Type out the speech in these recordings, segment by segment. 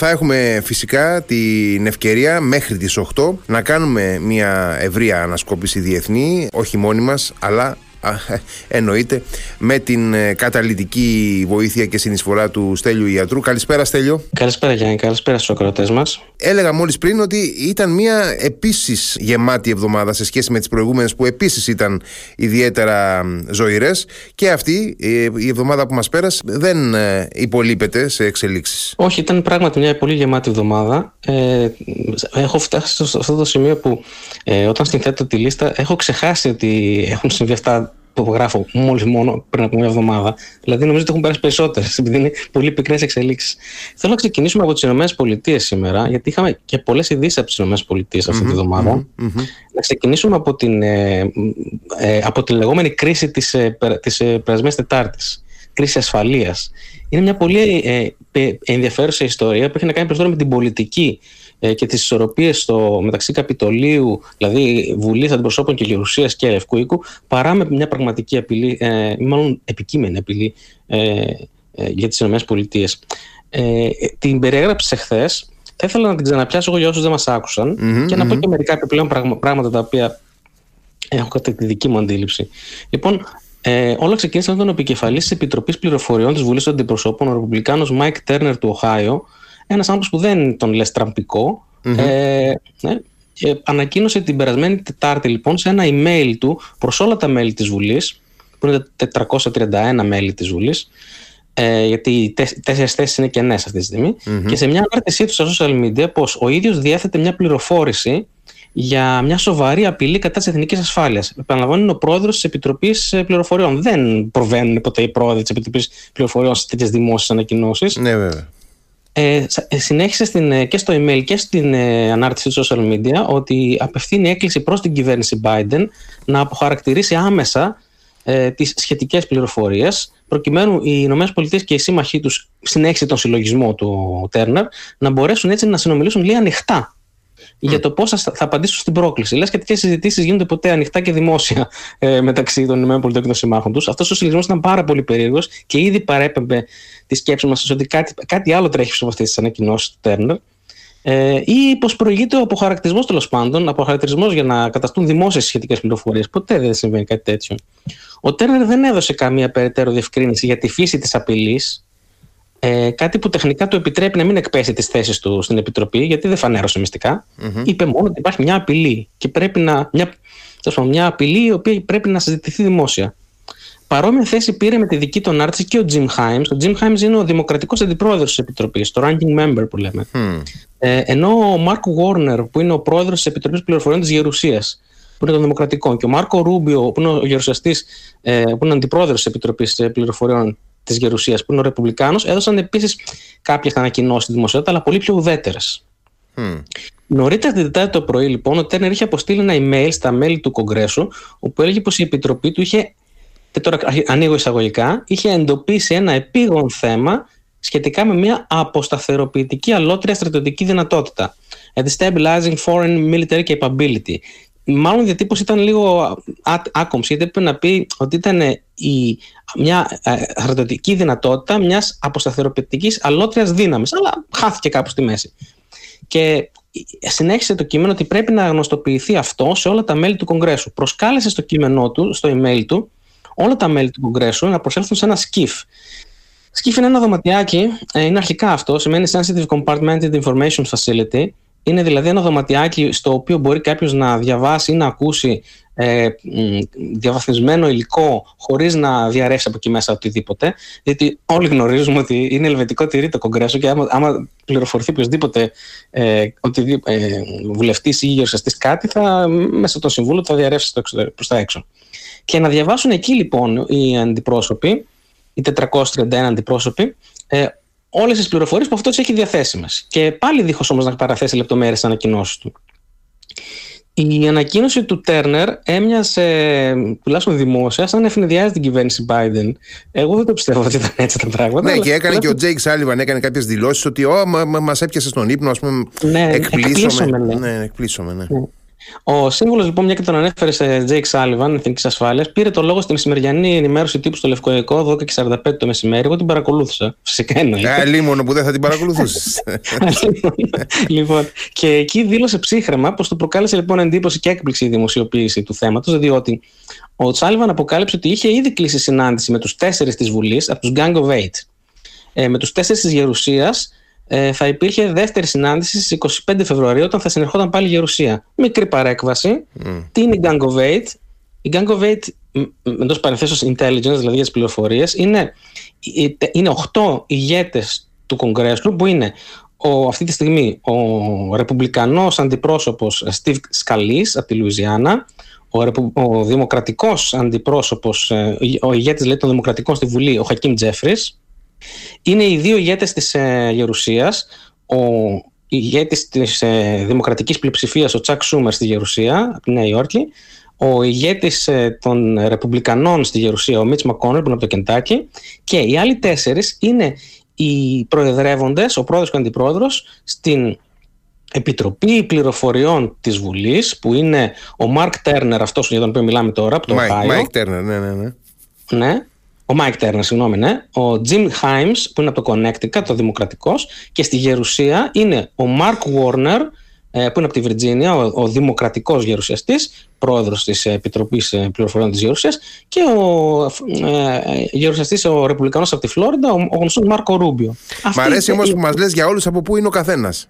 Θα έχουμε φυσικά την ευκαιρία μέχρι τις 8 να κάνουμε μια ευρεία ανασκόπηση διεθνή, όχι μόνοι μας, αλλά εννοείται με την ε, καταλητική βοήθεια και συνεισφορά του Στέλιου Ιατρού. Καλησπέρα Στέλιο. Καλησπέρα Γιάννη, καλησπέρα στους ακροατές μας. Έλεγα μόλις πριν ότι ήταν μια επίσης γεμάτη εβδομάδα σε σχέση με τις προηγούμενες που επίσης ήταν ιδιαίτερα ζωηρές και αυτή ε, η εβδομάδα που μας πέρασε δεν ε, υπολείπεται σε εξελίξεις. Όχι, ήταν πράγματι μια πολύ γεμάτη εβδομάδα. Ε, έχω φτάσει σε αυτό το σημείο που ε, όταν συνθέτω τη λίστα έχω ξεχάσει ότι έχουν συμβεί αυτά που γράφω μόλις μόνο πριν από μια εβδομάδα. Δηλαδή, νομίζω ότι έχουν περάσει περισσότερες, επειδή είναι πολύ πικρές εξελίξεις. Θέλω να ξεκινήσουμε από τις ΗΠΑ σήμερα, γιατί είχαμε και πολλές ειδήσεις από τις ΗΠΑ αυτή τη εβδομάδα. Να ξεκινήσουμε από την, ε, ε, από την λεγόμενη κρίση της της, ε, περασμένης Τετάρτης. Κρίση ασφαλείας. Είναι μια πολύ ενδιαφέρουσα ιστορία που έχει να κάνει περισσότερο με την πολιτική ε, και τις ισορροπίες στο, μεταξύ Καπιτολίου, δηλαδή Βουλής Αντιπροσώπων και Γερουσίας και Λευκού Οίκου, παρά με μια πραγματική απειλή, ε, μάλλον επικείμενη απειλή ε, ε, για τις ΗΠΑ. Ε, την περιέγραψε εχθέ. Θα ήθελα να την ξαναπιάσω εγώ για όσους δεν μας ακουσαν και να πω και μερικά επιπλέον πράγματα τα οποία έχω κατά τη δική μου αντίληψη. Λοιπόν, ε, όλα ξεκίνησαν με τον επικεφαλής της Επιτροπής Πληροφοριών της Βουλής των Αντιπροσώπων, ο Ρεπουμπλικάνος Μάικ Τέρνερ του Οχάιο, ένας άνθρωπος που δεν τον λες τραμπικό Ε, ναι, και ανακοίνωσε την περασμένη Τετάρτη λοιπόν σε ένα email του προς όλα τα μέλη της Βουλής, που είναι 431 μέλη της Βουλής, ε, γιατί οι τέσσερις θέσεις είναι κενές αυτή τη στιγμή και σε μια ανάρτησή τους στα social media πως ο ίδιος διέθετε μια πληροφόρηση για μια σοβαρή απειλή κατά της εθνικής ασφάλειας. Επαναλαμβάνω, είναι ο πρόεδρος της Επιτροπής ε, Πληροφοριών. Δεν προβαίνουν ποτέ οι πρόεδροι της Επιτροπής Πληροφοριών σε τέτοιες δημόσιες ανακοινώσεις. Ναι, βέβαια. Ε, ε, συνέχισε στην, ε, και στο email και στην ε, ανάρτηση του social media ότι απευθύνει έκκληση προς την κυβέρνηση Biden να αποχαρακτηρίσει άμεσα ε, τις σχετικές πληροφορίες προκειμένου οι ΗΠΑ και οι σύμμαχοί τους συνέχισε τον συλλογισμό του Τέρνερ να μπορέσουν έτσι να συνομιλήσουν λίγο ανοιχτά για το πώς θα, απαντήσουν στην πρόκληση. Λες και τέτοιες συζητήσεις γίνονται ποτέ ανοιχτά και δημόσια ε, μεταξύ των ΗΠΑ και των συμμάχων τους. Αυτός ο συλλογισμός ήταν πάρα πολύ περίεργος και ήδη παρέπεμπε τη σκέψη μας ότι κάτι, κάτι άλλο τρέχει σε αυτέ τι ανακοινώσεις του Τέρνερ. Ε, ή πω προηγείται ο αποχαρακτηρισμός τέλος πάντων, αποχαρακτηρισμός για να καταστούν δημόσιες σχετικές πληροφορίες. Ποτέ δεν συμβαίνει κάτι τέτοιο. Ο Τέρνερ δεν έδωσε καμία περαιτέρω διευκρίνηση για τη φύση της απειλής, ε, κάτι που τεχνικά του επιτρέπει να μην εκπέσει τις θέσεις του στην Επιτροπή, γιατί δεν φανέρωσε Είπε μόνο ότι υπάρχει μια απειλή και πρέπει να. Μια, μια απειλή η οποία πρέπει να συζητηθεί δημόσια. Παρόμοια θέση πήρε με τη δική του ανάρτηση και ο Jim Himes. Ο Jim Himes είναι ο δημοκρατικός αντιπρόεδρος της Επιτροπής, το ranking member που λέμε. Ε, ενώ ο Mark Warner, που είναι ο πρόεδρος της Επιτροπής Πληροφοριών της Γερουσίας, που είναι των Δημοκρατικών, και ο Μάρκο Ρούμπιο, που είναι ο γερουσιαστής, ε, που είναι αντιπρόεδρος της Επιτροπής Πληροφοριών της Γερουσίας, που είναι ο Ρεπουμπλικάνος, έδωσαν επίσης κάποιες ανακοινώσεις στη δημοσιότητα, αλλά πολύ πιο ουδέτερες. Mm. Νωρίτερα την Τετάρτη το πρωί, λοιπόν, ο Τέρνερ είχε αποστείλει ένα email στα μέλη του Κογκρέσου, όπου έλεγε πως η Επιτροπή του είχε, και τώρα ανοίγω εισαγωγικά, είχε εντοπίσει ένα επίγον θέμα σχετικά με μια αποσταθεροποιητική αλότρια στρατιωτική δυνατότητα. A destabilizing foreign military capability μάλλον η διατύπωση ήταν λίγο άκομψη, γιατί έπρεπε να πει ότι ήταν η, μια ε, στρατιωτική δυνατότητα μιας αποσταθεροποιητικής αλότριας δύναμης, αλλά χάθηκε κάπου στη μέση. Και συνέχισε το κείμενο ότι πρέπει να γνωστοποιηθεί αυτό σε όλα τα μέλη του Κογκρέσου. Προσκάλεσε στο κείμενό του, στο email του, όλα τα μέλη του Κογκρέσου να προσέλθουν σε ένα σκιφ. Σκιφ είναι ένα δωματιάκι, ε, είναι αρχικά αυτό, σημαίνει Sensitive Compartmented Information Facility, είναι δηλαδή ένα δωματιάκι στο οποίο μπορεί κάποιος να διαβάσει ή να ακούσει ε, διαβαθμισμένο υλικό χωρίς να διαρρεύσει από εκεί μέσα οτιδήποτε. Γιατί όλοι γνωρίζουμε ότι είναι ελβετικό τυρί το Κογκρέσο και άμα, άμα πληροφορηθεί οποιοδήποτε ε, ε, βουλευτής ή γερουσιαστής κάτι, θα, μέσα το συμβούλιο θα διαρρεύσει προς τα έξω. Και να διαβάσουν εκεί λοιπόν οι αντιπρόσωποι, οι 431 αντιπρόσωποι, ε, όλες τις πληροφορίες που αυτό τις έχει διαθέσιμες. Και πάλι δίχως όμως να παραθέσει λεπτομέρειες στις ανακοινώσεις του. Η ανακοίνωση του Τέρνερ έμοιασε, τουλάχιστον δημόσια, σαν να αιφνιδιάζει την κυβέρνηση Biden. Εγώ δεν το πιστεύω ότι ήταν έτσι τα πράγματα. Ναι, και έκανε και ο Τζέικ Σάλιβαν έκανε κάποιες δηλώσεις ότι μας μας έπιασες στον ύπνο, ας πούμε. Ναι, εκπλήσσομαι. Ναι, εκπλήσσομαι, ναι. ναι. Ο σύμβουλος, λοιπόν, μια και τον ανέφερε σε Jake Sullivan, Εθνικής Ασφάλειας, πήρε το λόγο στη μεσημεριανή ενημέρωση τύπου στο Λευκό Οίκο, 12 και 45 το μεσημέρι. Εγώ την παρακολούθησα. Φυσικά εννοείται. Ε, αλίμονο που δεν θα την παρακολουθούσες. λοιπόν, και εκεί δήλωσε ψύχρεμα πως του προκάλεσε λοιπόν εντύπωση και έκπληξη η δημοσιοποίηση του θέματος, διότι ο Τσάλιβαν αποκάλυψε ότι είχε ήδη κλείσει συνάντηση με τους τέσσερις της Βουλής από τους Gang of Eight. Ε, με τους τέσσερις της Γερουσίας ε, θα υπήρχε δεύτερη συνάντηση στις 25 Φεβρουαρίου όταν θα συνερχόταν πάλι η Γερουσία. Μικρή παρέκβαση. Mm. Τι είναι η Gang of Eight. Η Gang of Eight, εντός παρενθέσεως intelligence, δηλαδή για τις πληροφορίες, είναι, είναι 8 ηγέτες του Κογκρέσου που είναι ο, αυτή τη στιγμή ο ρεπουμπλικανός αντιπρόσωπος Steve Scalise από τη Λουιζιάννα, ο, ο δημοκρατικός αντιπρόσωπος, ε, ο ηγέτης λέει, των δημοκρατικών στη Βουλή, ο Χακίμ Τζέφρις, είναι οι δύο ηγέτες της ε, Γερουσίας, ο ηγέτης της ε, δημοκρατικής πλειοψηφίας, ο Τσακ Σούμερ στη Γερουσία, από τη Νέα Υόρκη, ο ηγέτης ε, των Ρεπουμπλικανών στη Γερουσία, ο Μίτς Μακόνερ, που είναι από το Κεντάκι, και οι άλλοι τέσσερις είναι οι προεδρεύοντες, ο πρόεδρος και ο αντιπρόεδρος, στην Επιτροπή Πληροφοριών της Βουλής, που είναι ο Μάρκ Τέρνερ, αυτός για τον οποίο μιλάμε τώρα, από το Μάικ Τέρνερ, ναι, ναι, ναι. Ναι, ο Μάικ Τέρνερ, συγγνώμη, ναι, ο Τζιμ Χάιμς, που είναι από το Connecticut, το Δημοκρατικός, και στη Γερουσία είναι ο Μάρκ Γουόρνερ, που είναι από τη Βιρτζίνια, ο, ο δημοκρατικός γερουσιαστής, πρόεδρος της Επιτροπής ε, Πληροφοριών της Γερουσίας, και ο ε, γερουσιαστής, ο Ρεπουμπλικανός από τη Φλόριντα, ο, ο γνωστός Μάρκο Ρούμπιο. Μ' αρέσει όμως που μας λες για όλους από πού είναι ο καθένας.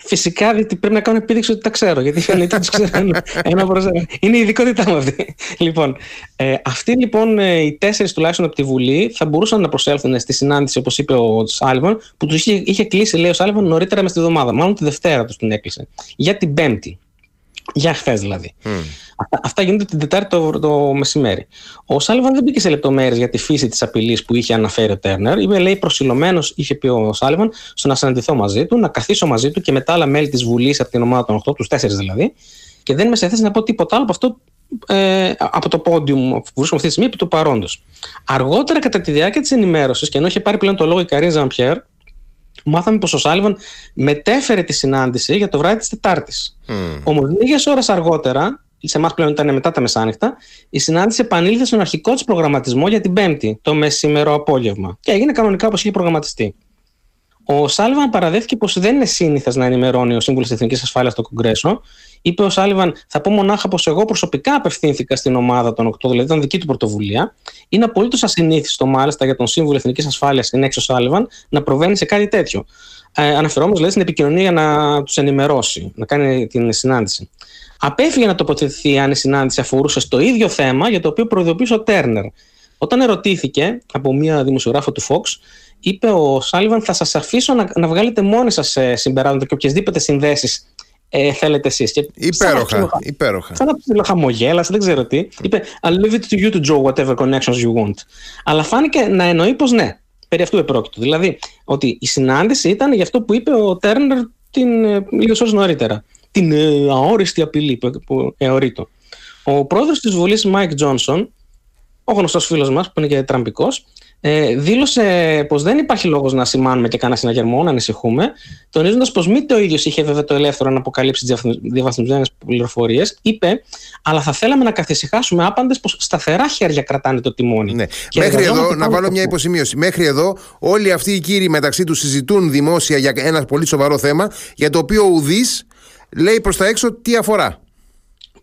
Φυσικά γιατί πρέπει να κάνω επίδειξη ότι τα ξέρω. Γιατί φαίνεται ότι τους ξέρω ένα προ ένα. Είναι η ειδικότητά μου αυτή. Λοιπόν, ε, αυτοί λοιπόν ε, οι τέσσερις τουλάχιστον από τη Βουλή θα μπορούσαν να προσέλθουν στη συνάντηση, όπως είπε ο Σάλβαν, που τους είχε, είχε κλείσει, λέει ο Σάλβαν, νωρίτερα μες στη εβδομάδα. Μάλλον τη Δευτέρα τους την έκλεισε. Για την Πέμπτη. Για χθες δηλαδή. Mm. Αυτά, αυτά γίνονται την Τετάρτη το, το μεσημέρι. Ο Σάλβαν δεν μπήκε σε λεπτομέρειες για τη φύση της απειλής που είχε αναφέρει ο Τέρνερ. Είμαι, λέει, προσιλωμένος, είχε πει ο Σάλβαν, στο να συναντηθώ μαζί του, να καθίσω μαζί του και με τα άλλα μέλη της Βουλής από την ομάδα των 8, τους 4 δηλαδή, και δεν είμαι σε θέση να πω τίποτα άλλο από αυτό ε, από το πόντιου που βρίσκομαι αυτή τη στιγμή επί του παρόντος. Αργότερα, κατά τη διάρκεια της ενημέρωσης, και ενώ είχε πάρει πλέον το λόγο η Καρίν Ζαμπιέρ, μάθαμε πως ο Σάλβαν μετέφερε τη συνάντηση για το βράδυ της Τετάρτης. Mm. Όμως, λίγες ώρες αργότερα, σε εμάς πλέον ήταν μετά τα μεσάνυχτα, η συνάντηση επανήλθε στον αρχικό της προγραμματισμό για την Πέμπτη, το μεσημερό απόγευμα. Και έγινε κανονικά όπως είχε προγραμματιστεί. Ο Σάλβαν παραδέχθηκε πως δεν είναι σύνηθες να ενημερώνει ο Σύμβουλος Εθνικής Ασφάλειας στο Κογκρέσο. Είπε ο Σάλβαν, θα πω μονάχα πως εγώ προσωπικά απευθύνθηκα στην ομάδα των 8, δηλαδή ήταν δική του πρωτοβουλία. Είναι απολύτως ασυνήθιστο μάλιστα για τον Σύμβουλο Εθνικής Ασφάλειας, την έξω Σάλβαν, να προβαίνει σε κάτι τέτοιο. Ε, αναφερόμενος δηλαδή στην επικοινωνία για να τους ενημερώσει, να κάνει την συνάντηση. Απέφυγε να τοποθετηθεί αν η συνάντηση αφορούσε στο ίδιο θέμα για το οποίο προειδοποίησε ο Τέρνερ. Όταν ερωτήθηκε από μία δημοσιογράφο του Fox, είπε ο Σάλιβαν θα σας αφήσω να, να βγάλετε μόνοι σας ε, συμπεράσματα και οποιασδήποτε συνδέσεις ε, θέλετε εσείς. Και υπέροχα, σαν υπέροχα. Σαν να χαμογέλασε, δεν ξέρω τι. Είπε I'll leave it to you to draw whatever connections you want. Αλλά φάνηκε να εννοεί πως ναι, περί αυτού επρόκειτο. Δηλαδή ότι η συνάντηση ήταν για αυτό που είπε ο Τέρνερ την, ε, λίγες ώρες νωρίτερα. Την ε, αόριστη απειλή που, που αιωρείτο. Ο πρόεδρος της Βουλής Μάικ Τζόνσον, ο γνωστός φίλος μας που είναι και τραμπικός, ε, δήλωσε πως δεν υπάρχει λόγος να σημάνουμε και κανένα συναγερμό, να ανησυχούμε, τονίζοντας πως μήτε ο ίδιος είχε βέβαια το ελεύθερο να αποκαλύψει διαβαθμισμένες πληροφορίες, είπε, αλλά θα θέλαμε να καθησυχάσουμε άπαντες πως σταθερά χέρια κρατάνε το τιμόνι. Ναι. Μέχρι εδώ, να βάλω μια υποσημείωση. Μέχρι εδώ, όλοι αυτοί οι κύριοι μεταξύ τους συζητούν δημόσια για ένα πολύ σοβαρό θέμα, για το οποίο ο Ουδής λέει προς τα έξω τι αφορά.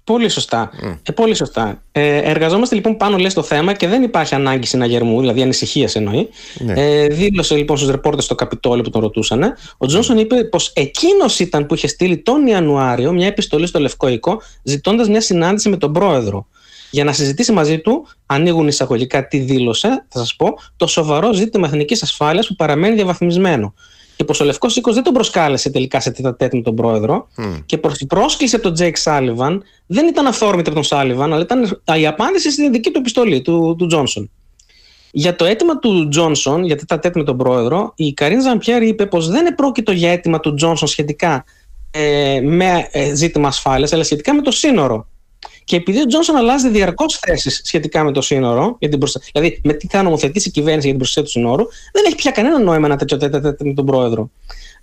Πολύ σωστά. Ε, πολύ σωστά. Ε, εργαζόμαστε λοιπόν πάνω λέει, στο θέμα και δεν υπάρχει ανάγκη συναγερμού, δηλαδή ανησυχία εννοεί. Ναι. Ε, δήλωσε λοιπόν στους ρεπόρτε στο Καπιτόλιο που τον ρωτούσαν. Ο Τζόνσον είπε πως εκείνος ήταν που είχε στείλει τον Ιανουάριο μια επιστολή στο Λευκό Οίκο ζητώντας μια συνάντηση με τον πρόεδρο. Για να συζητήσει μαζί του, ανοίγουν εισαγωγικά τι δήλωσε, θα σας πω, το σοβαρό ζήτημα εθνικής ασφάλειας που παραμένει διαβαθμισμένο και πως ο Λευκός Οίκος δεν τον προσκάλεσε τελικά σε τετ α τετ με τον πρόεδρο mm. και πως η πρόσκληση από τον Τζέικ Σάλιβαν δεν ήταν αυθόρμητη από τον Σάλιβαν, αλλά ήταν η απάντηση στην δική του επιστολή του, του Τζόνσον. Για το αίτημα του Τζόνσον, για τετ α τετ με τον πρόεδρο, η Καρίν Ζαν-Πιερ είπε πως δεν επρόκειτο για αίτημα του Τζόνσον σχετικά ε, με ε, ζήτημα ασφάλειας, αλλά σχετικά με το σύνορο. Και επειδή ο Τζόνσον αλλάζει διαρκώς θέσεις σχετικά με το σύνορο, για την δηλαδή με τι θα νομοθετήσει η κυβέρνηση για την προστασία του σύνορου, δεν έχει πια κανένα νόημα ένα τέτοιο τέτοιο με τον πρόεδρο.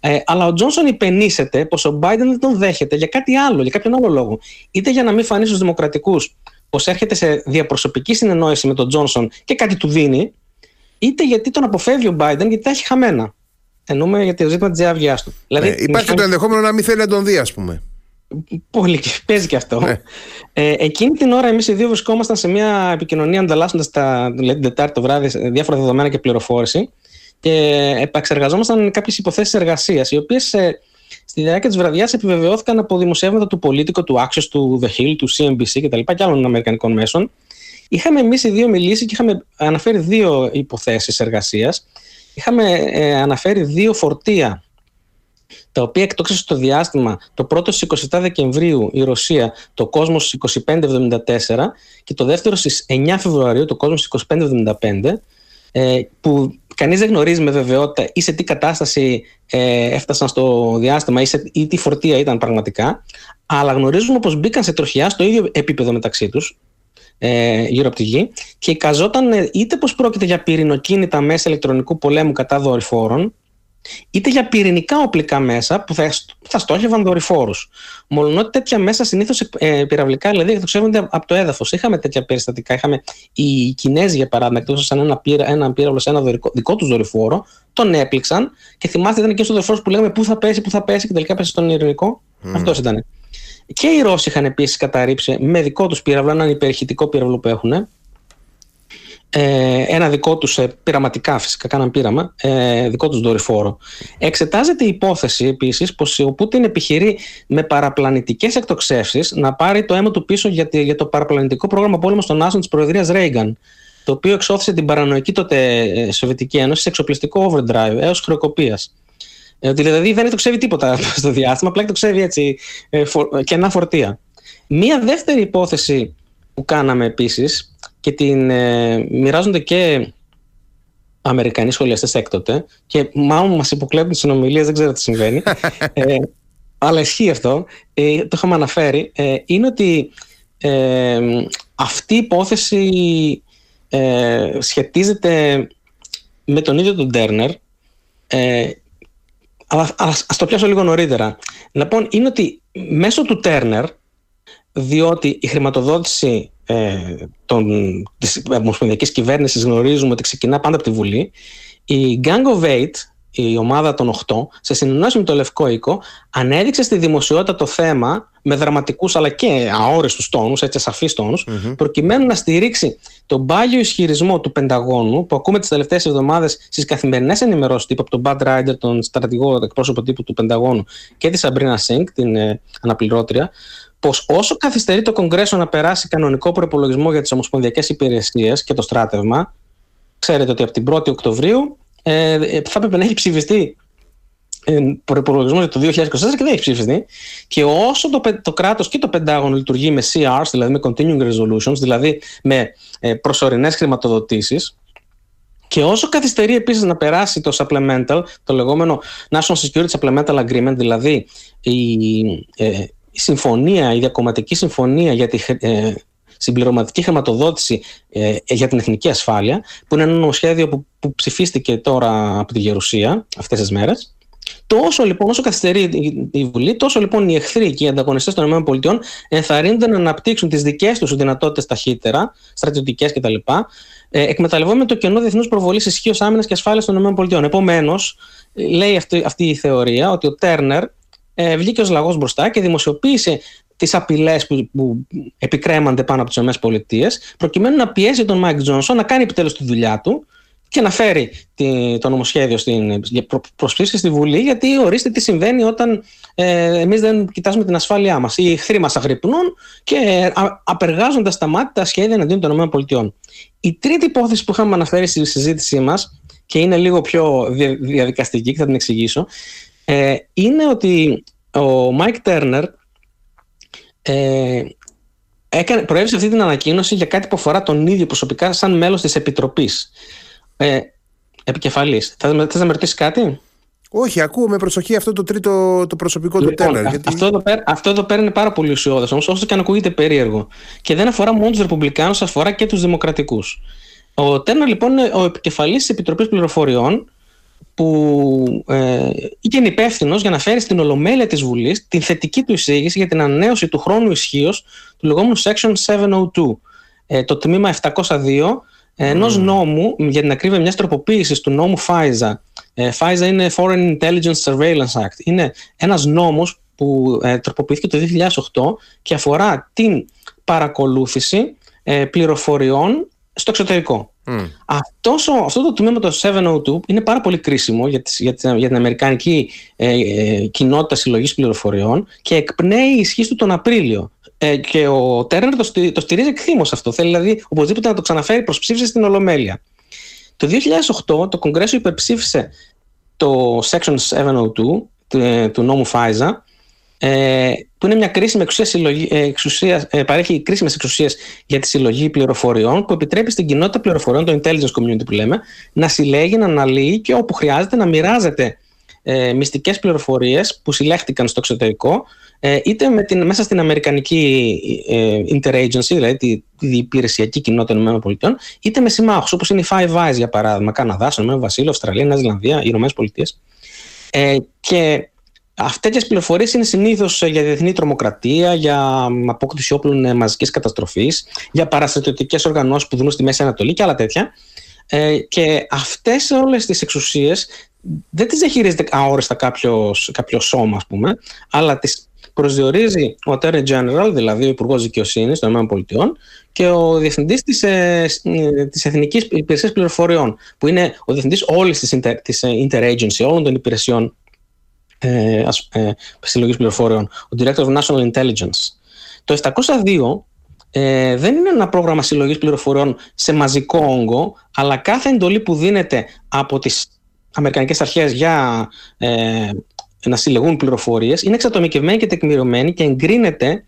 Ε, αλλά ο Τζόνσον υπενήσεται πως ο Biden δεν τον δέχεται για κάτι άλλο, για κάποιον άλλο λόγο. Είτε για να μην φανεί στους Δημοκρατικούς πως έρχεται σε διαπροσωπική συνεννόηση με τον Τζόνσον και κάτι του δίνει, είτε γιατί τον αποφεύγει ο Biden γιατί τα έχει χαμένα. Εννοούμε για το ζήτημα της διάβγεια του. Δηλαδή, ε, υπάρχει το ενδεχόμενο να μην θέλει να τον δει, ας πούμε. Πολύ, παίζει και αυτό. Ναι. Ε, εκείνη την ώρα, εμείς οι δύο βρισκόμασταν σε μια επικοινωνία ανταλλάσσοντας δηλαδή την Τετάρτη το βράδυ διάφορα δεδομένα και πληροφόρηση και επαξεργαζόμασταν κάποιες υποθέσεις εργασίας, οι οποίες ε, στη διάρκεια της βραδιάς επιβεβαιώθηκαν από δημοσιεύματα του Πολίτικο, του Access, του The Hill, του CNBC κτλ. και άλλων Αμερικανικών μέσων. Είχαμε εμείς οι δύο μιλήσει και είχαμε αναφέρει δύο υποθέσεις εργασίας. Είχαμε ε, αναφέρει δύο φορτία τα οποία εκτόξευσε στο διάστημα το πρώτο στις 27 Δεκεμβρίου η Ρωσία, το κόσμο στις 2574 και το δεύτερο στις 9 Φεβρουαρίου, το κόσμο στις 2575 ε, που κανείς δεν γνωρίζει με βεβαιότητα ή σε τι κατάσταση ε, έφτασαν στο διάστημα ή, σε, ή τι φορτία ήταν πραγματικά αλλά γνωρίζουμε πως μπήκαν σε τροχιά στο ίδιο επίπεδο μεταξύ τους ε, γύρω από τη γη και εικαζόταν ε, είτε πως πρόκειται για πυρηνοκίνητα μέσα ηλεκτρονικού πολέμου κατά δορυφόρων είτε για πυρηνικά οπλικά μέσα που θα, θα στόχευαν δορυφόρους. Μόλον ότι τέτοια μέσα συνήθως ε, πυραυλικά δηλαδή εκτοξεύονται από το έδαφος. Είχαμε τέτοια περιστατικά. Είχαμε οι Κινέζοι, για παράδειγμα, εκτόξευσαν ένα, πύρα, ένα πύραυλο σε ένα δορυκό, δικό τους δορυφόρο, τον έπληξαν και θυμάστε ήταν και στο δορυφόρος που λέγαμε πού θα πέσει, πού θα πέσει και τελικά πέσει στον ειρηνικό. Mm. Αυτός ήταν. Και οι Ρώσοι είχαν επίσης καταρρύψει με δικό τους πύραυλο, έναν υπερηχητικό πύραυλο που έχουν, ε, ένα δικό τους ε, πειραματικά φυσικά κάναν πείραμα ε, δικό τους δορυφόρο. Εξετάζεται η υπόθεση επίσης πως ο Πούτιν επιχειρεί με παραπλανητικές εκτοξεύσεις να πάρει το αίμα του πίσω για, για το παραπλανητικό πρόγραμμα πόλεμο των Άσων της Προεδρίας Ρέιγκαν το οποίο εξώθησε την παρανοϊκή τότε ε, Σοβιετική Ένωση σε εξοπλιστικό overdrive έως χρεοκοπίας. Ε, δηλαδή δεν εκτοξεύει τίποτα στο διάστημα απλά εκτοξεύει έτσι ε, φο, κενά φορτία. Μία δεύτερη υπόθεση που κάναμε επίσης και την ε, μοιράζονται και Αμερικανοί σχολιαστές έκτοτε και μάλλον μας υποκλέπουν τις συνομιλίες, δεν ξέρω τι συμβαίνει. ε, αλλά ισχύει αυτό. Ε, το είχαμε αναφέρει. Ε, είναι ότι ε, αυτή η υπόθεση ε, σχετίζεται με τον ίδιο τον Τέρνερ. Ε, αλλά ας, ας το πιάσω λίγο νωρίτερα. Λοιπόν, είναι ότι μέσω του Τέρνερ, διότι η χρηματοδότηση ε, των, της ομοσπονδιακής κυβέρνησης γνωρίζουμε ότι ξεκινά πάντα από τη Βουλή η Gang of Eight, η ομάδα των 8, σε συνεννόηση με το Λευκό Οίκο, ανέδειξε στη δημοσιότητα το θέμα με δραματικούς αλλά και αόριστους τόνους, έτσι ασαφείς τόνους, mm-hmm. προκειμένου να στηρίξει τον πάγιο ισχυρισμό του Πενταγώνου που ακούμε τις τελευταίες εβδομάδες στις καθημερινές ενημερώσεις τύπου από τον Bad Rider, τον στρατηγό εκπρόσωπο τύπου του Πενταγώνου και τη Σαμπρίνα Σινκ, την ε, αναπληρώτρια, πως όσο καθυστερεί το Κογκρέσο να περάσει κανονικό προπολογισμό για τις ομοσπονδιακές υπηρεσίες και το στράτευμα, ξέρετε ότι από την 1η Οκτωβρίου ε, ε, θα έπρεπε να έχει ψηφιστεί ε, προπολογισμό για το 2024 και δεν έχει ψηφιστεί. Και όσο το, το κράτος και το Πεντάγωνο λειτουργεί με CRs, δηλαδή με continuing resolutions, δηλαδή με ε, προσωρινές χρηματοδοτήσεις, και όσο καθυστερεί επίσης να περάσει το supplemental, το λεγόμενο National Security Supplemental Agreement, δηλαδή η, ε, η συμφωνία, η διακομματική συμφωνία για τη ε, συμπληρωματική χρηματοδότηση ε, για την εθνική ασφάλεια, που είναι ένα νομοσχέδιο που, που ψηφίστηκε τώρα από τη Γερουσία αυτές τις μέρες, Τόσο λοιπόν, όσο καθυστερεί η Βουλή, τόσο λοιπόν οι εχθροί και οι ανταγωνιστές των ΗΠΑ ενθαρρύνονται να αναπτύξουν τις δικές τους δυνατότητες ταχύτερα, στρατιωτικές κτλ., ε, εκμεταλλευόμενοι το κενό διεθνούς προβολής ισχύως άμυνας και ασφάλειας των ΗΠΑ. Επομένως, λέει αυτή, αυτή η θεωρία ότι ο Τέρνερ ε, βγήκε ως λαγός μπροστά και δημοσιοποίησε τις απειλές που, που επικρέμανται πάνω από τις ΗΠΑ, προκειμένου να πιέσει τον Μάικ Τζόνσον να κάνει επιτέλους τη δουλειά του και να φέρει τη, το νομοσχέδιο στην προ, προς ψήφιση στη Βουλή, γιατί ορίστε τι συμβαίνει όταν ε, εμείς δεν κοιτάζουμε την ασφάλειά μας. Οι εχθροί μας αγρυπνούν και απεργάζονται σταμάτητα σχέδια εναντίον των ΗΠΑ. Η τρίτη υπόθεση που είχαμε αναφέρει στη συζήτησή μας, και είναι λίγο πιο διαδικαστική και θα την εξηγήσω, ε, είναι ότι ο Μάικ Τέρνερ ε, έκανε, προέβησε αυτή την ανακοίνωση για κάτι που αφορά τον ίδιο προσωπικά σαν μέλος της Επιτροπής. Ε, επικεφαλής. Θα, θες να με ρωτήσεις κάτι; Όχι, ακούω με προσοχή αυτό το τρίτο το προσωπικό λοιπόν, του Τέρνερ. Γιατί... Αυτό, εδώ πέρα, αυτό εδώ πέρα είναι πάρα πολύ ουσιώδες όμως, όσο και αν ακούγεται περίεργο. Και δεν αφορά μόνο τους Ρεπουμπλικάνους, αφορά και τους Δημοκρατικούς. Ο Τέρνερ λοιπόν είναι ο επικεφαλής της Επιτροπής Πληροφοριών που ε, είναι υπεύθυνος για να φέρει στην Ολομέλεια της Βουλής την θετική του εισήγηση για την ανανέωση του χρόνου ισχύως του λεγόμενου Section 702. Ε, το τμήμα 702 ενός mm. νόμου, για την ακρίβεια μιας τροποποίησης του νόμου FISA. Ε, FISA είναι Foreign Intelligence Surveillance Act. Είναι ένας νόμος που ε, τροποποιήθηκε το 2008 και αφορά την παρακολούθηση ε, πληροφοριών στο εξωτερικό. Mm. Αυτός αυτό το τμήμα το 702 είναι πάρα πολύ κρίσιμο για, τις, για, για την Αμερικανική ε, ε, κοινότητα συλλογής πληροφοριών και εκπνέει η ισχύ του τον Απρίλιο. Ε, και ο Τέρνερ το, στηρίζει, το στηρίζει εκθήμως αυτό. Θέλει δηλαδή οπωσδήποτε να το ξαναφέρει προς ψήφιση στην Ολομέλεια. Το 2008 το Κογκρέσο υπερψήφισε το Section 702 του, ε, του νόμου FISA ε, που είναι μια κρίσιμη εξουσία, συλλογή, ε, εξουσία ε, παρέχει κρίσιμες εξουσίες για τη συλλογή πληροφοριών που επιτρέπει στην κοινότητα πληροφοριών, το intelligence community που λέμε, να συλλέγει, να αναλύει και όπου χρειάζεται να μοιράζεται ε, μυστικές πληροφορίες που συλλέχτηκαν στο εξωτερικό ε, είτε με την, μέσα στην Αμερικανική ε, Interagency, δηλαδή τη, τη υπηρεσιακή κοινότητα των ΗΠΑ, είτε με συμμάχους όπως είναι οι Five Eyes για παράδειγμα, Καναδάς, Ηνωμένο Βασίλειο, Αυστραλία, Νέα Ζηλανδία, οι ΗΠΑ. Ε, και Αυτές τι πληροφορίες είναι συνήθως για διεθνή τρομοκρατία, για απόκτηση όπλων ε, μαζικής καταστροφής, για παραστατιωτικέ οργανώσεις που δουν στη Μέση Ανατολή και άλλα τέτοια. Ε, και αυτές όλες τις εξουσίες δεν τις διαχειρίζεται αόριστα κάποιος σώμα, ας πούμε, αλλά τις προσδιορίζει ο Attorney General, δηλαδή ο Υπουργός Δικαιοσύνης των ΗΠΑ, και ο Διευθυντής της ε, της Εθνικής Υπηρεσίας Πληροφοριών, που είναι ο Διευθυντής όλης της Interagency, όλων των υπηρεσιών ε, ε, συλλογής πληροφοριών, ο Director of National Intelligence. Το 702 ε, δεν είναι ένα πρόγραμμα συλλογής πληροφοριών σε μαζικό όγκο, αλλά κάθε εντολή που δίνεται από τις Αμερικανικές αρχές για ε, να συλλεγούν πληροφορίες είναι εξατομικευμένη και τεκμηριωμένη και εγκρίνεται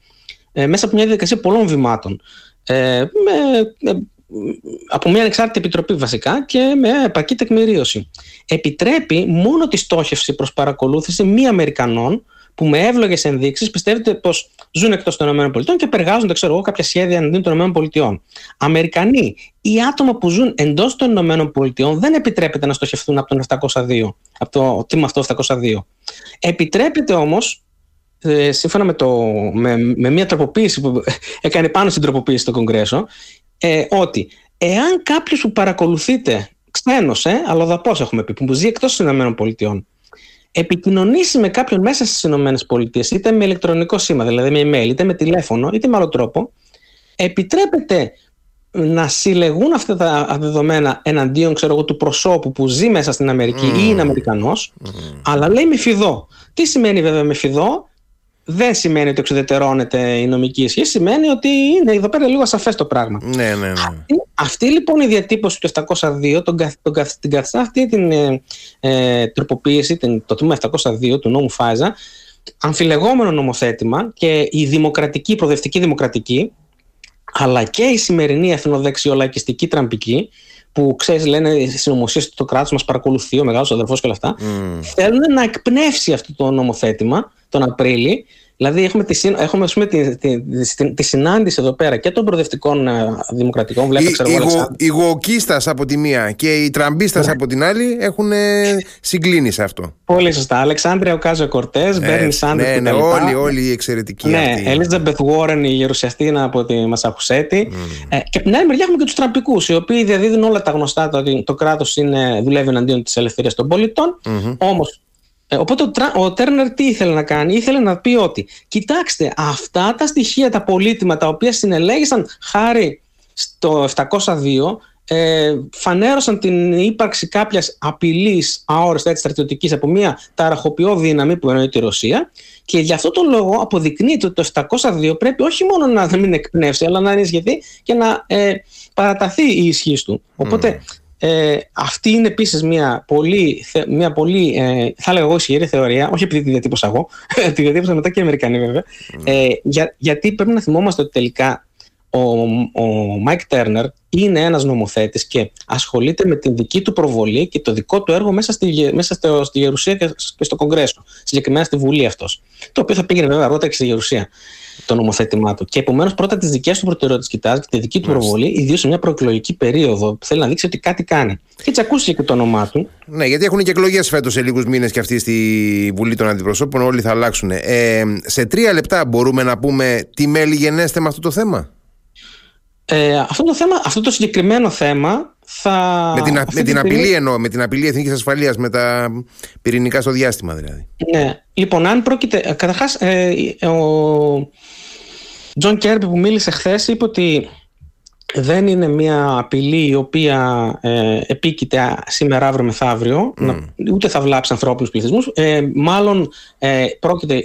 ε, μέσα από μια διαδικασία πολλών βημάτων. Ε, με, από μια ανεξάρτητη επιτροπή βασικά και με επαρκή τεκμηρίωση. Επιτρέπει μόνο τη στόχευση προς παρακολούθηση μη Αμερικανών που με εύλογες ενδείξεις πιστεύετε πως ζουν εκτός των ΗΠΑ και περγάζονται, ξέρω εγώ, κάποια σχέδια εναντίον των ΗΠΑ. Αμερικανοί ή άτομα που ζουν εντός των ΗΠΑ δεν επιτρέπεται να στοχευτούν από τον 702, από το τμήμα αυτό 702. Επιτρέπεται όμως, ε, σύμφωνα με, το, με, με μια τροποποίηση που έκανε πάνω στην τροποποίηση στο Κογκρέσο, ε, ότι εάν κάποιος που παρακολουθείτε ξένος, ε, αλλοδαπός έχουμε πει, που ζει εκτός των ΗΠΑ, επικοινωνήσει με κάποιον μέσα στις ΗΠΑ, είτε με ηλεκτρονικό σήμα, δηλαδή με email, είτε με τηλέφωνο, είτε με άλλο τρόπο, επιτρέπεται να συλλεγούν αυτά τα δεδομένα εναντίον ξέρω εγώ, του προσώπου που ζει μέσα στην Αμερική ή είναι Αμερικανός, αλλά λέει με φιδό. Τι σημαίνει βέβαια με φιδό, δεν σημαίνει ότι εξουδετερώνεται η νομική ισχύ, σημαίνει ότι είναι εδώ πέρα λίγο ασαφές το πράγμα. Ναι, ναι, ναι. Αυτή, λοιπόν η διατύπωση του 702, τον, τον, την καθιστά αυτή την ε, ε, τροποποίηση, την, το τμήμα 702 του νόμου Φάζα, αμφιλεγόμενο νομοθέτημα και η δημοκρατική, η προοδευτική δημοκρατική, αλλά και η σημερινή εθνοδεξιολαϊκιστική τραμπική, που ξέρεις, λένε συνωμοσίες ότι το κράτος μας παρακολουθεί, ο μεγάλος αδερφός και όλα αυτά, mm. θέλουν να εκπνεύσει αυτό το νομοθέτημα τον Απρίλιο Δηλαδή έχουμε, τη, έχουμε πούμε, τη, τη, τη, τη, συνάντηση εδώ πέρα και των προοδευτικών ε, δημοκρατικών. Βλέπω, ξέρω, οι, γοκίστα από τη μία και οι τραμπίστας ναι. από την άλλη έχουν συγκλίνει σε αυτό. Πολύ σωστά. Αλεξάνδρεια Οκάζο Κορτές, ε, Μπέρνι Σάντερ. Ναι, ναι, όλοι, όλοι οι εξαιρετικοί. Ναι, Ελίζαμπεθ Βόρεν, η γερουσιαστήνα από τη Μασαχουσέτη. Mm. Ε, και από την άλλη μεριά έχουμε και τους τραμπικούς, οι οποίοι διαδίδουν όλα τα γνωστά ότι το κράτος δουλεύει εναντίον της ελευθερίας των πολιτών. Mm-hmm. Όμως ε, οπότε ο Τέρνερ τι ήθελε να κάνει, ήθελε να πει ότι κοιτάξτε αυτά τα στοιχεία, τα πολύτιμα τα οποία συνελέγησαν χάρη στο 702 ε, φανέρωσαν την ύπαρξη κάποιας απειλής αόριστα έτσι στρατιωτικής από μια ταραχοποιό δύναμη που εννοεί τη Ρωσία και γι' αυτό τον λόγο αποδεικνύεται ότι το 702 πρέπει όχι μόνο να μην εκπνεύσει αλλά να ενισχυθεί και να ε, παραταθεί η ισχύ του. Οπότε ε, αυτή είναι επίσης μια πολύ, μια πολύ ε, θα έλεγα εγώ ισχυρή θεωρία, όχι επειδή τη διατύπωσα εγώ, τη διατύπωσα μετά και οι Αμερικανοί βέβαια, ε, για, γιατί πρέπει να θυμόμαστε ότι τελικά ο, ο Mike Turner είναι ένας νομοθέτης και ασχολείται με την δική του προβολή και το δικό του έργο μέσα στη, μέσα στο, στη Γερουσία και στο Κογκρέσο, συγκεκριμένα στη Βουλή αυτός, το οποίο θα πήγαινε βέβαια αργότερα και στη Γερουσία το νομοθέτημά του. Και επομένως πρώτα τις δικές του προτεραιότητες κοιτάζει και τη δική του προβολή, ιδίως σε μια προεκλογική περίοδο που θέλει να δείξει ότι κάτι κάνει. Και έτσι ακούστηκε και το όνομά του. Ναι, γιατί έχουν και εκλογές φέτος σε λίγους μήνες και αυτή στη Βουλή των Αντιπροσώπων. Όλοι θα αλλάξουν. Ε, σε τρία λεπτά μπορούμε να πούμε τι μέλη γενέστε με αυτό το θέμα; Ε, αυτό, το θέμα, αυτό το συγκεκριμένο θέμα θα. Με την, με την απειλή εννοώ, με την απειλή εθνικής ασφαλείας, με τα πυρηνικά στο διάστημα δηλαδή. Ναι. Λοιπόν, αν πρόκειται. Καταρχάς, ε, ο Τζον Κέρμπι που μίλησε χθες είπε ότι δεν είναι μια απειλή η οποία ε, επίκειται σήμερα, αύριο, μεθαύριο, ούτε θα βλάψει ανθρώπινους πληθυσμούς. Ε, μάλλον ε, πρόκειται,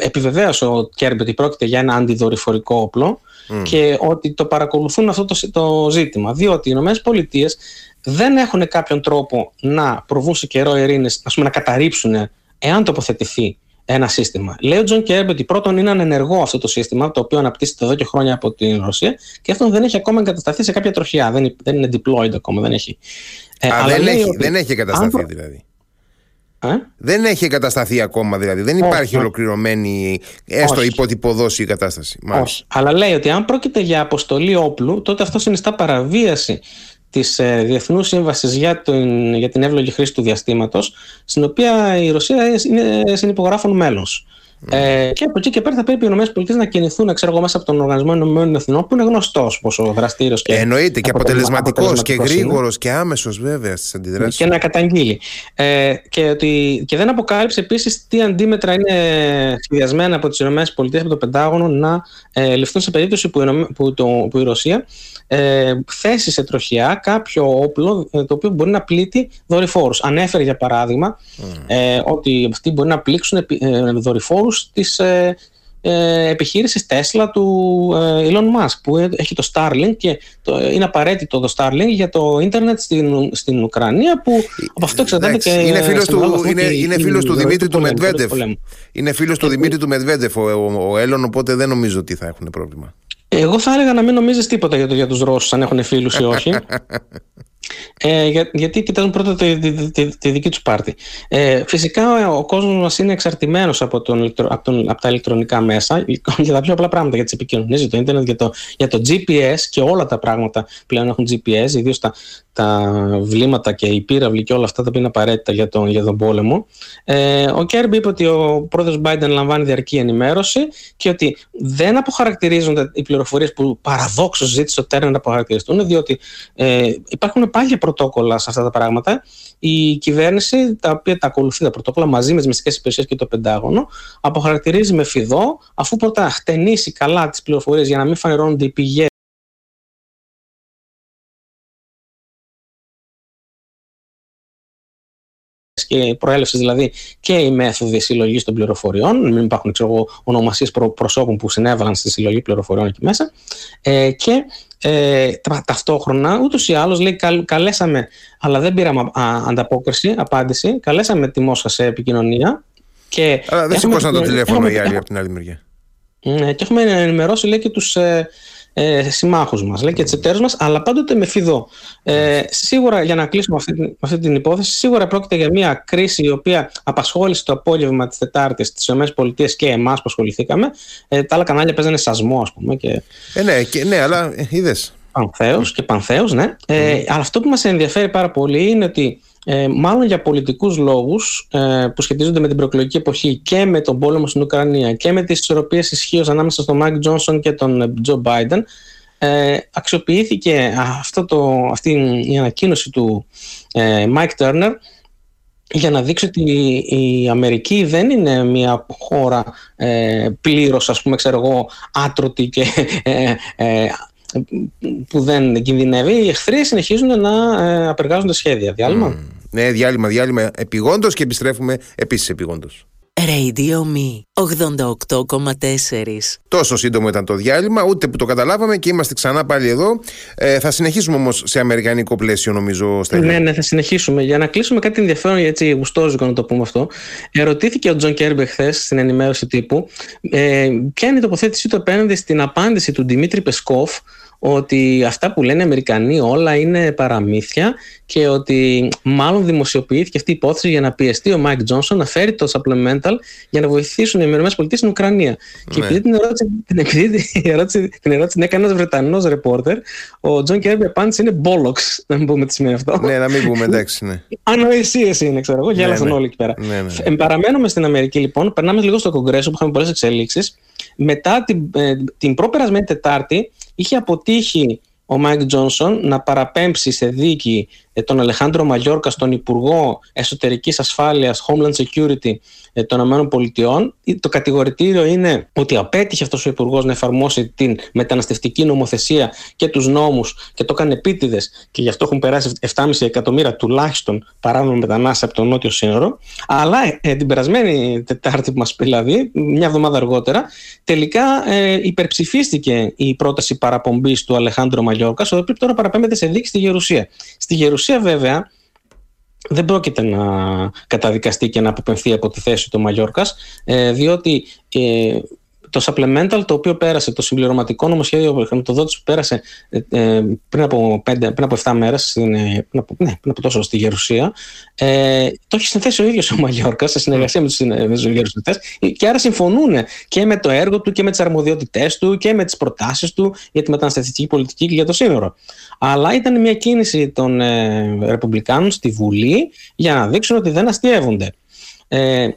επιβεβαίωσε ο Κέρμπι ότι πρόκειται για ένα αντιδορυφορικό όπλο και ότι το παρακολουθούν αυτό το, το ζήτημα. Διότι οι Ηνωμένες Πολιτείες δεν έχουν κάποιον τρόπο να προβούν σε καιρό ειρήνης, να καταρρύψουν εάν τοποθετηθεί ένα σύστημα. Λέει ο Τζον Κέρμπι ότι πρώτον είναι ανενεργό αυτό το σύστημα, το οποίο αναπτύσσεται εδώ και χρόνια από την Ρωσία, και αυτό δεν έχει ακόμα εγκατασταθεί σε κάποια τροχιά. Δεν, δεν είναι deployed ακόμα, δεν έχει. Ε, Α, δεν, έχει δεν έχει εγκατασταθεί δηλαδή. Ε; Δεν έχει εγκατασταθεί ακόμα δηλαδή. Δεν υπάρχει ολοκληρωμένη, έστω υποτυπωδώς η κατάσταση. Όχι. Αλλά λέει ότι αν πρόκειται για αποστολή όπλου, τότε αυτό συνιστά παραβίαση της ε, Διεθνούς Σύμβασης για, για την εύλογη χρήση του διαστήματος, στην οποία η Ρωσία είναι συνυπογράφων μέλος. Ε, και από εκεί και πέρα θα πρέπει οι ΗΠΑ να κινηθούν ξέρω, μέσα από τον Οργανισμό Ηνωμένων Εθνών, που είναι γνωστός πόσο δραστήριος και. Εννοείται και αποτελεσματικός και γρήγορος και άμεσος βέβαια στις αντιδράσεις. Και να καταγγείλει. Ε, και, ότι, και δεν αποκάλυψε επίσης τι αντίμετρα είναι σχεδιασμένα από τις ΗΠΑ από το Πεντάγωνο να ε, ληφθούν σε περίπτωση που, που, το, που η Ρωσία ε, θέσει σε τροχιά κάποιο όπλο ε, το οποίο μπορεί να πλήττει δορυφόρους. Ανέφερε για παράδειγμα ε, ότι αυτοί μπορεί να πλήξουν ε, δορυφόρους της ε, ε, επιχείρησης Tesla του ε, Elon Musk που έχει το Starlink και το, είναι απαραίτητο το Starlink για το ίντερνετ στην, στην Ουκρανία που από αυτό εξαρτάται και είναι φίλος του, είναι, είναι φίλος του Δημήτρη του Μετβέντεφ. Είναι φίλος του Δημήτρη του Μετβέντεφ ο, ο, ο Έλλον οπότε δεν νομίζω ότι θα έχουν πρόβλημα. Εγώ θα έλεγα να μην νομίζεις τίποτα για, το, για τους Ρώσους αν έχουν φίλους ή όχι Ε, για, γιατί κοιτάζουν πρώτα τη, τη, τη, τη δική τους πάρτη. Ε, φυσικά ο κόσμος μας είναι εξαρτημένος από, από, από τα ηλεκτρονικά μέσα για τα πιο απλά πράγματα, για τις επικοινωνίες, για το ίντερνετ, για το, για το GPS και όλα τα πράγματα πλέον έχουν GPS, ιδίως τα, τα βλήματα και οι πύραυλοι και όλα αυτά τα οποία είναι απαραίτητα για τον, για τον πόλεμο. Ε, ο Κέρμπι είπε ότι ο πρόεδρος Biden λαμβάνει διαρκή ενημέρωση και ότι δεν αποχαρακτηρίζονται οι πληροφορίες που παραδόξως ζήτησε ο Τέρνερ να αποχαρακτηριστούν, διότι ε, υπάρχουν πάλι πρωτόκολλα σε αυτά τα πράγματα. Η κυβέρνηση, τα οποία τα ακολουθεί τα πρωτόκολλα μαζί με τις μυστικές υπηρεσίες και το Πεντάγωνο, αποχαρακτηρίζει με φιδό, αφού πρώτα χτενίσει καλά τις πληροφορίες για να μην φανερώνονται οι πηγές και προέλευσης δηλαδή και οι μέθοδοι συλλογής των πληροφοριών, μην υπάρχουν ονομασίες προσώπων που συνέβαλαν στη συλλογή πληροφοριών εκεί μέσα. Ε, και ε, ταυτόχρονα, ούτως ή άλλως, λέει, καλέσαμε, αλλά δεν πήραμε ανταπόκριση, απάντηση. Καλέσαμε τη Μόσχα σε επικοινωνία. Και αλλά δεν σηκώσαν το τηλέφωνο οι άλλοι από την άλλη μεριά. Ναι, και έχουμε ενημερώσει λέει, και τους ε, ε, συμμάχους μας λέει, και τις εταίρους μας, αλλά πάντοτε με φιδό. Ε, σίγουρα, για να κλείσουμε αυτή, αυτή την υπόθεση, σίγουρα πρόκειται για μια κρίση η οποία απασχόλησε το απόγευμα της Τετάρτης της ΗΠΑ και εμάς που ασχοληθήκαμε. Ε, τα άλλα κανάλια παίζανε Σασμό, ας πούμε. Και... Ε, ναι, και, ναι, αλλά ε, είδες. Πανθέους και Πανθέους, ναι. Ε, αλλά αυτό που μας ενδιαφέρει πάρα πολύ είναι ότι ε, μάλλον για πολιτικούς λόγους ε, που σχετίζονται με την προεκλογική εποχή και με τον πόλεμο στην Ουκρανία και με τις ισορροπίες ισχύος ανάμεσα στον Μάικ Τζόνσον και τον Τζο Μπάιντεν ε, αξιοποιήθηκε αυτό το, αυτή η ανακοίνωση του ε, Μάικ Τέρνερ για να δείξει ότι η Αμερική δεν είναι μια χώρα ε, πλήρως ας πούμε ξέρω εγώ άτρωτη και ε, ε που δεν κινδυνεύει, οι εχθροί συνεχίζουν να ε, απεργάζονται σχέδια. Διάλειμμα. Ναι, διάλειμμα, διάλειμμα επιγόντως και επιστρέφουμε επίσης επιγόντως. Radio Me 88,4 Τόσο σύντομο ήταν το διάλειμμα, ούτε που το καταλάβαμε και είμαστε ξανά πάλι εδώ. Ε, θα συνεχίσουμε όμως σε αμερικανικό πλαίσιο, νομίζω, Στέλιο. Ναι, ναι, θα συνεχίσουμε. Για να κλείσουμε κάτι ενδιαφέρον, έτσι γουστόζικο να το πούμε αυτό. Ερωτήθηκε ο Τζον Κέρμπι χθες στην ενημέρωση τύπου ε, ποια είναι η τοποθέτησή του απέναντι στην απάντηση του Ντμίτρι Πεσκόφ ότι αυτά που λένε οι Αμερικανοί όλα είναι παραμύθια και ότι μάλλον δημοσιοποιήθηκε αυτή η υπόθεση για να πιεστεί ο Μάικ Τζόνσον να φέρει το supplemental για να βοηθήσουν οι ΗΠΑ στην Ουκρανία. Ναι. Και επειδή την ερώτηση, επειδή την ερώτηση, την ερώτηση την έκανε ένας Βρετανός ρεπόρτερ, ο Τζον Κέρμπι απάντησε είναι bollocks. Να μην πούμε τι σημαίνει αυτό. Ναι, να μην πούμε, εντάξει. Ναι. Ανοησίες είναι, ξέρω εγώ, γέλασαν ναι, ναι. όλοι εκεί πέρα. Ναι, ναι. ναι. Παραμένουμε στην Αμερική λοιπόν, περνάμε λίγο στο Κογκρέσο που είχαμε πολλές εξελίξεις. Μετά την, ε, την προπερασμένη Τετάρτη είχε αποτύχει ο Μάικ Τζόνσον να παραπέμψει σε δίκη ε, τον Αλεχάνδρο Μαγιόρκας τον Υπουργό Εσωτερικής Ασφάλειας Homeland Security ε, των ΗΠΑ. Το κατηγορητήριο είναι ότι απέτυχε αυτός ο Υπουργός να εφαρμόσει την μεταναστευτική νομοθεσία και τους νόμους και το έκανε επίτηδες και γι' αυτό έχουν περάσει 7,5 εκατομμύρια τουλάχιστον παράνομοι μετανάστες από το νότιο σύνορο. Αλλά ε, την περασμένη Τετάρτη που μας πει, δηλαδή, μια εβδομάδα αργότερα, τελικά ε, υπερψηφίστηκε η πρόταση παραπομπής του Αλεχάνδρο Μαγιόρκα, ο οποίο τώρα παραπέμπεται σε δίκη στη Γερουσία. Στη Γερουσία, βέβαια, δεν πρόκειται να καταδικαστεί και να αποπεμφθεί από τη θέση του Μαγιόρκας ε, διότι ε, το supplemental το οποίο πέρασε, το συμπληρωματικό νομοσχέδιο χρηματοδότηση που πέρασε ε, ε πριν, από 5, πριν από 7 μέρες, πριν, από, ναι, πριν από τόσο στη Γερουσία, ε, το έχει συνθέσει ο ίδιος ο Μαγιόρκας σε συνεργασία με τους Γερουσιαστές και άρα συμφωνούν και με το έργο του και με τις αρμοδιότητές του και με τις προτάσεις του για τη μεταναστευτική πολιτική και για το σύνορο. Αλλά ήταν μια κίνηση των ε, Ρεπουμπλικάνων στη Βουλή για να δείξουν ότι δεν αστείευονται. Ε, ε,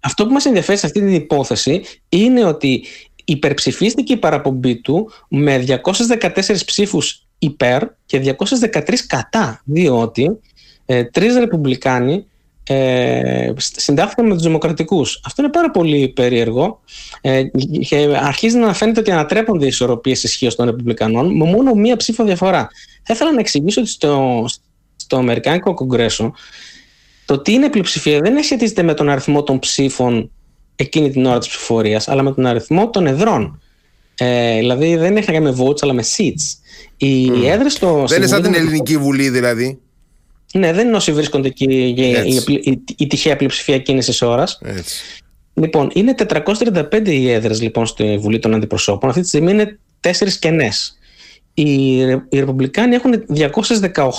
αυτό που μας ενδιαφέρει σε αυτή την υπόθεση είναι ότι υπερψηφίστηκε η παραπομπή του με 214 ψήφους υπέρ και 213 κατά, διότι ε, τρεις ρεπουμπλικάνοι ε, συντάχθηκαν με τους δημοκρατικούς. Αυτό είναι πάρα πολύ περίεργο ε, και αρχίζει να φαίνεται ότι ανατρέπονται οι ισορροπίες ισχύως των ρεπουμπλικανών με μόνο μία ψήφο διαφορά. Θα ήθελα να εξηγήσω ότι στο, στο Αμερικάνικο Κογκρέσο το τι είναι πλειοψηφία δεν σχετίζεται με τον αριθμό των ψήφων εκείνη την ώρα της ψηφοφορίας, αλλά με τον αριθμό των εδρών. Ε, δηλαδή δεν έχει να κάνει με votes, αλλά με seats. Οι mm. έδρες στο. Δεν είναι σαν την Ελληνική Βουλή, δηλαδή. Ναι, δεν είναι όσοι βρίσκονται εκεί η, η, η, η, τυχαία πλειοψηφία εκείνης της ώρας. Λοιπόν, είναι 435 οι έδρες λοιπόν στη Βουλή των Αντιπροσώπων. Αυτή τη στιγμή είναι τέσσερις κενές οι, οι Ρεπουμπλικάνοι έχουν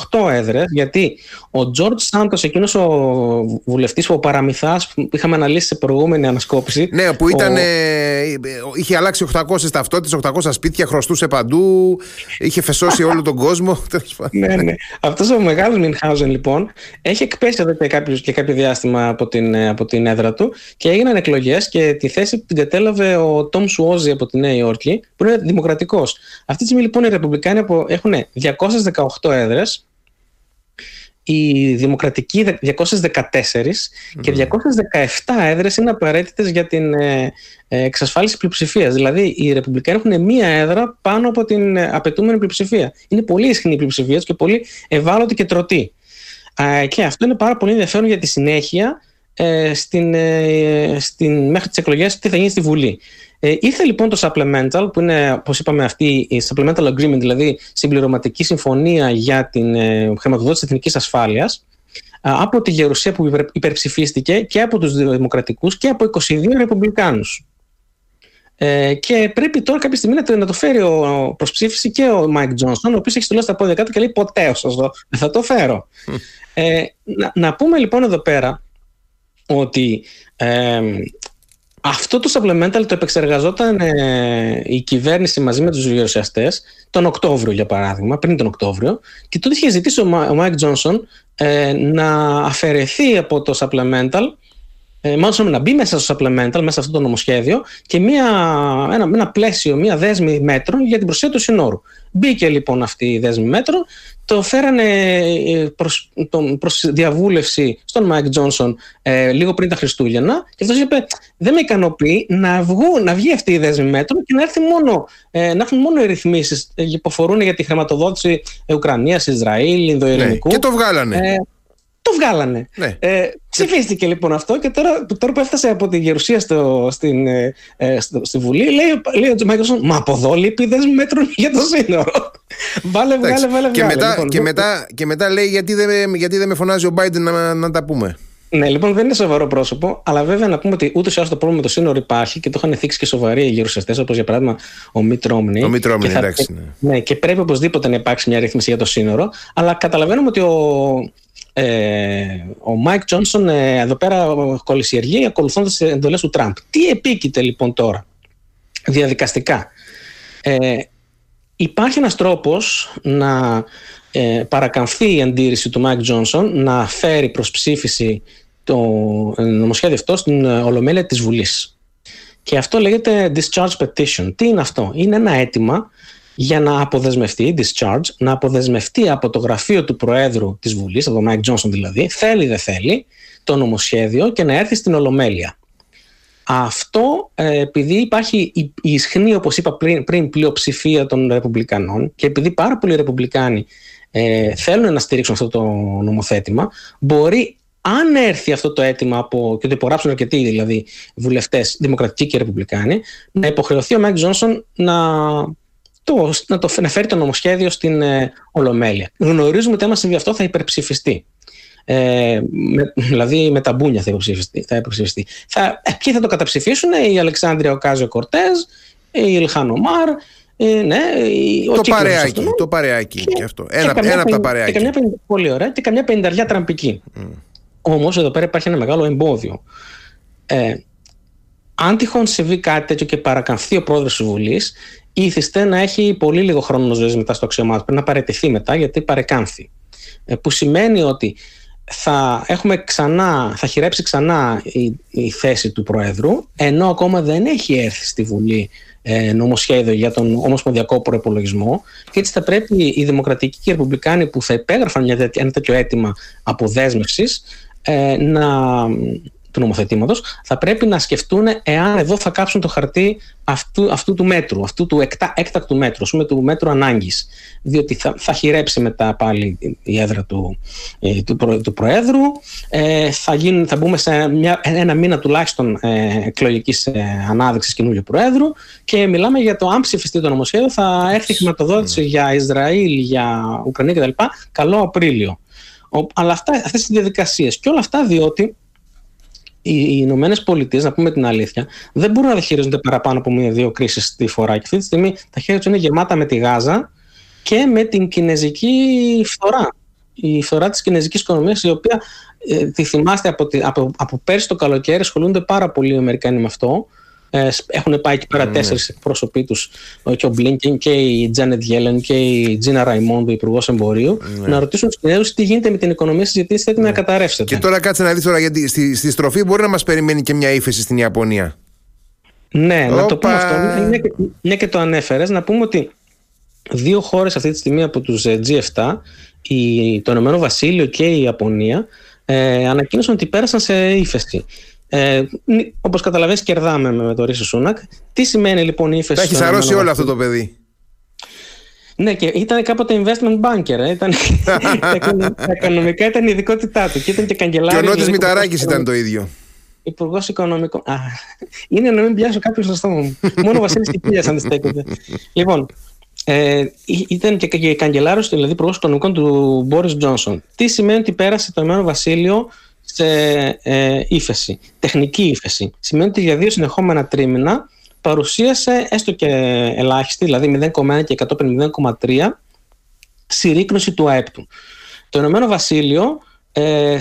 218 έδρες, γιατί ο Τζορτ Σάντος, εκείνος ο βουλευτής ο παραμυθάς που είχαμε αναλύσει σε προηγούμενη ανασκόπηση. Ναι, που ήταν, ο... ε, είχε αλλάξει 800 ταυτότητες, 800 σπίτια, χρωστούσε παντού, είχε φεσώσει όλο τον κόσμο. ναι, ναι. Αυτός ο μεγάλος Μινχάουζεν, λοιπόν, έχει εκπέσει εδώ και κάποιος, και κάποιο διάστημα από την, από την έδρα του και έγιναν εκλογές και τη θέση την κατέλαβε ο Τόμς Σουόζη από τη Νέα Υόρκη, που είναι δημοκρατικός. Αυτή τη στιγμή λοιπόν οι Ρεπουμπλικάνοι έχουν 218 έδρες, οι Δημοκρατικοί 214 και 217 έδρες είναι απαραίτητες για την ε, ε, εξασφάλιση πλειοψηφίας. Δηλαδή οι Ρεπουμπλικάνοι έχουν μία έδρα πάνω από την ε, απαιτούμενη πλειοψηφία. Είναι πολύ ισχυρή η πλειοψηφία και πολύ ευάλωτη και τρωτή. Και αυτό είναι πάρα πολύ ενδιαφέρον για τη συνέχεια στην, στην, μέχρι τις εκλογές τι θα γίνει στη Βουλή. Ε, ήρθε λοιπόν το supplemental, που είναι, όπως είπαμε, αυτή η supplemental agreement, δηλαδή συμπληρωματική συμφωνία για την ε, χρηματοδότηση της εθνικής ασφάλειας, από τη Γερουσία που υπερψηφίστηκε και από τους δημοκρατικούς και από 22 ρεπουμπλικάνους. Ε, και πρέπει τώρα κάποια στιγμή να το, φέρει ο, προς ψήφιση και ο Μάικ Τζόνσον, ο οποίος έχει στυλώσει τα πόδια κάτω και λέει ποτέ σας δεν θα το φέρω. ε, να, να, πούμε λοιπόν εδώ πέρα ότι ε, αυτό το supplemental το επεξεργαζόταν ε, η κυβέρνηση μαζί με τους γερουσιαστές τον Οκτώβριο για παράδειγμα, πριν τον Οκτώβριο και τότε είχε ζητήσει ο Μάικ Τζόνσον ε, να αφαιρεθεί από το supplemental ε, μάλλον να μπει μέσα στο supplemental, μέσα σε αυτό το νομοσχέδιο και μια, ένα, ένα πλαίσιο, μια δέσμη μέτρων για την προσέγγιση του συνόρου. Μπήκε λοιπόν αυτή η δέσμη μέτρων, το φέρανε ε, προς, το, προς διαβούλευση στον Μάικ Τζόνσον ε, λίγο πριν τα Χριστούγεννα και αυτός είπε δεν με ικανοποιεί να, βγουν, να βγει αυτή η δέσμη μέτρων και να, έρθει μόνο, ε, να έρθουν μόνο οι ρυθμίσεις ε, που αφορούν για τη χρηματοδότηση Ουκρανίας, Ισραήλ, Ινδοειρηνικού. Ναι, και το βγάλανε. Ε, Το βγάλανε. Ναι. Ε, ψηφίστηκε λοιπόν αυτό και τώρα, τώρα που έφτασε από τη γερουσία στο, στην, ε, ε, στο, στη Βουλή, λέει, λέει ο Τζο Μάικροσον, Μα από εδώ λείπει δέσμοι μέτρων για το σύνορο. βάλε, βγάλε, βάλε, και, βγάλε. μετά, λοιπόν, και, μετά, και μετά λέει γιατί δεν, γιατί δεν με φωνάζει ο Biden να, να τα πούμε. Ναι, λοιπόν δεν είναι σοβαρό πρόσωπο, αλλά βέβαια να πούμε ότι ούτως ή άλλως το πρόβλημα με το σύνορο υπάρχει και το είχαν θίξει και σοβαροί γερουσιαστές, όπως για παράδειγμα ο Μιτ Ρόμνη. Ο Μιτ Ρόμνη, Και θα- εντάξει, ναι. ναι, και πρέπει οπωσδήποτε να υπάρξει μια ρύθμιση για το σύνορο. Αλλά καταλαβαίνουμε ότι ο, ε, ο Μάικ Τζόνσον ε, εδώ πέρα κωλυσιεργεί ακολουθώντας τις εντολές του Τραμπ. Τι επίκειται λοιπόν τώρα διαδικαστικά; Ε, υπάρχει ένας τρόπος να ε, παρακαμφθεί η αντίρρηση του Μάικ Τζόνσον να φέρει προς ψήφιση το ε, νομοσχέδιο αυτό στην ε, Ολομέλεια της Βουλής. Και αυτό λέγεται discharge petition. Τι είναι αυτό; Είναι ένα αίτημα για να αποδεσμευτεί, discharge, να αποδεσμευτεί από το γραφείο του Προέδρου της Βουλής, από τον Μάικ Τζόνσον δηλαδή, θέλει δεν θέλει, το νομοσχέδιο και να έρθει στην Ολομέλεια. Αυτό ε, επειδή υπάρχει η, η ισχνή, όπως είπα πριν, πριν, πλειοψηφία των Ρεπουμπλικανών και επειδή πάρα πολλοί Ρεπουμπλικάνοι ε, θέλουν να στηρίξουν αυτό το νομοθέτημα, μπορεί αν έρθει αυτό το αίτημα από, και το υπογράψουν αρκετοί δηλαδή βουλευτές, δημοκρατικοί και ρεπουμπλικάνοι, να υποχρεωθεί ο Μάικ Τζόνσον να, το, να, το, να φέρει το νομοσχέδιο στην ε, Ολομέλεια. Γνωρίζουμε ότι άμα συμβεί αυτό θα υπερψηφιστεί. Ε, με, δηλαδή με τα μπούνια θα υπερψηφιστεί. Θα υπερψηφιστεί. Θα, ε, ποιοι θα το καταψηφίσουν, η Αλεξάντρια Οκάζιο Κορτέζ, η Ιλχάν Ομάρ, ε, ναι, η, ο Το Κίκορος παρεάκι, αυτόν, το παρεάκι και αυτό. Ένα, καμιά ένα από τα πεν- παρεάκια. Και καμιά, πεν- πολύ ωραία. Και καμιά πενταριά τραμπικοί. Μμ. Όμως εδώ πέρα υπάρχει ένα μεγάλο εμπόδιο. Ε, αν τυχόν συμβεί κάτι τέτοιο και παρακαμφθεί ο πρόεδρος της Βουλής, ήθιστε να έχει πολύ λίγο χρόνο ζωή μετά στο αξιωμά του. Πρέπει να παραιτηθεί μετά γιατί παρεκάμφθη. Ε, που σημαίνει ότι θα έχουμε ξανά, θα χειρέψει ξανά η, η θέση του Προέδρου, ενώ ακόμα δεν έχει έρθει στη Βουλή ε, νομοσχέδιο για τον ομοσπονδιακό προπολογισμό. Και έτσι θα πρέπει οι Δημοκρατικοί και οι Ρεπουμπλικάνοι που θα υπέγραφαν μια, τέτοια- ένα τέτοιο αίτημα αποδέσμευσης ε, να, του νομοθετήματος, θα πρέπει να σκεφτούν εάν εδώ θα κάψουν το χαρτί αυτού, αυτού του μέτρου, αυτού του εκτά, έκτακτου μέτρου, ας πούμε, του μέτρου ανάγκης. Διότι θα, θα χειρέψει μετά πάλι η έδρα του, ε, του, προ, του Προέδρου. Ε, θα, γίνουν, θα μπούμε σε μια, ένα μήνα τουλάχιστον ε, εκλογικής ε, ανάδειξης καινούριου Προέδρου και μιλάμε για το αν ψηφιστεί το νομοσχέδιο θα έρθει χρηματοδότηση για Ισραήλ, για Ουκρανία κτλ. καλό Απρίλιο. Ο, αλλά αυτά, αυτές οι διαδικασίες και όλα αυτά διότι οι, οι Ηνωμένες Πολιτείες, να πούμε την αλήθεια, δεν μπορούν να διαχειρίζονται παραπάνω από μία-δύο κρίσεις τη φορά. Και αυτή τη στιγμή τα χέρια τους είναι γεμάτα με τη Γάζα και με την κινέζικη φθορά. Η φθορά της κινέζικης οικονομίας, η οποία ε, τη θυμάστε από, τη, από, από πέρσι το καλοκαίρι, ασχολούνται πάρα πολύ οι Αμερικάνοι με αυτό. Ε, έχουν πάει εκεί πέρα Ναι. τέσσερις εκπρόσωποι τους, και ο Μπλίνκεν και η Τζάνετ Γέλεν και η Τζίνα Ραϊμόντο, υπουργός εμπορίου, να ρωτήσουν τους Κινέζου τι γίνεται με την οικονομία σας, γιατί είστε έτοιμοι να καταρρεύσετε. Και τώρα κάτσε να δεις τώρα γιατί στη, στη στροφή μπορεί να μας περιμένει και μια ύφεση στην Ιαπωνία. Ναι, να το πούμε Όπα. αυτό. Μια και, μια και το ανέφερες, να πούμε ότι δύο χώρες αυτή τη στιγμή από τους G7, η, το Ηνωμένο Βασίλειο και η Ιαπωνία, ε, ανακοίνωσαν ότι πέρασαν σε ύφεση. Ε, Όπως καταλαβαίνεις, κερδάμε με, με το Ρίση Σούνακ. Τι σημαίνει λοιπόν η ύφεση. Τα έχει στο αρρώσει Ηνωμένο όλο αυτό Βασίλειο; το παιδί. Ναι, και ήταν κάποτε investment banker. Ε, ήταν, τα οικονο- τα οικονομικά ήταν η ειδικότητά του. Και ήταν και Και ο καγκελάριο. Νότης Μηταράκης ήταν το ίδιο. Υπουργός Οικονομικών. Α, είναι να μην πιάσω κάποιον στο στόμα μου. Μόνο ο Βασίλη Κικίλια αντιστέκεται. λοιπόν, ε, ή- ήταν και, και καγκελάριος, δηλαδή υπουργός Οικονομικών του Μπόρι Τζόνσον. Τι σημαίνει ότι πέρασε το Ηνωμένο Βασίλειο σε ε, ύφεση, τεχνική ύφεση. Σημαίνει ότι για δύο συνεχόμενα τρίμηνα παρουσίασε έστω και ελάχιστη, δηλαδή 0,1 και κατόπιν 0,3 συρρήκνωση του ΑΕΠ του. Το Ηνωμένο Βασίλειο ε,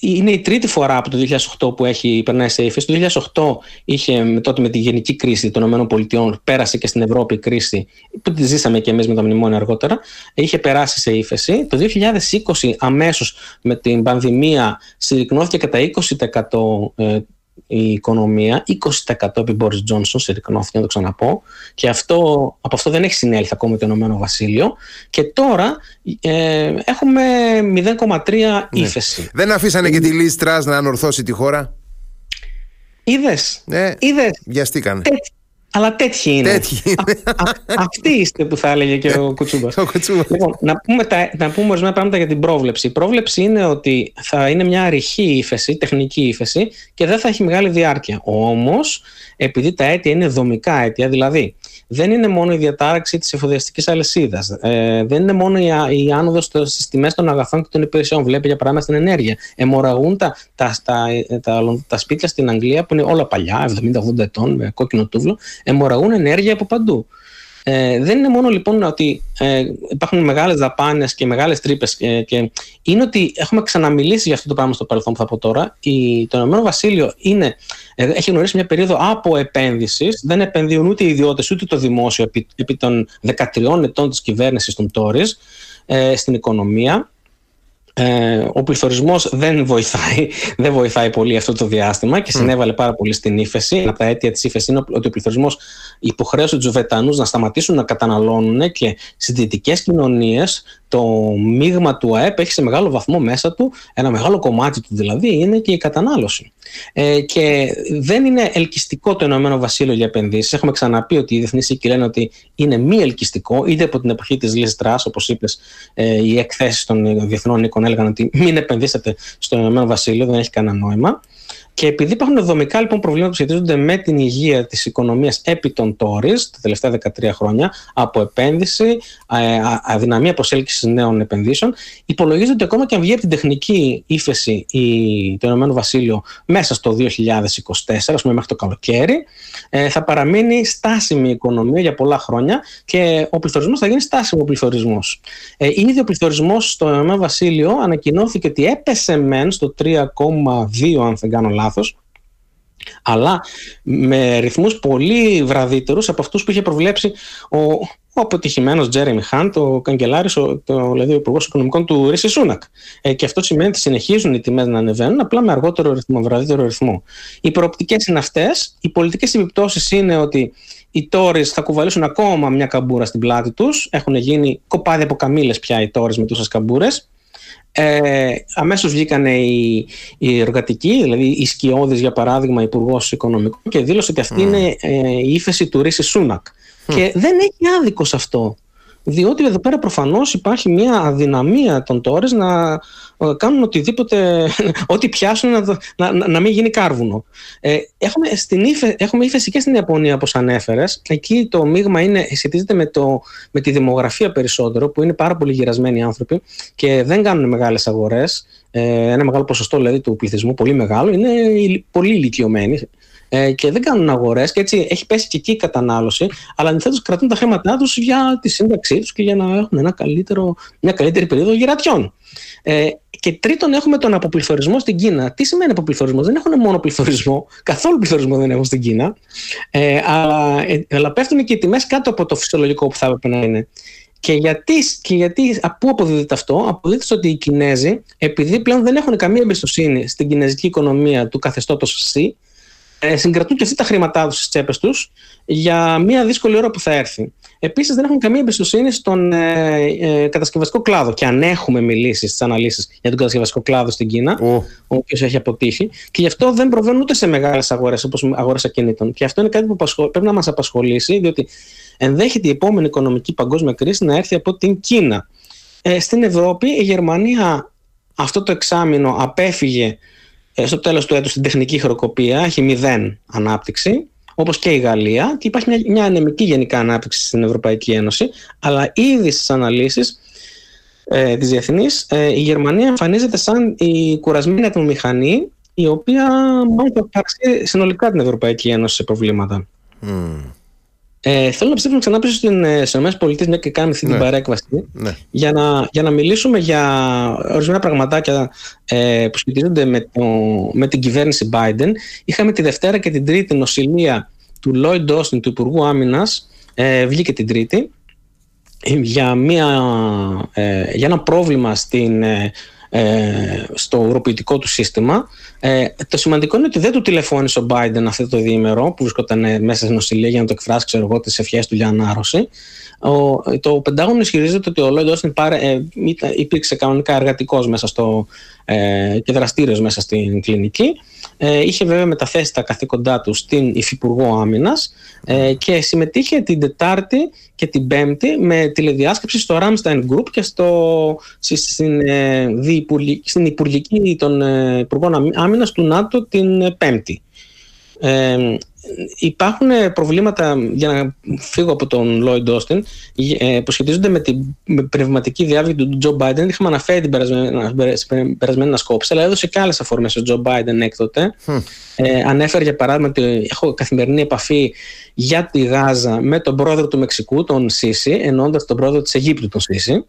είναι η τρίτη φορά από το 2008 που έχει περνάει σε ύφεση. Το 2008 είχε με- τότε με τη γενική κρίση των ΗΠΑ, πέρασε και στην Ευρώπη η κρίση, που τη ζήσαμε και εμείς με τα μνημόνια αργότερα, είχε περάσει σε ύφεση. Το 2020 αμέσως με την πανδημία συρρυκνώθηκε κατά 20% ε, η οικονομία, 20% επί Μπόρις Τζόνσον συρρυκνώθηκε, να το ξαναπώ, και αυτό, από αυτό δεν έχει συνέλθει ακόμα το Ηνωμένο Βασίλειο. Και τώρα ε, έχουμε 0,3 ύφεση. Δεν αφήσανε και τη Λίζ Τρας να ανορθώσει τη χώρα; Είδες. Ναι, Είδες. βιαστήκανε. Έτσι, αλλά τέτοιοι είναι. Τέτοιοι είναι. Α, α, αυτοί είστε που θα έλεγε και ο Κουτσούμπα. Ο Κουτσούμπας. λοιπόν, να πούμε, τα, να πούμε ορισμένα πράγματα για την πρόβλεψη. Η πρόβλεψη είναι ότι θα είναι μια ρηχή ύφεση, τεχνική ύφεση και δεν θα έχει μεγάλη διάρκεια. Όμως, επειδή τα αίτια είναι δομικά αίτια, δηλαδή δεν είναι μόνο η διατάραξη της εφοδιαστικής αλυσίδας, ε, δεν είναι μόνο η, α- η άνοδος στις τιμές των αγαθών και των υπηρεσιών. Βλέπει για παράδειγμα στην ενέργεια. Εμορραγούν τα, τα, τα, τα, τα σπίτια στην Αγγλία που είναι όλα παλιά, 70-80 ετών, με κόκκινο τούβλο, εμορραγούν ενέργεια από παντού. Ε, δεν είναι μόνο λοιπόν ότι ε, υπάρχουν μεγάλες δαπάνες και μεγάλες τρύπες. Ε, και είναι ότι έχουμε ξαναμιλήσει για αυτό το πράγμα στο παρελθόν που θα πω τώρα. Η, το Ηνωμένο Βασίλειο είναι, ε, έχει γνωρίσει μια περίοδο από επένδυσης. Δεν επενδύουν ούτε οι ιδιώτες ούτε το δημόσιο επί, επί των 13 ετών της κυβέρνησης των Tories ε, στην οικονομία. Ε, ο πληθωρισμός δεν βοηθάει, δεν βοηθάει πολύ αυτό το διάστημα και συνέβαλε πάρα πολύ στην ύφεση. Ένα από τα αίτια της ύφεσης είναι ότι ο πληθωρισμός υποχρέωσε τους Βετανού να σταματήσουν να καταναλώνουν και στι δυτικέ κοινωνίες το μείγμα του ΑΕΠ έχει σε μεγάλο βαθμό μέσα του, ένα μεγάλο κομμάτι του δηλαδή είναι και η κατανάλωση. Ε, και δεν είναι ελκυστικό το Ηνωμένο Βασίλειο για επενδύσεις. Έχουμε ξαναπεί ότι οι διεθνείς οίκοι λένε ότι είναι μη ελκυστικό, ήδη από την εποχή της Λίζ Τρας, όπως είπες, ε, οι εκθέσεις των διεθνών οίκων έλεγαν ότι μην επενδύσετε στο Ηνωμένο Βασίλειο, δεν έχει κανένα νόημα. Και επειδή υπάρχουν δομικά λοιπόν προβλήματα που σχετίζονται με την υγεία της οικονομίας επί των Tories τα τελευταία 13 χρόνια, από επένδυση, αδυναμία προσέλκυσης νέων επενδύσεων, υπολογίζεται ότι ακόμα και αν βγει από την τεχνική ύφεση η, το Ηνωμένο Βασίλειο μέσα στο 2024, ας πούμε μέχρι το καλοκαίρι, ε, θα παραμείνει στάσιμη η οικονομία για πολλά χρόνια και ο πληθωρισμός θα γίνει στάσιμο πληθωρισμός. Ε, ήδη ο πληθωρισμός στο Ηνωμένο Βασίλειο ανακοινώθηκε ότι έπεσε μεν στο 3,2, αν δεν κάνω λάθος, αλλά με ρυθμούς πολύ βραδύτερους από αυτούς που είχε προβλέψει ο, ο αποτυχημένος Τζέρεμι Χάντ, ο καγκελάρης, ο, το, δηλαδή ο υπουργός οικονομικών του Ρίση Σούνακ. Ε, και αυτό σημαίνει ότι συνεχίζουν οι τιμές να ανεβαίνουν, απλά με αργότερο ρυθμό, βραδύτερο ρυθμό. Οι προοπτικές είναι αυτές. Οι πολιτικές επιπτώσεις είναι ότι οι Τόρες θα κουβαλήσουν ακόμα μια καμπούρα στην πλάτη τους. Έχουν γίνει κοπάδι από καμήλες πια οι Τόρες με τόσες καμπούρες. Ε, αμέσως βγήκαν οι, οι εργατικοί, δηλαδή οι Σκιώδης για παράδειγμα υπουργός Οικονομικών και δήλωσε ότι αυτή mm. είναι ε, η ύφεση του Ρίση Σούνακ. Mm. Και δεν έχει άδικο σε αυτό. Διότι εδώ πέρα προφανώς υπάρχει μια αδυναμία των Τόρες να κάνουν οτιδήποτε, ό,τι πιάσουν να, να, να, μην γίνει κάρβουνο. Ε, έχουμε, στην ύφε, έχουμε ύφεση και στην Ιαπωνία όπως ανέφερες. Εκεί το μείγμα είναι, σχετίζεται με, το, με τη δημογραφία περισσότερο που είναι πάρα πολύ γυρασμένοι άνθρωποι και δεν κάνουν μεγάλες αγορές. Ε, ένα μεγάλο ποσοστό δηλαδή του πληθυσμού, πολύ μεγάλο, είναι πολύ ηλικιωμένοι ε, και δεν κάνουν αγορές και έτσι έχει πέσει και εκεί η κατανάλωση. Αλλά αντιθέτως κρατούν τα χρήματά τους για τη σύνταξή τους και για να έχουν ένα καλύτερο, μια καλύτερη περίοδο γερατιών. Ε, και τρίτον, έχουμε τον αποπληθωρισμό στην Κίνα. Τι σημαίνει αποπληθωρισμό, Δεν έχουν μόνο πληθωρισμό, καθόλου πληθωρισμό δεν έχουν στην Κίνα. Ε, αλλά, ε, αλλά πέφτουν και οι τιμές κάτω από το φυσιολογικό που θα έπρεπε να είναι. Και γιατί, και γιατί πού αποδίδεται αυτό, αποδίδεται ότι οι Κινέζοι, επειδή πλέον δεν έχουν καμία εμπιστοσύνη στην κινέζικη οικονομία του καθεστώτος ΣΥ, ε, συγκρατούν και αυτοί τα χρήματά τους στις τσέπες τους για μια δύσκολη ώρα που θα έρθει. Επίσης, δεν έχουν καμία εμπιστοσύνη στον ε, ε, κατασκευαστικό κλάδο. Και αν έχουμε μιλήσει στις αναλύσεις για τον κατασκευαστικό κλάδο στην Κίνα, oh. ο οποίος έχει αποτύχει, και γι' αυτό δεν προβαίνουν ούτε σε μεγάλες αγορές όπως αγορές ακινήτων. Και αυτό είναι κάτι που πρέπει να μας απασχολήσει, διότι ενδέχεται η επόμενη οικονομική παγκόσμια κρίση να έρθει από την Κίνα. Ε, στην Ευρώπη, η Γερμανία αυτό το εξάμεινο απέφυγε στο τέλος του έτους την τεχνική χροκοπία, έχει μηδέν ανάπτυξη, όπως και η Γαλλία και υπάρχει μια, μια ανεμική γενικά ανάπτυξη στην Ευρωπαϊκή Ένωση, αλλά ήδη στις αναλύσεις ε, της διεθνής ε, η Γερμανία εμφανίζεται σαν η κουρασμένη ατμομηχανή η οποία μάλλον θα παρασύρει συνολικά την Ευρωπαϊκή Ένωση σε προβλήματα. Mm. Ε, θέλω να ψήφουμε ξανά πίσω στις ΗΠΑ, μια και κάνουμε αυτή ναι. την παρέκβαση, ναι. για, να, για να μιλήσουμε για ορισμένα πραγματάκια ε, που σχετίζονται με, το, με την κυβέρνηση Biden. Είχαμε τη Δευτέρα και την Τρίτη νοσηλεία του Lloyd Austin, του Υπουργού Άμυνας, ε, βγήκε την Τρίτη, για, μια, ε, για ένα πρόβλημα στην, ε, στο ουροποιητικό του σύστημα. Ε, το σημαντικό είναι ότι δεν του τηλεφώνησε ο Biden αυτό το διήμερο που βρισκόταν μέσα στην νοσηλεία για να το εκφράσει ξέρω εγώ, τις ευχές του για ανάρρωση. Ο, το Πεντάγωνο ισχυρίζεται ότι ο Lloyd Austin πάρε, ε, υπήρξε κανονικά εργατικός μέσα στο, ε, και δραστήριος μέσα στην κλινική. Ε, είχε βέβαια μεταθέσει τα καθήκοντά του στην Υφυπουργό Άμυνας ε, και συμμετείχε την Τετάρτη και την Πέμπτη με τηλεδιάσκεψη στο Ramstein Group και στο, στην, ε, στην Υπουργική των ε, Υπουργών Άμυνας του ΝΑΤΟ την Πέμπτη. Ε, υπάρχουν προβλήματα, για να φύγω από τον Lloyd Austin, ε, που σχετίζονται με την πνευματική διάβγη του Τζο Biden. Είχαμε αναφέρει την περασμένη, περασμένη ανασκόπηση, αλλά έδωσε και άλλες αφορμές ο Τζο Biden έκτοτε. Ε, ανέφερε για παράδειγμα ότι έχω καθημερινή επαφή για τη Γάζα με τον πρόεδρο του Μεξικού, τον Σίση, εννοώντας τον πρόεδρο της Αιγύπτου, τον Σίση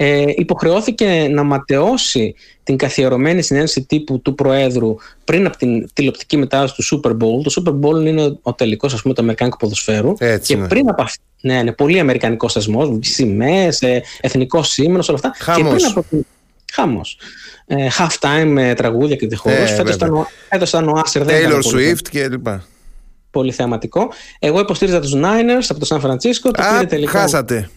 ε, υποχρεώθηκε να ματαιώσει την καθιερωμένη συνέντευξη τύπου του Προέδρου πριν από την τηλεοπτική μετάδοση του Super Bowl. Το Super Bowl είναι ο τελικός, ας πούμε, του Αμερικάνικου ποδοσφαίρου. Έτσι και πριν από αυτό. Ναι, είναι πολύ Αμερικανικό θεσμός, σημαίες, ε, εθνικός σήμαινο, όλα αυτά. Χάμος. Και πριν από την. Χάμο. Ε, half time με τραγούδια και τυχόρου. Ε, Φέτος ήταν, ο Άσερ. Taylor Swift και λοιπά. Πολύ θεαματικό. Εγώ υποστήριζα τους Niners από το Σαν Φρανσίσκο. Το Α, τελικά... χάσατε.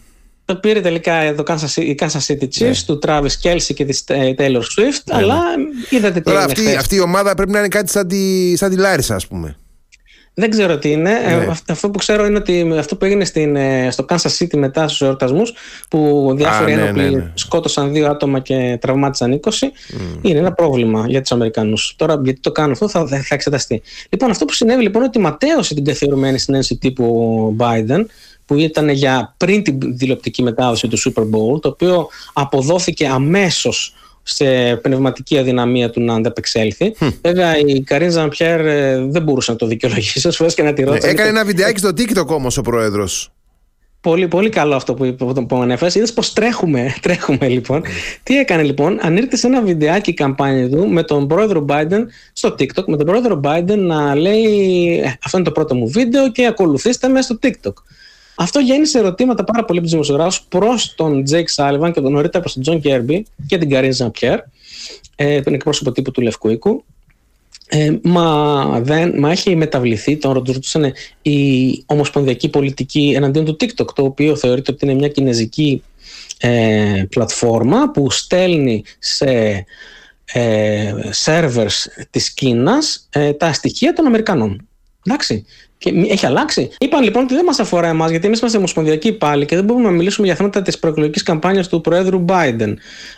Το πήρε τελικά το Kansas, η Kansas City Chiefs ναι. του Travis Kelsey και της ε, Taylor Swift, ναι, αλλά ναι. είδατε τι Τώρα αυτή, αυτή η ομάδα πρέπει να είναι κάτι σαν τη, σαν τη Λάρισα, ας πούμε. Δεν ξέρω τι είναι. Ε, ναι. αυτό που ξέρω είναι ότι αυτό που έγινε στην, ε, στο Kansas City μετά στους εορτασμούς, που διάφοροι ναι, ένοπλοι ναι, ναι. σκότωσαν δύο άτομα και τραυμάτισαν 20, mm. είναι ένα πρόβλημα για τους Αμερικανούς. Τώρα, γιατί το κάνουν αυτό, θα, θα εξεταστεί. Λοιπόν, αυτό που συνέβη λοιπόν είναι ότι ματέωσε την καθιερωμένη συνέντευξη τύπου Biden, που ήταν για πριν την τηλεοπτική μετάδοση του Super Bowl, το οποίο αποδόθηκε αμέσως σε πνευματική αδυναμία του να ανταπεξέλθει. Hm. Βέβαια, η Καρίν Ζαμπιέρ δεν μπορούσε να το δικαιολογήσει. και να τη ρώτησε. Έκανε ένα βιντεάκι στο TikTok όμως ο πρόεδρος. Πολύ, πολύ καλό αυτό που, που, που ανέφερες. Είδες πως τρέχουμε, τρέχουμε λοιπόν. Τι έκανε λοιπόν, ανήρθε ένα βιντεάκι η καμπάνια του με τον πρόεδρο Biden στο TikTok, με τον πρόεδρο Biden να λέει «Ε, Αυτό είναι το πρώτο μου βίντεο και ακολουθήστε με στο TikTok. Αυτό γέννησε ερωτήματα πάρα πολύ από τους δημοσιογράφους προς τον Τζέικ Σάλιβαν και τον νωρίτερα προς τον Τζον Κίρμπι και την Καρίν Ζαν-Πιέρ, ε, που είναι εκπρόσωπος τύπου του Λευκού Οίκου. Ε, μα, δεν, μα έχει μεταβληθεί, τον ρωτούσαν η ομοσπονδιακή πολιτική εναντίον του TikTok, το οποίο θεωρείται ότι είναι μια κινέζικη ε, πλατφόρμα που στέλνει σε ε, servers της Κίνας ε, τα στοιχεία των Αμερικανών. Εντάξει. Και έχει αλλάξει. Είπαν λοιπόν ότι δεν μας αφορά εμάς, γιατί εμείς είμαστε ομοσπονδιακοί πάλι και δεν μπορούμε να μιλήσουμε για θέματα της προεκλογικής καμπάνιας του Προέδρου Biden.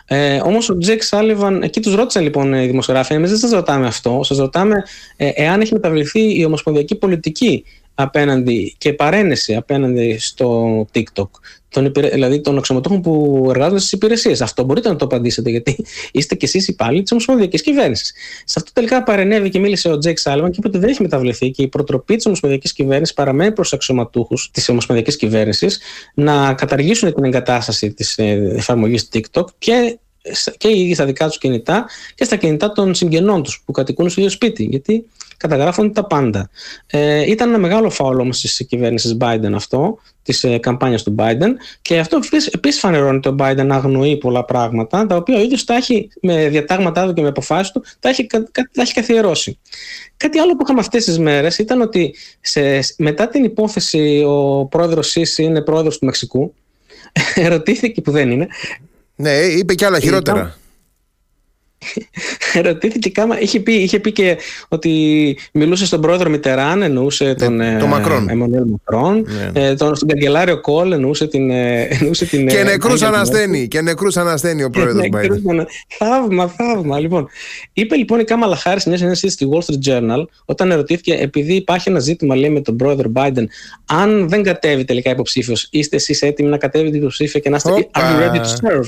Ε, Όμως ο Τζέικ Σάλιβαν, εκεί τους ρώτησαν λοιπόν οι δημοσιογράφοι, εμείς δεν σας ρωτάμε αυτό. Σας ρωτάμε ε, εάν έχει μεταβληθεί η ομοσπονδιακή πολιτική απέναντι και παραίνεση απέναντι στο TikTok των, δηλαδή των αξιωματούχων που εργάζονται στις υπηρεσίες. Αυτό μπορείτε να το απαντήσετε, γιατί είστε κι εσείς υπάλληλοι της Ομοσπονδιακής Κυβέρνησης. Σε αυτό τελικά παρενέβη και μίλησε ο Τζέικ Σάλιβαν και είπε ότι δεν έχει μεταβληθεί και η προτροπή της Ομοσπονδιακής Κυβέρνησης παραμένει προς αξιωματούχους της Ομοσπονδιακής Κυβέρνησης να καταργήσουν την εγκατάσταση της ε, εφαρμογής TikTok και και οι ίδιοι στα δικά τους κινητά και στα κινητά των συγγενών τους που κατοικούν στο ίδιο σπίτι. Γιατί καταγράφονται τα πάντα. Ε, ήταν ένα μεγάλο φάουλ όμως τη κυβέρνηση Biden αυτό, της ε, καμπάνιας του Biden. Και αυτό επίσης φανερώνει ότι ο Biden αγνοεί πολλά πράγματα, τα οποία ο ίδιος τα έχει με διατάγματά του και με αποφάσεις του, τα έχει, τα έχει καθιερώσει. Κάτι άλλο που είχαμε αυτές τις μέρες ήταν ότι σε, μετά την υπόθεση ο πρόεδρος Σίση είναι πρόεδρος του Μεξικού. Ερωτήθηκε που δεν είναι. Ναι, είπε και άλλα χειρότερα. Ρωτήθηκε κάμα. Είχε πει, είχε πει και ότι μιλούσε στον πρόεδρο Μιτεράν, εννοούσε τον. Ε, το Μακρόν. Εμμανουέλ Μακρόν. Ναι. Ε, τον, στον καγκελάριο Κόλ, εννοούσε την. Ε, εννοούσε την και νεκρούς ανασθένει. Και νεκρούς ανασθένει ο πρόεδρος Μπάιντεν. Θαύμα, θαύμα. Λοιπόν, είπε λοιπόν η Κάμαλα Χάρη σε μια συνέντευξη στη Wall Street Journal, όταν ερωτήθηκε, επειδή υπάρχει ένα ζήτημα, λέει, με τον πρόεδρο Biden, αν δεν κατέβει τελικά υποψήφιος, είστε εσείς έτοιμοι να κατέβετε υποψήφιο και να είστε. Are you ready to serve?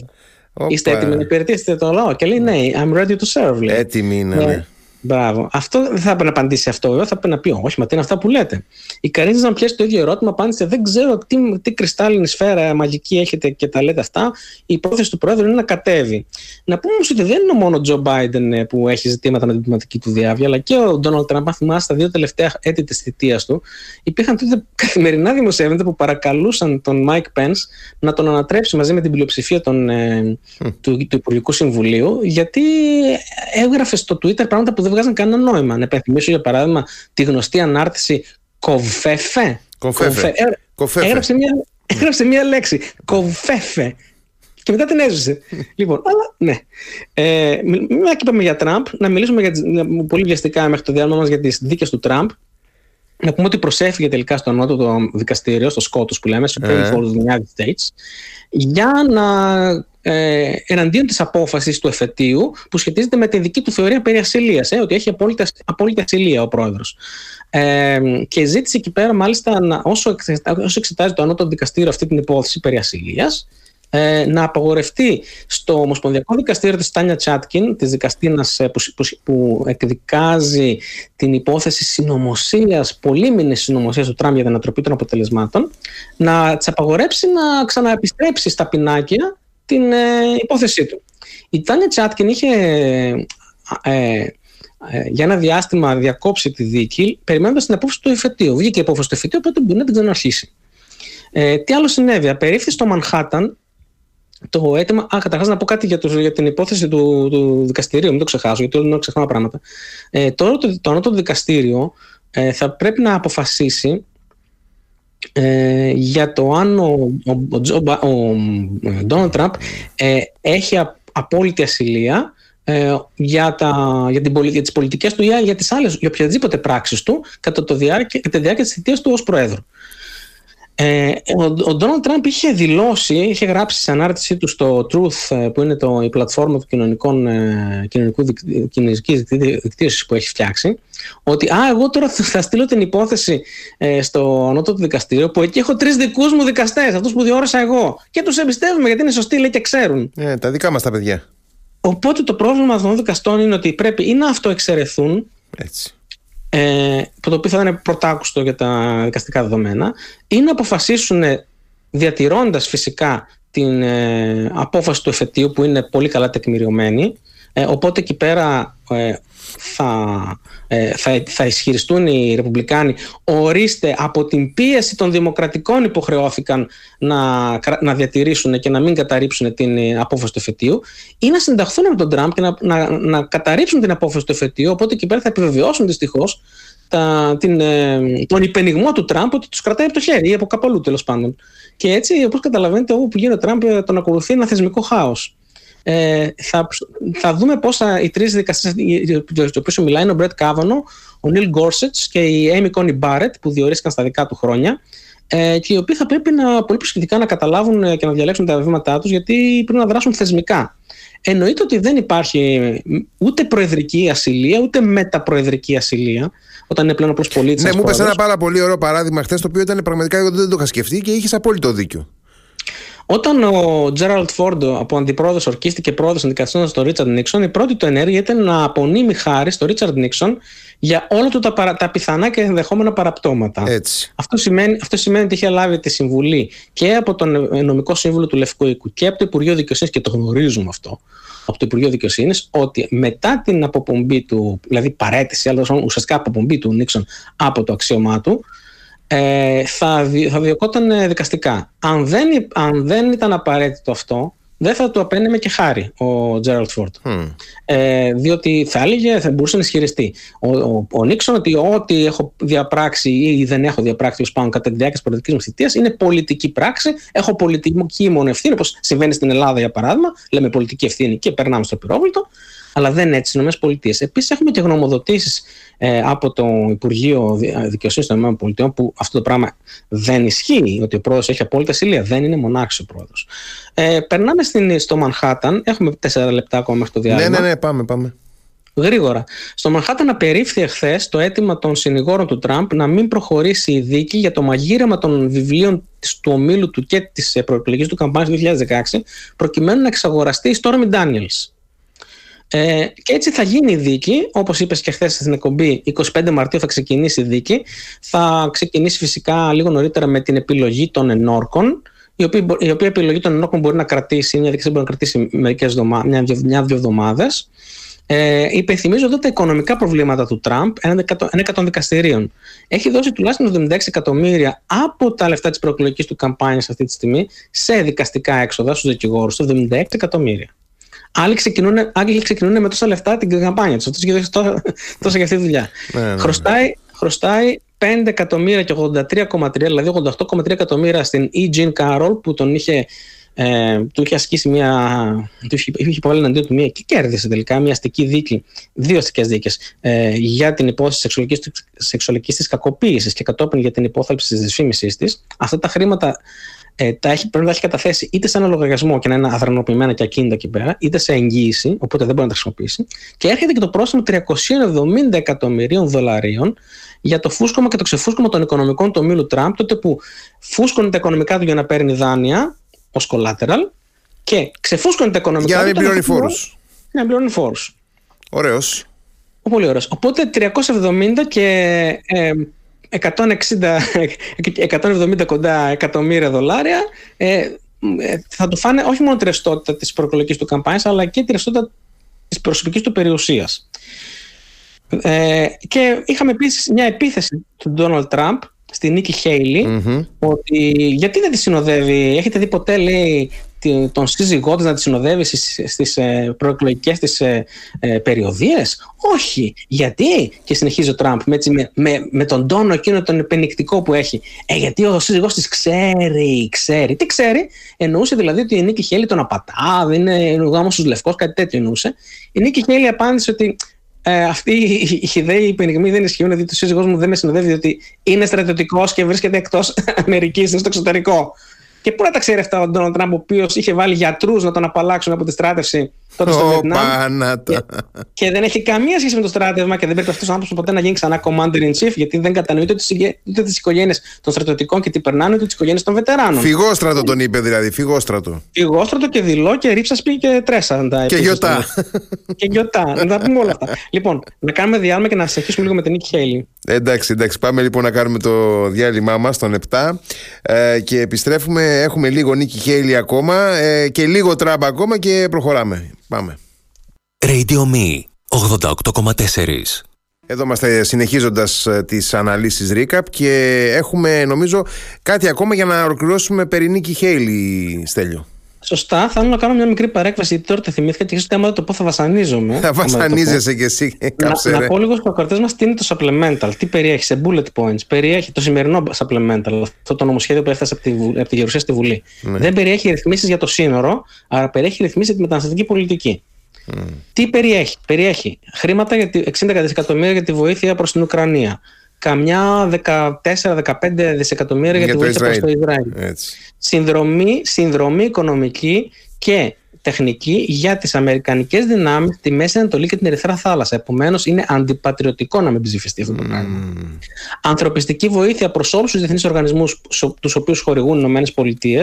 Είστε έτοιμοι να υπηρετήσετε το λαό. Και λέει ναι, I'm ready to serve. Λέει. Έτοιμοι είναι. Ναι. Μπράβο. Αυτό δεν θα έπρεπε να απαντήσει αυτό, βέβαια. Θα έπρεπε να πει: Όχι, μα τι είναι αυτά που λέτε. Η Καρίνη να πιέσει το ίδιο ερώτημα, απάντησε: Δεν ξέρω τι, τι κρυστάλλινη σφαίρα μαγική έχετε και τα λέτε αυτά. Η πρόθεση του Πρόεδρου είναι να κατέβει. Να πούμε όμως ότι δεν είναι μόνο ο Τζο Μπάιντεν ε, που έχει ζητήματα με την πνευματική του διαύγεια, αλλά και ο Ντόναλτ Τραμπ. Αν θυμάστε, τα δύο τελευταία έτη της θητείας του, υπήρχαν τότε καθημερινά δημοσιεύματα που παρακαλούσαν τον Μάικ Πενς να τον ανατρέψει μαζί με την πλειοψηφία των, ε, του, του Υπουργικού Συμβουλίου, γιατί έγραφε στο Twitter πράγματα που δεν βγάζαν κανένα νόημα. Να υπενθυμίσω για παράδειγμα τη γνωστή ανάρτηση covfefe. Covfefe. Κοφέφε. Έγραψε μια, έγραψε μια λέξη. Κοβέφε. Και μετά την έζησε. λοιπόν, αλλά ναι. Ε, μια και είπαμε για Τραμπ, να μιλήσουμε για τις, πολύ βιαστικά μέχρι το διάλογο μας για τις δίκες του Τραμπ. Να πούμε ότι προσέφηκε τελικά στο το δικαστήριο, στο Σκότους που λέμε, Supreme Ε. Court of the United States, για να ε, εναντίον της απόφασης του εφετείου που σχετίζεται με την δική του θεωρία περί ασυλίας, ε, ότι έχει απόλυτη, απόλυτη ασυλία ο πρόεδρος. Ε, και ζήτησε εκεί πέρα μάλιστα να, όσο, εξετά- όσο εξετάζει το ανώτατο δικαστήριο αυτή την υπόθεση περί ασυλίας, ε, να απαγορευτεί στο Ομοσπονδιακό Δικαστήριο της Τάνια Τσάτκιν, της δικαστήνας ε, που, που, που εκδικάζει την υπόθεση συνωμοσίας, πολύμηνη συνωμοσίας του Τραμπ για την ανατροπή των αποτελεσμάτων, να της απαγορέψει να ξαναεπιστρέψει στα πινάκια την ε, υπόθεσή του. Η Τάνια Τσάτκιν είχε ε, ε, για ένα διάστημα διακόψει τη δίκη, περιμένοντας την απόφαση του εφετείου. Βγήκε η απόφαση του εφετείου, οπότε μπορεί να την ξαναρχίσει. Ε, τι άλλο συνέβη, απερίφθη στο Μανχάταν το αίτημα. Α, καταρχάς να πω κάτι για, το, για την υπόθεση του, του δικαστηρίου, μην το ξεχάσω, γιατί όλο ξεχνάω πράγματα. Ε, τώρα το, το ανώτατο δικαστήριο ε, θα πρέπει να αποφασίσει ε, για το αν ο, ο, ο, Τζο Μπα- ο Ντόναλτ Τραμπ ε, έχει α- απόλυτη ασυλία ε, για, τα, για, την, πολι- για τις πολιτικές του ή για τις άλλες, για οποιαδήποτε πράξεις του κατά, το διάρκεια, κατά τη διάρκεια της θητείας του ως Προέδρου. Ε, ο, ο Ντόναλτ Τραμπ είχε δηλώσει, είχε γράψει σε ανάρτησή του στο Truth, ε, που είναι το, η πλατφόρμα του κοινωνικών, ε, κοινωνικού δικ- κοινωνικής δικτύ- δικτύωσης που έχει φτιάξει, ότι α, εγώ τώρα θα θα στείλω την υπόθεση ε, στο ανώτατο δικαστήριο, που εκεί έχω τρεις δικούς μου δικαστές, αυτούς που διόρισα εγώ, και τους εμπιστεύομαι γιατί είναι σωστοί, λέει και ξέρουν. Ε, τα δικά μας τα παιδιά. Οπότε το πρόβλημα των δικαστών είναι ότι πρέπει ή να αυτοεξαιρεθούν, Έτσι. Ε, που το οποίο θα είναι πρωτάκουστο για τα δικαστικά δεδομένα, ή να αποφασίσουν ε, διατηρώντας φυσικά την ε, απόφαση του εφετείου που είναι πολύ καλά τεκμηριωμένη. Ε, οπότε εκεί πέρα ε, θα, ε, θα, θα ισχυριστούν οι Ρεπουμπλικάνοι ορίστε από την πίεση των δημοκρατικών υποχρεώθηκαν να, κρα- να διατηρήσουν και να μην καταρρύψουν την ε, απόφαση του εφετείου ή να συνταχθούν με τον Τραμπ και να, να, να καταρρύψουν την απόφαση του εφετείου οπότε εκεί πέρα θα επιβεβαιώσουν δυστυχώς τα, την, ε, τον υπενιγμό του Τραμπ ότι τους κρατάει από το χέρι ή από κάπου αλλού τέλος πάντων. Και έτσι, όπως καταλαβαίνετε, όπου που γίνει ο Τραμπ, ε, τον ακολουθεί ένα θεσμικό χάος. Ε, θα, θα δούμε πώς οι τρεις δικαστές για του οποίου μιλάει είναι ο Μπρετ Κάβανο, ο Νίλ Γκόρσετς και η Amy Coney Barrett που διορίστηκαν στα δικά του χρόνια. Ε, και οι οποίοι θα πρέπει να, πολύ προσεκτικά να καταλάβουν ε, και να διαλέξουν τα βήματά τους γιατί πρέπει να δράσουν θεσμικά. Εννοείται ότι δεν υπάρχει ούτε προεδρική ασυλία ούτε μεταπροεδρική ασυλία όταν είναι πλέον απλώ πολίτη. Ναι, μου είπες ένα πάρα πολύ ωραίο παράδειγμα χθες, το οποίο ήταν πραγματικά εγώ δεν το είχα σκεφτεί και είχες απόλυτο δίκιο. Όταν ο Τζέραλτ Φόρντο από αντιπρόεδρος ορκίστηκε πρόεδρο αντικαθιστώντας τον Ρίτσαρντ Νίξον, η πρώτη του ενέργεια ήταν να απονείμει χάρη στο Ρίτσαρντ Νίξον για όλα του τα, παρα, τα πιθανά και ενδεχόμενα παραπτώματα. Έτσι. Αυτό σημαίνει, αυτό σημαίνει ότι είχε λάβει τη συμβουλή και από τον νομικό σύμβουλο του Λευκού Οίκου και από το Υπουργείο Δικαιοσύνης, και το γνωρίζουμε αυτό, από το Υπουργείο Δικαιοσύνης, ότι μετά την αποπομπή του, δηλαδή παρέτηση, αλλά ουσιαστικά αποπομπή του Νίξον από το αξίωμά του, ε, θα, δι, θα διωκόταν ε, δικαστικά. Αν δεν, αν δεν ήταν απαραίτητο αυτό, δεν θα του απένεμε και χάρη ο Τζέραλτ Φόρντ. Mm. Ε, διότι θα έλεγε, θα μπορούσε να ισχυριστεί ο, ο, ο Νίξον ότι ό,τι έχω διαπράξει ή δεν έχω διαπράξει ω πάνω κατά τη διάρκεια της πολιτικής μου θητείας είναι πολιτική πράξη. Έχω πολιτική μόνο ευθύνη, όπως συμβαίνει στην Ελλάδα για παράδειγμα. Λέμε πολιτική ευθύνη και περνάμε στο πυρόβλητο. Αλλά δεν είναι έτσι στις ΗΠΑ. Επίσης, έχουμε και γνωμοδοτήσεις ε, από το Υπουργείο Δικαιοσύνης των ΗΠΑ που αυτό το πράγμα δεν ισχύει, ότι ο πρόεδρος έχει απόλυτα ασυλία. Δεν είναι μονάξιο ο πρόεδρος. Ε, περνάμε στην, στο Μανχάταν. Έχουμε τέσσερα λεπτά ακόμα μέχρι το διάλειμμα. Ναι, ναι, ναι, πάμε, πάμε. Γρήγορα. Στο Μανχάταν απερίφθη εχθές το αίτημα των συνηγόρων του Τραμπ να μην προχωρήσει η δίκη για το μαγείρεμα των βιβλίων του ομίλου του και της προεκλογική του καμπάνια του 2016, προκειμένου να εξαγοραστεί η Stormy Daniels. Ε, και έτσι θα γίνει η δίκη, όπως είπες και χθες στην εκπομπή, 25 Μαρτίου θα ξεκινήσει η δίκη. Θα ξεκινήσει φυσικά λίγο νωρίτερα με την επιλογή των ενόρκων, η οποία, η οποία επιλογή των ενόρκων μπορεί να κρατήσει, μια δίκη μπορεί να κρατήσει μερικές μια-δύο μια, εβδομάδες. Ε, υπενθυμίζω εδώ τα οικονομικά προβλήματα του Τραμπ ένα των δικαστηρίων. Έχει δώσει τουλάχιστον 76 εκατομμύρια από τα λεφτά της προεκλογικής του καμπάνιας αυτή τη στιγμή σε δικαστικά έξοδα στους δικηγόρους. 76 εκατομμύρια. Άλλοι ξεκινούν, άλλοι ξεκινούν με τόσα λεφτά την καμπάνια τους. Αυτός τόσα για αυτή τη δουλειά. Ναι, ναι, ναι. Χρωστάει, χρωστάει 5 εκατομμύρια και 83,3, δηλαδή 88,3 εκατομμύρια στην E. Jean Carroll που τον είχε, ε, του είχε ασκήσει μια. του είχε, είχε υποβάλει εναντίον του μια και κέρδισε τελικά μια αστική δίκη, δύο αστικές δίκες ε, για την υπόθεση σεξουαλικής της κακοποίησης και κατόπιν για την υπόθεση της δυσφήμιση της. Αυτά τα χρήματα ε, τα έχει, πρέπει να τα έχει καταθέσει είτε σε ένα λογαριασμό και να είναι αδρανοποιημένα και ακίνητα εκεί πέρα, είτε σε εγγύηση, οπότε δεν μπορεί να τα χρησιμοποιήσει. Και έρχεται και το πρόστιμο 370 εκατομμυρίων δολαρίων για το φούσκωμα και το ξεφούσκωμα των οικονομικών του ομίλου Τραμπ, τότε που φούσκωνε τα οικονομικά του για να παίρνει δάνεια ως collateral και ξεφούσκωνε τα οικονομικά του. Για να μην πληρώνει φόρους. Για να πληρώνει φόρους. Ωραίος. Πολύ ωραίος. Οπότε 370 και ε, 160, 170 κοντά εκατομμύρια δολάρια ε, ε, θα του φάνε όχι μόνο τη ρευστότητα της προεκλογικής του καμπάνιας αλλά και τη ρευστότητα της προσωπικής του περιουσίας. Ε, και είχαμε επίσης μια επίθεση του Ντόναλτ Τραμπ στη Νίκη ότι γιατί δεν τη συνοδεύει, έχετε δει ποτέ λέει τον σύζυγό της να τη συνοδεύει στις, στις ε, προεκλογικές της ε, ε, περιοδίες; Όχι. Γιατί, και συνεχίζει ο Τραμπ με, με, με τον τόνο εκείνο τον επενικτικό που έχει. Ε, γιατί ο σύζυγός της ξέρει, ξέρει. Τι ξέρει, εννοούσε δηλαδή ότι η Νίκη Χέλη τον απατά, δεν είναι γάμος στους λευκός, κάτι τέτοιο εννοούσε. Η Νίκη Χέλη απάντησε ότι ε, αυτοί οι χιδαίοι υπενιγμοί δεν ισχύουν, δηλαδή το σύζυγός μου δεν με συνοδεύει, διότι είναι στρατιωτικός και βρίσκεται εκτός Αμερικής, είναι στο εξωτερικό. Και πού να τα ξέρει αυτά ο Ντόναλτ Τραμπ, ο οποίος είχε βάλει γιατρούς να τον απαλλάξουν από τη στράτευση τότε στο Βιετνάμ; Και, και δεν έχει καμία σχέση με το στράτευμα και δεν πρέπει αυτός ο άνθρωπος ποτέ να γίνει ξανά commander in chief, γιατί δεν κατανοείται ούτε τις οικογένειες των στρατιωτικών και τι περνάνε, ούτε τις οικογένειες των βετεράνων. Φυγόστρατο τον είπε δηλαδή, φυγόστρατο. Φυγόστρατο και δηλώ και ρίψα πει και τρέσα. Και γιοτά. και γιοτά. Να τα πούμε όλα αυτά. λοιπόν, να κάνουμε διάλειμμα και να συνεχίσουμε λίγο με την Νίκη Χέιλι. Εντάξει, εντάξει. Πάμε λοιπόν να κάνουμε το διάλειμμά μας τον 7 ε, και επιστρέφουμε. Έχουμε λίγο Νίκη Χέιλι ακόμα ε, και λίγο Τραμπ ακόμα και προχωράμε. Πάμε. Radio Me 88,4 εδώ είμαστε συνεχίζοντας ε, τις αναλύσεις Recap και έχουμε νομίζω κάτι ακόμα για να ολοκληρώσουμε περί Νίκη Χέιλι, Στέλιο. Σωστά. Θέλω να κάνω μια μικρή παρέκβαση, γιατί τώρα το θυμήθηκα και άμα το πω θα βασανίζομαι. Θα βασανίζεσαι κι εσύ, κάψε. Να, να πω λίγο στους ακροτέ μας τι είναι το supplemental, τι περιέχει σε bullet points. Περιέχει το σημερινό supplemental, αυτό το νομοσχέδιο που έφτασε από τη, από τη Γερουσία στη Βουλή. Ναι. Δεν περιέχει ρυθμίσεις για το σύνορο, αλλά περιέχει ρυθμίσεις για τη μεταναστευτική πολιτική. Mm. Τι περιέχει, περιέχει χρήματα για 60 δισεκατομμύρια για τη βοήθεια προς την Ουκρανία καμιά 14-15 δισεκατομμύρια για, για τη βοήθεια προς το Ισραήλ. Συνδρομή, συνδρομή οικονομική και τεχνική για τις αμερικανικές δυνάμεις τη Μέση Ανατολή και την Ερυθρά Θάλασσα. Επομένως είναι αντιπατριωτικό να μην ψηφιστεί αυτό το πράγμα. Ανθρωπιστική βοήθεια προς όλους τους διεθνείς οργανισμούς τους οποίους χορηγούν οι ΗΠΑ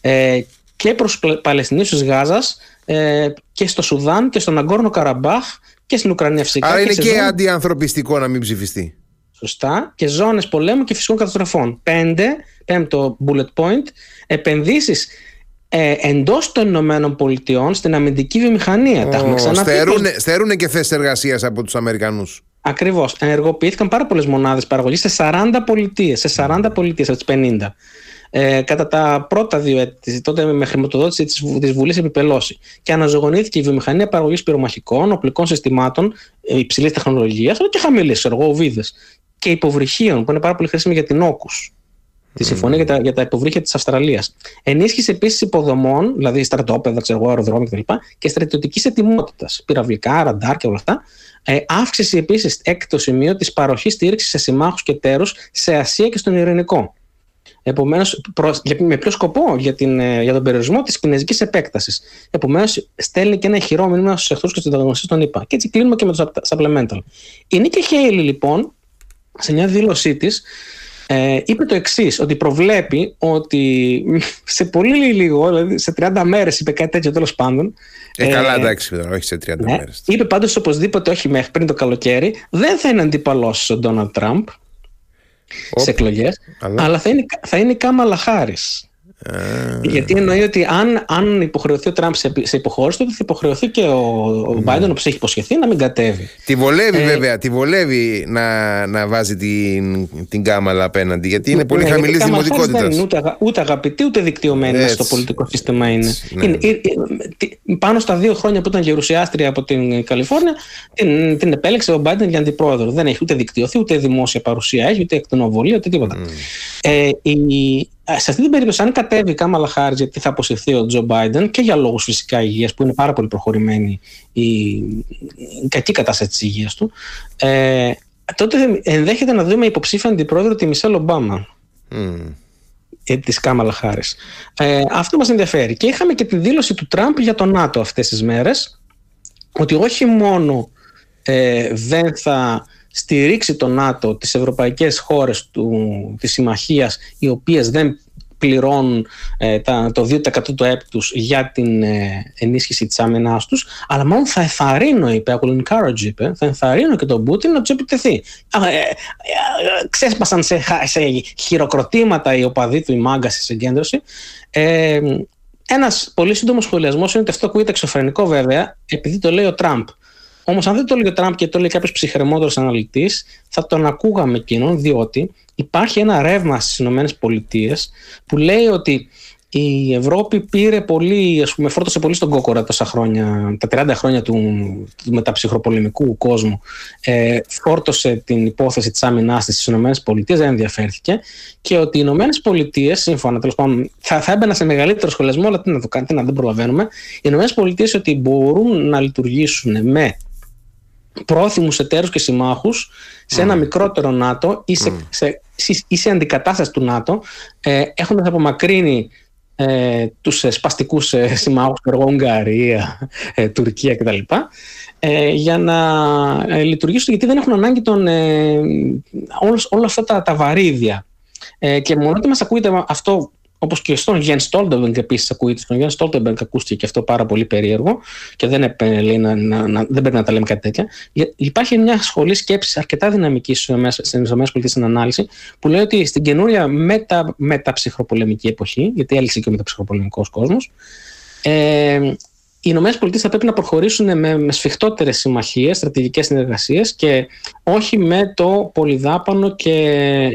ε, και προς Παλαιστινίους της Γάζας ε, και στο Σουδάν και στον Αγκόρνο Καραμπάχ και στην Ουκρανία φυσικά. Άρα είναι και, και αντιανθρωπιστικό να μην ψηφιστεί. Σωστά. Και ζώνες πολέμου και φυσικών καταστροφών. Πέντε, πέμπτο bullet point, επενδύσεις ε, εντός των Ηνωμένων Πολιτειών στην αμυντική βιομηχανία. Oh, Τα έχουμε ξαναπεί. Στερούν, και θέσεις εργασίας από τους Αμερικανούς. Ακριβώς. Ενεργοποιήθηκαν πάρα πολλές μονάδες παραγωγής σε 40 πολιτείες. Σε 40 πολιτείες από τις 50. Ε, κατά τα πρώτα δύο έτη, τότε με χρηματοδότηση της Βουλής Επιπελώση. Και αναζωογονήθηκε η βιομηχανία παραγωγής πυρομαχικών, οπλικών συστημάτων ε, υψηλής τεχνολογίας, αλλά και χαμηλής, ξέρω εγώ, και υποβρυχίων, που είναι πάρα πολύ χρήσιμη για την όκους. Τη συμφωνία για τα, για τα υποβρύχια της Αυστραλίας. Ενίσχυση επίσης υποδομών, δηλαδή στρατόπεδα, ξέρω εγώ, αεροδρόμια κτλ. και στρατιωτικής ετοιμότητας. Πυραυλικά, ραντάρ και όλα αυτά. Ε, αύξηση επίσης, έκτο σημείο, της παροχής στήριξης σε συμμάχους και τέρου σε Ασία και στον Ειρηνικό. Επομένως, με ποιο σκοπό, για, την, ε, για τον περιορισμό της κινέζικης επέκτασης. Επομένως, στέλνει και ένα ηχηρό μήνυμα στους εχθρούς και στους ανταγωνιστές των ΗΠΑ. Και έτσι κλείνουμε και με το supplemental. Η Νίκη Χέιλι, λοιπόν, σε μια δήλωσή της, ε, είπε το εξής, ότι προβλέπει ότι σε πολύ λίγο, δηλαδή σε 30 μέρες, είπε κάτι τέτοιο τέλος πάντων. Ε, καλά, εντάξει, όχι σε 30 ναι, μέρες. Είπε πάντως οπωσδήποτε όχι μέχρι πριν το καλοκαίρι, δεν θα είναι αντίπαλό ο Ντόναλτ Τραμπ σε εκλογές, αλλά... αλλά θα είναι, θα είναι η Κάμαλα Χάρη. Γιατί εννοεί ότι αν, αν υποχρεωθεί ο Τραμπ σε, σε υποχώρηση, τότε θα υποχρεωθεί και ο, ο Biden, όπως έχει υποσχεθεί, να μην κατέβει. Τη βολεύει, ε, βέβαια, τη βολεύει να, να βάζει την, την κάμαλα απέναντι, γιατί είναι πολύ ναι, χαμηλής δημοτικότητας. Δεν είναι ούτε, ούτε αγαπητή ούτε δικτυωμένη στο πολιτικό σύστημα. Είναι. Ναι. είναι ε, ε, πάνω στα δύο χρόνια που ήταν γερουσιάστρια από την Καλιφόρνια, την, την επέλεξε ο Biden για αντιπρόεδρο. Δεν έχει ούτε δικτυωθεί, ούτε δημόσια παρουσία έχει, ούτε εκτενοβολή, ούτε τίποτα. Mm. Ε, η, σε αυτή την περίπτωση, αν κατέβει η Κάμαλα Χάρη, γιατί θα αποσυρθεί ο Τζο Μπάιντεν και για λόγους φυσικά υγείας, που είναι πάρα πολύ προχωρημένη η, η κακή κατάσταση της υγείας του, ε, τότε ενδέχεται να δούμε υποψήφια αντιπρόεδρο τη Μισελ Ομπάμα. Mm. Της Κάμαλα Χάρη. Ε, αυτό μας ενδιαφέρει. Και είχαμε και τη δήλωση του Τραμπ για το ΝΑΤΟ αυτές τις μέρες, ότι όχι μόνο ε, δεν θα στηρίξει το ΝΑΤΟ τις ευρωπαϊκές χώρες του, της συμμαχίας οι οποίες δεν πληρώνουν ε, τα, το 2% του ΕΠ τους για την ε, ενίσχυση της άμυνάς τους αλλά μόνο θα ενθαρρύνω είπε, ο είπε, θα ενθαρρύνω και τον Πούτιν να του επιτεθεί. Ε, ε, ξέσπασαν σε, σε χειροκροτήματα οι οπαδοί του, η μάγκα στη συγκέντρωση. Ε, ένας πολύ σύντομος σχολιασμός είναι ότι αυτό ακούγεται εξωφρενικό βέβαια, επειδή το λέει ο Τραμπ. Όμως, αν δεν το λέει ο Τραμπ και το λέει κάποιος ψυχρεμότερο αναλυτής, θα τον ακούγαμε εκείνον, διότι υπάρχει ένα ρεύμα στις ΗΠΑ που λέει ότι η Ευρώπη πήρε πολύ, ας πούμε, φόρτωσε πολύ στον κόκορα τόσα χρόνια, τα 30 χρόνια του, του μεταψυχροπολεμικού κόσμου. Ε, φόρτωσε την υπόθεση της άμυνάς της στις ΗΠΑ, δεν ενδιαφέρθηκε. Και ότι οι ΗΠΑ, σύμφωνα τέλος πάντων, θα, θα έμπαινα σε μεγαλύτερο σχολιασμό, αλλά τι να το κάνει, να δεν προλαβαίνουμε. Οι ΗΠΑ ότι μπορούν να λειτουργήσουν με πρόθυμους εταίρους και συμμάχους σε ένα μικρότερο ΝΑΤΟ ή σε, σε, ή σε αντικατάσταση του ΝΑΤΟ, ε, έχοντας απομακρύνει ε, τους σπαστικούς ε, συμμάχους, Ουγγαρία, ε, Τουρκία κτλ. Ε, για να ε, λειτουργήσουν γιατί δεν έχουν ανάγκη τον, ε, όλα αυτά τα, τα βαρύδια. Ε, και μόνο ότι μας ακούγεται αυτό Όπως και στον Γιάνν Στόλτεμπεργκ επίσης ακούγεται. Στον Γιάνν Στόλτεμπεργκ ακούστηκε και αυτό πάρα πολύ περίεργο και δεν, λέει, να, να, να, δεν πρέπει να τα λέμε κάτι τέτοια. Υπάρχει μια σχολή σκέψης αρκετά δυναμική στις ΗΠΑ στην ανάλυση που λέει ότι στην καινούρια μετα, μεταψυχροπολεμική εποχή, γιατί έλυσε και ο μεταψυχροπολεμικός κόσμος, ε, οι Ηνωμένες Πολιτείες θα πρέπει να προχωρήσουν με, με σφιχτότερες συμμαχίες, στρατηγικές συνεργασίες και όχι με το πολυδάπανο και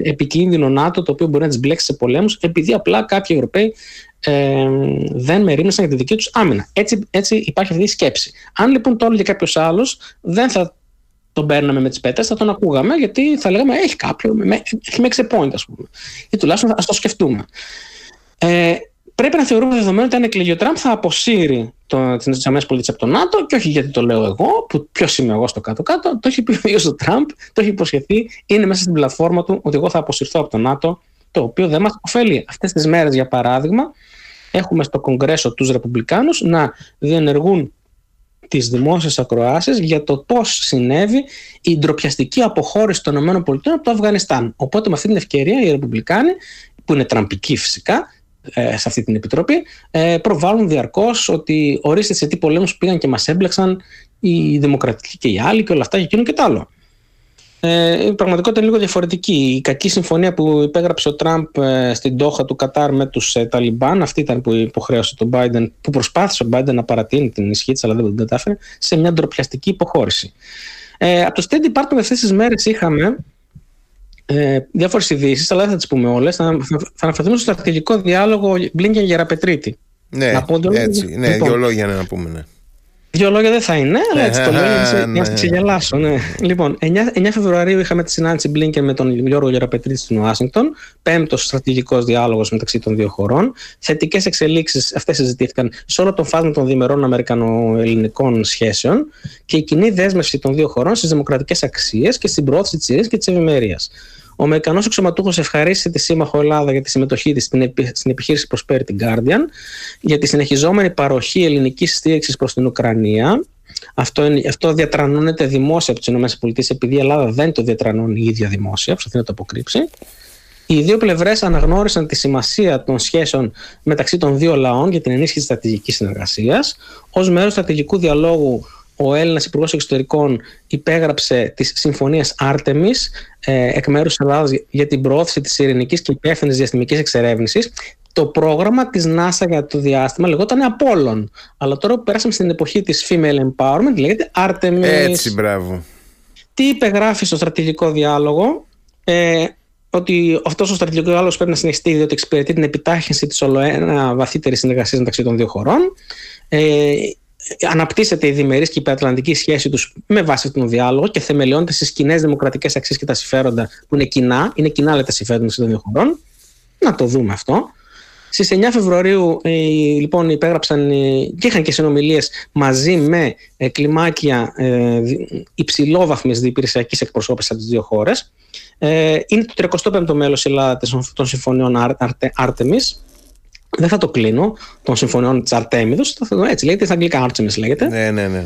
επικίνδυνο ΝΑΤΟ το οποίο μπορεί να τις μπλέξει σε πολέμους, επειδή απλά κάποιοι Ευρωπαίοι ε, δεν μερίμνησαν για τη δική τους άμυνα. Έτσι, έτσι υπάρχει αυτή η σκέψη. Αν λοιπόν το έλεγε κάποιος άλλος, δεν θα τον παίρναμε με τις πέτρες, θα τον ακούγαμε, γιατί θα λέγαμε έχει κάποιο, έχει make a point, ας πούμε. Ή τουλάχιστον ας το σκεφτούμε. Ε, πρέπει να θεωρούμε δεδομένο ότι αν εκλεγεί ο Τραμπ θα αποσύρει τις ΗΠΑ από το ΝΑΤΟ και όχι γιατί το λέω εγώ, που ποιος είμαι εγώ στο κάτω-κάτω, το έχει πει ο ίδιος ο Τραμπ, το έχει υποσχεθεί, είναι μέσα στην πλατφόρμα του ότι εγώ θα αποσυρθώ από το ΝΑΤΟ, το οποίο δεν μας ωφέλει. Αυτές τις μέρες, για παράδειγμα, έχουμε στο Κογκρέσο τους Ρεπουμπλικάνους να διενεργούν τις δημόσιες ακροάσεις για το πώς συνέβη η ντροπιαστική αποχώρηση των ΗΠΑ από το Αφγανιστάν. Οπότε, με αυτή την ευκαιρία, οι Ρεπουμπλικάνοι, που είναι τραμπικοί φυσικά, ε, σε αυτή την επιτροπή, ε, προβάλλουν διαρκώς ότι ορίστε σε τι πολέμους πήγαν και μας έμπλεξαν οι δημοκρατικοί και οι άλλοι και όλα αυτά και εκείνο και το άλλο. Ε, η πραγματικότητα είναι λίγο διαφορετική. Η κακή συμφωνία που υπέγραψε ο Τραμπ ε, στην Τόχα του Κατάρ με τους ε, Ταλιμπάν, αυτή ήταν που υποχρέωσε τον Biden, που προσπάθησε ο Biden να παρατείνει την ισχύ της, αλλά δεν την κατάφερε, σε μια ντροπιαστική υποχώρηση. Ε, από το State Department αυτές τις μέρες είχαμε ε, διάφορες ειδήσεις, αλλά δεν θα τις πούμε όλες. Θα, θα, θα αναφερθούμε στο στρατηγικό διάλογο Μπλίνκεν Γεραπετρίτη. Ναι, να πω έτσι, ναι, λοιπόν, δύο λόγια να πούμε. Ναι. Δύο λόγια δεν θα είναι, αλλά έτσι το λέω για να σε ξεγελάσω. Ναι. Λοιπόν, 9, 9 Φεβρουαρίου είχαμε τη συνάντηση Μπλίνκεν με τον Γιώργο Γεραπετρίτη στην Ουάσιγκτον. Πέμπτος στρατηγικός διάλογος μεταξύ των δύο χωρών. Θετικές εξελίξεις αυτές συζητήθηκαν σε όλο τον φάσμα των διμερών Αμερικανοελληνικών σχέσεων και η κοινή δέσμευση των δύο χωρών στις δημοκρατικές αξίες και στην προώθηση της ειρήνης και της ευημερίας. Ο Αμερικανό αξιωματούχο ευχαρίστησε τη σύμμαχο Ελλάδα για τη συμμετοχή της στην επιχείρηση Prosperity Guardian για τη συνεχιζόμενη παροχή ελληνικής στήριξης προς την Ουκρανία. Αυτό, είναι, αυτό διατρανώνεται δημόσια από τις ΗΠΑ επειδή η Ελλάδα δεν το διατρανώνει η ίδια δημόσια, προσπαθεί να το αποκρύψει. Οι δύο πλευρές αναγνώρισαν τη σημασία των σχέσεων μεταξύ των δύο λαών για την ενίσχυση της στρατηγικής συνεργασίας. Ω μέρος του στρατηγικού διαλόγου, ο Έλληνας Υπουργός Εξωτερικών υπέγραψε τις συμφωνίες Άρτεμι ε, εκ μέρους της Ελλάδας για την προώθηση της ειρηνικής και υπεύθυνης διαστημικής εξερεύνησης. Το πρόγραμμα της NASA για το διάστημα λεγόταν Απόλλων. Αλλά τώρα που πέρασαμε στην εποχή της female empowerment λέγεται Artemis. Έτσι, μπράβο. Τι υπεγράφει στο στρατηγικό διάλογο, ε, ότι αυτός ο στρατηγικός διάλογος πρέπει να συνεχιστεί διότι εξυπηρετεί την επιτάχυνση της ολοένα βαθύτερης συνεργασίας μεταξύ των δύο χωρών. Ε, αναπτύσσεται η διμερής και η υπερατλαντική σχέση τους με βάση αυτόν τον διάλογο και θεμελιώνεται στις κοινέ δημοκρατικές αξίες και τα συμφέροντα που είναι κοινά. Είναι κοινά, λέτε, τα συμφέροντα των δύο χωρών. Να το δούμε αυτό. Στις 9 Φεβρουαρίου ε, λοιπόν υπέγραψαν ε, και είχαν και συνομιλίες μαζί με ε, κλιμάκια ε, υψηλόβαθμης διυπηρεσιακής εκπροσώπησης από τις δύο χώρες. Ε, είναι το 35ο μέλος Ελλάδας των συμφωνιών Artemis. Δεν θα το κλείνω των συμφωνιών της Αρτέμιδος, έτσι λέγεται, στα αγγλικά Artemis λέγεται. Ναι, ναι, ναι.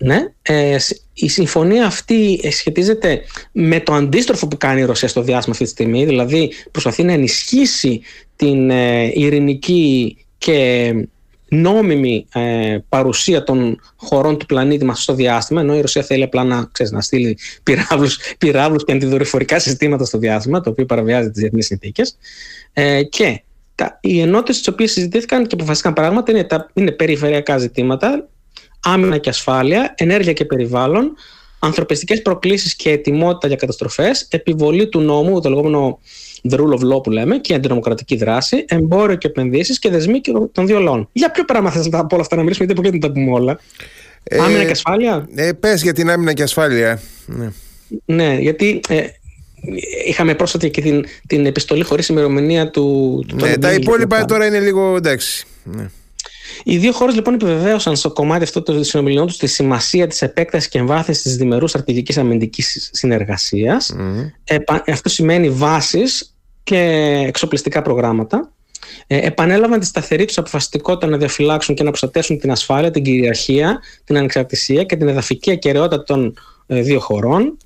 Ναι, ε, η συμφωνία αυτή σχετίζεται με το αντίστροφο που κάνει η Ρωσία στο διάστημα αυτή τη στιγμή, δηλαδή προσπαθεί να ενισχύσει την ε, ειρηνική και νόμιμη ε, παρουσία των χωρών του πλανήτη μας στο διάστημα, ενώ η Ρωσία θέλει απλά να, ξέρεις, να στείλει πυράβλους, πυράβλους και αντιδορυφορικά συστήματα στο διάστημα, το οποίο παραβιάζει τις διεθνείς συνθήκες. Ε, και τα, οι ενότητες τις οποίες συζητήθηκαν και αποφασίστηκαν πράγματα είναι, τα, είναι περιφερειακά ζητήματα, άμυνα και ασφάλεια, ενέργεια και περιβάλλον, ανθρωπιστικές προκλήσεις και ετοιμότητα για καταστροφές, επιβολή του νόμου, το λεγόμενο the rule of law που λέμε, και αντιδημοκρατική δράση, εμπόριο και επενδύσεις και δεσμοί των δύο λαών. Για ποιο πράγμα θες από όλα αυτά να μιλήσουμε, γιατί δεν τα πούμε όλα; Ε, άμυνα και ασφάλεια; Ε, Πες για την άμυνα και ασφάλεια. Ναι, ναι γιατί ε, είχαμε πρόσφατα και την, την επιστολή χωρίς ημερομηνία του. του ναι, τα υπόλοιπα τώρα είναι λίγο εντάξει. Ναι. Οι δύο χώρες λοιπόν επιβεβαίωσαν στο κομμάτι αυτό των συνομιλιών τους τη σημασία της επέκτασης και εμβάθυνσης της διμερούς στρατηγικής αμυντικής συνεργασίας. αυτό σημαίνει βάσεις και εξοπλιστικά προγράμματα. Ε, επανέλαβαν τη σταθερή τους αποφασιστικότητα να διαφυλάξουν και να προστατεύσουν την ασφάλεια, την κυριαρχία, την ανεξαρτησία και την εδαφική ακαιρεότητα των ε, δύο χωρών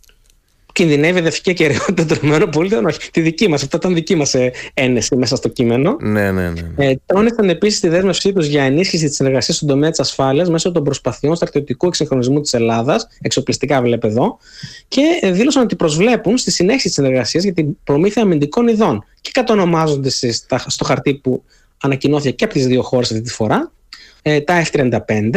κινδυνεύει η εδαφική ακαιρεότητα των ΗΠΑ. Όχι, τη δική μας. Αυτά ήταν δική μας ε, ένεση μέσα στο κείμενο. Ναι, ναι, ναι. Ε, τόνισαν επίσης τη δέσμευσή τους για ενίσχυση της συνεργασίας στον τομέα της ασφάλειας μέσω των προσπαθειών στρατιωτικού εξυγχρονισμού της Ελλάδας, εξοπλιστικά βλέπετε εδώ, και δήλωσαν ότι προσβλέπουν στη συνέχιση της συνεργασίας για την προμήθεια αμυντικών ειδών. Και κατονομάζονται στο χαρτί που ανακοινώθηκε και από τις δύο χώρες αυτή τη φορά, ε, τα F-35,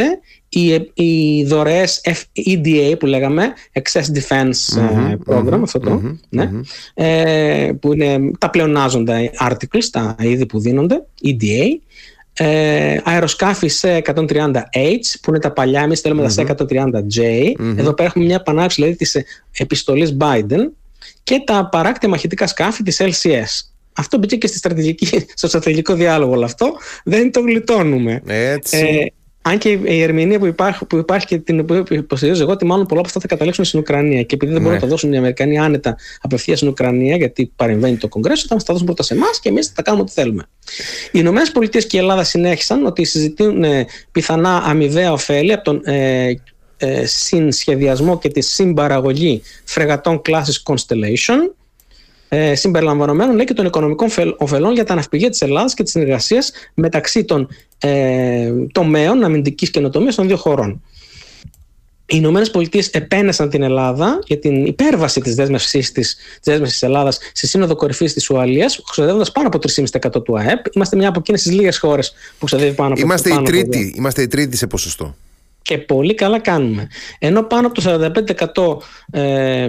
οι, οι δωρεές EDA που λέγαμε, Excess Defense ε, Program, αυτό το, ναι, ε, που είναι τα πλεονάζοντα articles, τα είδη που δίνονται, EDA, ε, αεροσκάφη σε 130H που είναι τα παλιά, εμείς θέλουμε τα σε 130J. Εδώ πέρα έχουμε μια επανάληψη δηλαδή της επιστολής Biden και τα παράκτη μαχητικά σκάφη της LCS. Αυτό μπήκε και στη στρατηγική, στο στρατηγικό διάλογο όλο αυτό. Δεν το γλιτώνουμε. Έτσι. Ε, αν και η ερμηνεία που υπάρχει, που υπάρχει και την οποία υποστηρίζω εγώ, ότι μάλλον πολλά από αυτά θα καταλήξουν στην Ουκρανία. Και επειδή δεν μπορούν ναι. να τα δώσουν οι Αμερικανοί άνετα απευθείας στην Ουκρανία, γιατί παρεμβαίνει το Κογκρέσο, θα μας τα δώσουν πρώτα σε εμάς και εμείς θα κάνουμε ό,τι θέλουμε. Οι Ηνωμένες Πολιτείες και η Ελλάδα συνέχισαν ότι συζητούν ε, πιθανά αμοιβαία ωφέλη από τον ε, ε, συνσχεδιασμό και τη συμπαραγωγή φρεγατών κλάσης Constellation ε, συμπεριλαμβανομένων λέει, και των οικονομικών ωφελών για τα ναυπηγεία της Ελλάδας και τη συνεργασία μεταξύ των ε, τομέων αμυντικής καινοτομίας των δύο χωρών. Οι Ηνωμένες Πολιτείες επένεσαν την Ελλάδα για την υπέρβαση της δέσμευσής της της Ελλάδας στη Σύνοδο Κορυφής της Ουαλίας, ξοδεύοντας πάνω από 3,5% του ΑΕΠ. Είμαστε μια από εκείνες τις λίγες χώρες που ξοδεύει πάνω από είμαστε πάνω η τρίτη, Είμαστε η τρίτη σε ποσοστό. Και πολύ καλά κάνουμε. Ενώ πάνω από το 45% ε,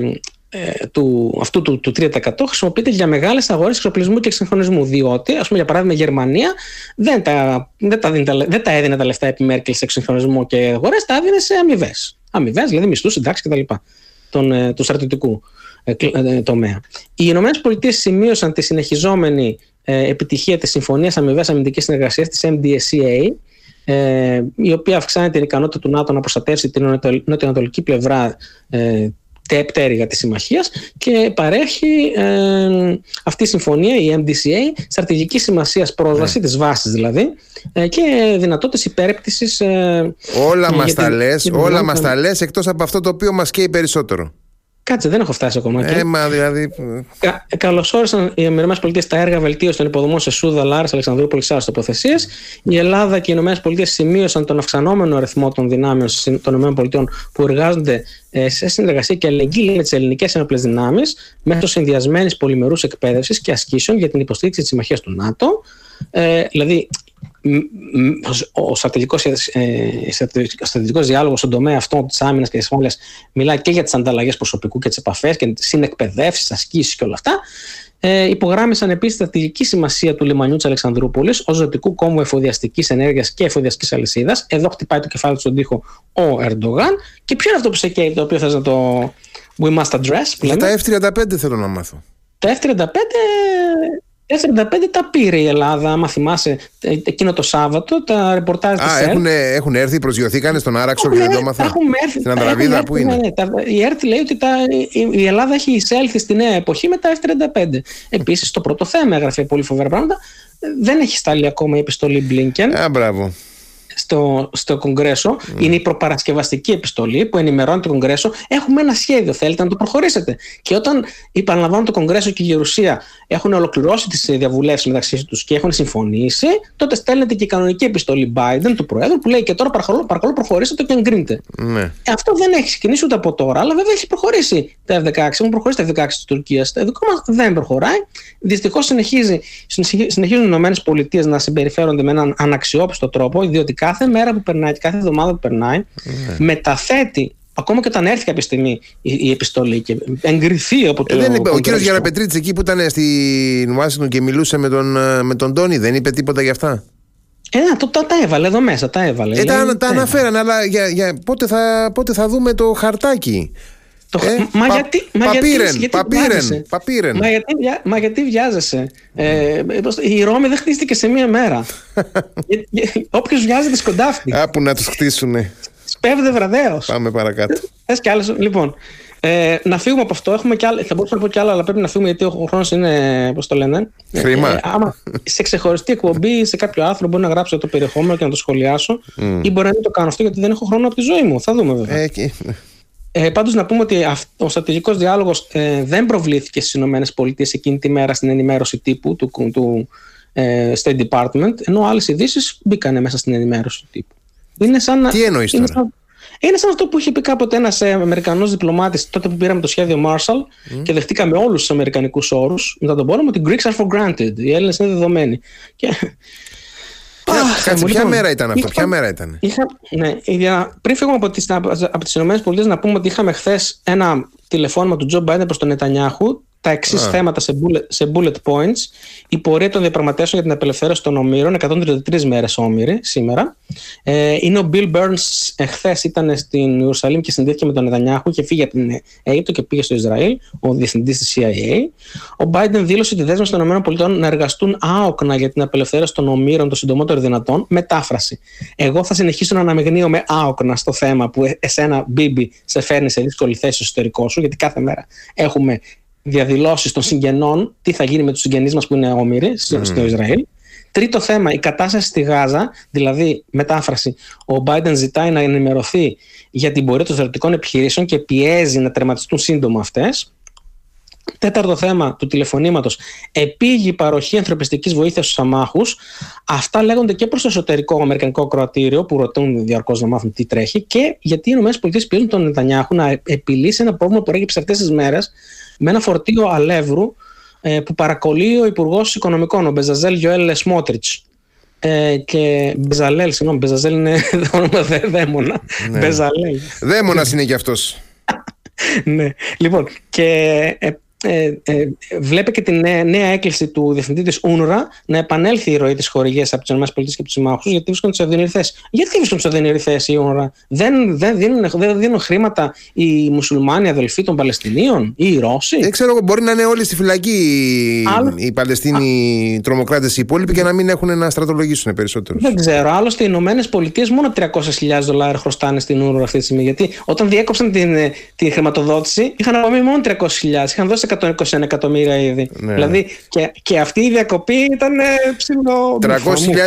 ε, του, αυτού του, του 3% χρησιμοποιείται για μεγάλες αγορές εξοπλισμού και εξυγχρονισμού. Διότι, ας πούμε, για παράδειγμα, η Γερμανία δεν τα, δεν τα, δεν τα έδινε τα λεφτά επί Μέρκελ σε εξυγχρονισμό και αγορές, τα έδινε σε αμοιβές. Αμοιβές, δηλαδή μισθούς, συντάξει κτλ. Τον, ε, του στρατιωτικού ε, ε, τομέα. Οι Ηνωμένες Πολιτείες σημείωσαν τη συνεχιζόμενη ε, επιτυχία της Συμφωνίας Αμοιβές Αμυντικής Συνεργασίας, της MDSCA, ε, η οποία αυξάνει την ικανότητα του ΝΑΤΟ να προστατεύσει την νοτιοανατολική πλευρά ε, πτέρυγα της συμμαχίας και παρέχει ε, αυτή η συμφωνία, η MDCA, στρατηγική σημασίας πρόσβαση, ναι. της βάσης δηλαδή, ε, και δυνατότητες υπέρπτυσης. Ε, όλα μας τα λες, όλα μας τα λες, εκτός από αυτό το οποίο μας καίει περισσότερο. Κάτσε, δεν έχω φτάσει ακόμα εκεί. Ε, μα δηλαδή. Κα, Καλώς όρισαν οι ΗΠΑ στα έργα βελτίωσης των υποδομών σε Σούδα, Λάρα, Αλεξανδρούπολης και άλλε τοποθεσίες. Η Ελλάδα και οι ΗΠΑ σημείωσαν τον αυξανόμενο αριθμό των δυνάμεων των ΗΠΑ που εργάζονται ε, σε συνεργασία και αλληλεγγύη με τις ελληνικές ενόπλε δυνάμεις μέσω συνδυασμένης πολυμερούς εκπαίδευσης και ασκήσεων για την υποστήριξη της συμμαχίας του ΝΑΤΟ. Ε, δηλαδή, ο στρατηγικός, ε, στρατηγικός διάλογος στον τομέα αυτό της άμυνας και της ασφάλειας μιλάει και για τις ανταλλαγές προσωπικού και τις επαφές και τις συνεκπαιδεύσεις, ασκήσεις και όλα αυτά. Ε, υπογράμμισαν επίσης τη στρατηγική σημασία του λιμανιού της Αλεξανδρούπολης ως ζωτικού κόμμου εφοδιαστικής ενέργειας και εφοδιαστικής αλυσίδας. Εδώ χτυπάει το κεφάλι του στον τοίχο ο Ερντογάν. Και ποιο είναι αυτό που σε καίει, το οποίο θες να το. We must address. Για τα F-35 θέλω να μάθω. Τα F-35 F-35 τα πήρε η Ελλάδα, άμα θυμάσαι, εκείνο το Σάββατο, τα ρεπορτάζ της ΕΡΤ. Έχουν, έχουν έρθει, προσγειωθήκανε στον Άραξο και δεν το έμαθα. Στην Ανδραβίδα, πού είναι; Ναι, τα, η ΕΡΤ λέει ότι τα, η Ελλάδα έχει εισέλθει στη νέα εποχή με τα F-35. Επίσης, το πρώτο θέμα έγραφε πολύ φοβερά πράγματα. Δεν έχει στάλει ακόμα η επιστολή Blinken. Α, μπράβο στο, στο Κογκρέσο. Mm. Είναι η προπαρασκευαστική επιστολή που ενημερώνει το Κογκρέσο. Έχουμε ένα σχέδιο. Θέλετε να το προχωρήσετε. Και όταν, επαναλαμβάνω, το Κογκρέσο και η Γερουσία έχουν ολοκληρώσει τις διαβουλεύσεις μεταξύ τους και έχουν συμφωνήσει, τότε στέλνεται και η κανονική επιστολή Biden, του Προέδρου, που λέει και τώρα παρακαλώ, παρακαλώ προχωρήστε το και εγκρίνετε. Ναι. Ε, αυτό δεν έχει ξεκινήσει ούτε από τώρα, αλλά βέβαια έχει προχωρήσει τα F-16. Έχουν προχωρήσει τα F-16 της Τουρκίας. Το δικό μας δεν προχωράει. Δυστυχώς συνεχίζουν οι ΗΠΑ να συμπεριφέρονται με έναν αναξιόπιστο τρόπο, διότι κάθε μέρα που περνάει και κάθε εβδομάδα που περνάει ναι. μεταθέτει Ακόμα και όταν έρθει κάποια στιγμή η, επιστολή και εγκριθεί από το. Ε, δεν είπε, ο κύριος Γιαραπετρίτη εκεί που ήταν στην Ουάσιγκτον και μιλούσε με τον, ε, με τον Τόνι, δεν είπε τίποτα γι' αυτά; Ε, να, το, τα, τα έβαλε εδώ μέσα, τα έβαλε. Ε, τα, τα αναφέρανε, αλλά για, για, πότε, θα, πότε θα δούμε το χαρτάκι; Το... Ε, μα, πα, γιατί, μα παπίρεν, γιατί, παπίρεν, παπίρεν. Μα, γιατί, μα γιατί βιάζεσαι; Ε, η Ρώμη δεν χτίστηκε σε μία μέρα. Όποιος βιάζεται σκοντάφτει. Α, που να τους χτίσουνε. Σπέβδε βραδέως. Πάμε παρακάτω. Θε κι άλλες. Λοιπόν, ε, να φύγουμε από αυτό. Έχουμε κι άλλα, θα μπορούσα να πω κι άλλα, αλλά πρέπει να φύγουμε γιατί ο χρόνος είναι, πώς το λένε. Χρήμα. Ε, άμα σε ξεχωριστή εκπομπή, σε κάποιο άρθρο μπορεί να γράψω το περιεχόμενο και να το σχολιάσω, mm. ή μπορεί να μην το κάνω αυτό γιατί δεν έχω χρόνο από τη ζωή μου. Θα δούμε βέβαια. Ε, ε, Πάντως να πούμε ότι ο στρατηγικός διάλογος ε, δεν προβλήθηκε στις ΗΠΑ εκείνη τη μέρα στην ενημέρωση τύπου του, του ε, State Department, ενώ άλλες ειδήσεις μπήκαν μέσα στην ενημέρωση του τύπου. Είναι σαν, Τι εννοείς τώρα; Σαν, είναι σαν αυτό που είχε πει κάποτε ένας ε, Αμερικανός διπλωμάτης τότε που πήραμε το σχέδιο Marshall mm. και δεχτήκαμε όλους τους Αμερικανικούς όρους μετά τον πόλεμο ότι Greeks are for granted. Οι Έλληνες είναι δεδομένοι. Και Κάτσε, ποια λοιπόν, μέρα ήταν αυτό, ποια μέρα ήταν; Είχα, ναι, πριν φύγουμε από τις, από τις ΗΠΑ να πούμε ότι είχαμε χθες ένα τηλεφώνημα του Τζο Μπάιντεν προς τον Νετανιάχου τα εξής θέματα σε bullet, σε bullet points. Η πορεία των διαπραγματεύσεων για την απελευθέρωση των ομήρων, 133 μέρες όμοιροι σήμερα. Ε, είναι ο Bill Burns, εχθές ήταν στην Ιερουσαλήμ και συνδέθηκε με τον Νετανιάχου και φύγε από την Αίγυπτο και πήγε στο Ισραήλ, ο διευθυντής της CIA. Ο Biden δήλωσε τη δέσμευση των ΗΠΑ να εργαστούν άοκνα για την απελευθέρωση των ομήρων το συντομότερο δυνατόν. Μετάφραση. Εγώ θα συνεχίσω να αναμειγνύω με άοκνα στο θέμα που εσένα, Μπίμπι, σε φέρνει σε δύσκολη θέση στο εσωτερικό σου, γιατί κάθε μέρα έχουμε διαδηλώσεις των συγγενών, τι θα γίνει με τους συγγενείς μας που είναι όμοιροι mm. στο Ισραήλ. Τρίτο θέμα, η κατάσταση στη Γάζα, δηλαδή μετάφραση. Ο Biden ζητάει να ενημερωθεί για την πορεία των στρατιωτικών επιχειρήσεων και πιέζει να τερματιστούν σύντομα αυτές. Τέταρτο θέμα του τηλεφωνήματος, επίγει παροχή ανθρωπιστικής βοήθειας στους αμάχους. Αυτά λέγονται και προς το εσωτερικό αμερικανικό κροατήριο που ρωτούν διαρκώς να μάθουν τι τρέχει και γιατί οι ΗΠΑ πιέζουν τον Νετανιάχου να επιλύσει ένα πρόβλημα που έγιψε αυτές τις μέρες με ένα φορτίο αλεύρου ε, που παρακολεί ο Υπουργός Οικονομικών, ο Μπεζαζέλ Γιοέλ Σμότριτ. Ε, και Μπεζαλέλ, συγγνώμη, Μπεζαζέλ είναι όνομα δε, δαίμονα. Ναι. Μπεζαλέλ. Δαίμονα είναι και αυτός. ναι. Λοιπόν, και ε, ε, ε, βλέπει και τη νέα, νέα έκκληση του διευθυντή της UNRWA να επανέλθει η ροή της χορηγίας από τις ΗΠΑ και από τους συμμάχους, γιατί βρίσκονται σε οδυνηρή θέση. Γιατί βρίσκονται σε οδυνηρή θέση η UNRWA, δεν, δεν, δίνουν, δεν δίνουν χρήματα οι μουσουλμάνοι αδελφοί των Παλαιστινίων ή οι Ρώσοι; Δεν ξέρω, μπορεί να είναι όλοι στη φυλακή Άλλο... οι Παλαιστίνοι τρομοκράτες οι υπόλοιποι και να μην έχουν να στρατολογήσουν περισσότερο. Δεν ξέρω. Άλλωστε οι Ηνωμένες Πολιτείες μόνο 300.000 δολάρια χρωστάνε στην UNRWA αυτή τη στιγμή. Γιατί όταν διέκοψαν την, την χρηματοδότηση είχαν απομείνει μόνο 300.000. Είχαν δώσει 121 εκατομμύρια ήδη. Ναι. Δηλαδή και, και αυτή η διακοπή ήταν ε, ψηλό. 300.000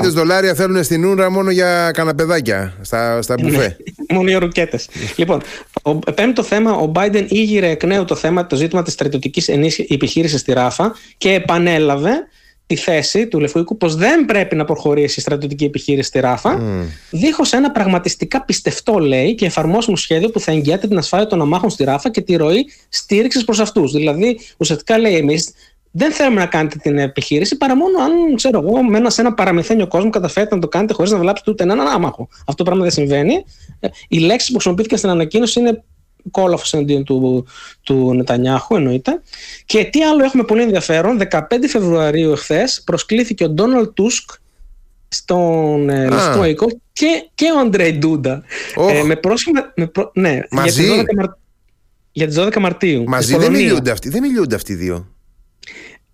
δολάρια θέλουν στην Ούρα μόνο για καναπεδάκια στα, στα μπουφέ. Ναι. Μόνο οι ρουκέτες. λοιπόν, ο, πέμπτο θέμα, ο Biden ήγηρε εκ νέου το θέμα, το ζήτημα της στρατιωτικής επιχείρησης στη Ράφα και επανέλαβε τη θέση του Λευκού Οίκου πως δεν πρέπει να προχωρήσει η στρατιωτική επιχείρηση στη Ράφα, mm. δίχως ένα πραγματιστικά πιστευτό, λέει, και εφαρμόσιμο σχέδιο που θα εγγυάται την ασφάλεια των αμάχων στη Ράφα και τη ροή στήριξης προς αυτούς. Δηλαδή, ουσιαστικά λέει, εμείς δεν θέλουμε να κάνετε την επιχείρηση παρά μόνο αν, ξέρω εγώ, μένα σε ένα παραμυθένιο κόσμο καταφέρετε να το κάνετε χωρίς να βλάψετε ούτε έναν άμαχο. Αυτό το πράγμα δεν συμβαίνει. Ε, οι λέξεις που χρησιμοποιήθηκαν στην ανακοίνωση είναι κόλαφος εναντίον του, του Νετανιάχου, εννοείται. Και τι άλλο έχουμε πολύ ενδιαφέρον, 15 Φεβρουαρίου εχθές προσκλήθηκε ο Ντόναλτ Τούσκ στον ε, Λευκό Οίκο και, και ο Αντρέι Ντούντα. Oh. Ε, με πρόσχημα. Με προ, ναι, Μαζί. Για τις 12, Μαρ... για τις 12 Μαρτίου. Μαζί δεν μιλούνται, αυτοί, δεν μιλούνται αυτοί οι δύο.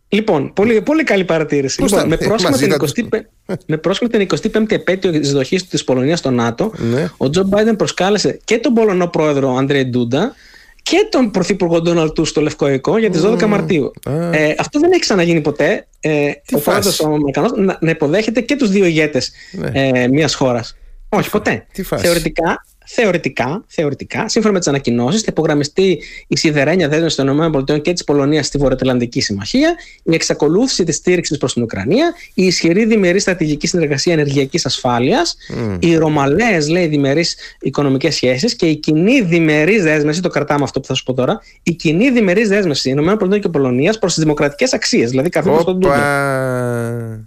Λοιπόν, πολύ, πολύ καλή παρατήρηση. Πώς Λοιπόν, τα- με, πρόσχημα μαζί την τα- 25 με πρόσχημα την 25η επέτειο της δοχής της Πολωνίας στο ΝΑΤΟ, Ναι. ο Τζο Μπάιντεν προσκάλεσε και τον Πολωνό πρόεδρο Αντρέι Ντούντα και τον πρωθυπουργό Ντόναλτ Τού στο Λευκό Οικό για τις 12 Μαρτίου. Α. Ε, αυτό δεν έχει ξαναγίνει ποτέ. Ε, ο φάση. πρόεδρο ο Αμερικανός να, να υποδέχεται και τους δύο ηγέτες Ναι. ε, μιας χώρας. Όχι, ποτέ. τι φάση. Θεωρητικά, θεωρητικά, θεωρητικά, σύμφωνα με τις ανακοινώσεις, θα υπογραμμιστεί η σιδερένια δέσμευση των ΗΠΑ και της Πολωνίας στη Βορειοατλαντική Συμμαχία, η εξακολούθηση της στήριξης προς την Ουκρανία, η ισχυρή διμερή στρατηγική συνεργασία ενεργειακής ασφάλειας, οι ρωμαλαίες, λέει, διμερείς οικονομικές σχέσεις και η κοινή διμερή δέσμευση, το κρατάμε αυτό που θα σου πω τώρα, η κοινή διμερή δέσμευση ΗΠΑ και Πολωνίας προς τις δημοκρατικές αξίες, δηλαδή καθόλου στον Τούρκο. Όπα.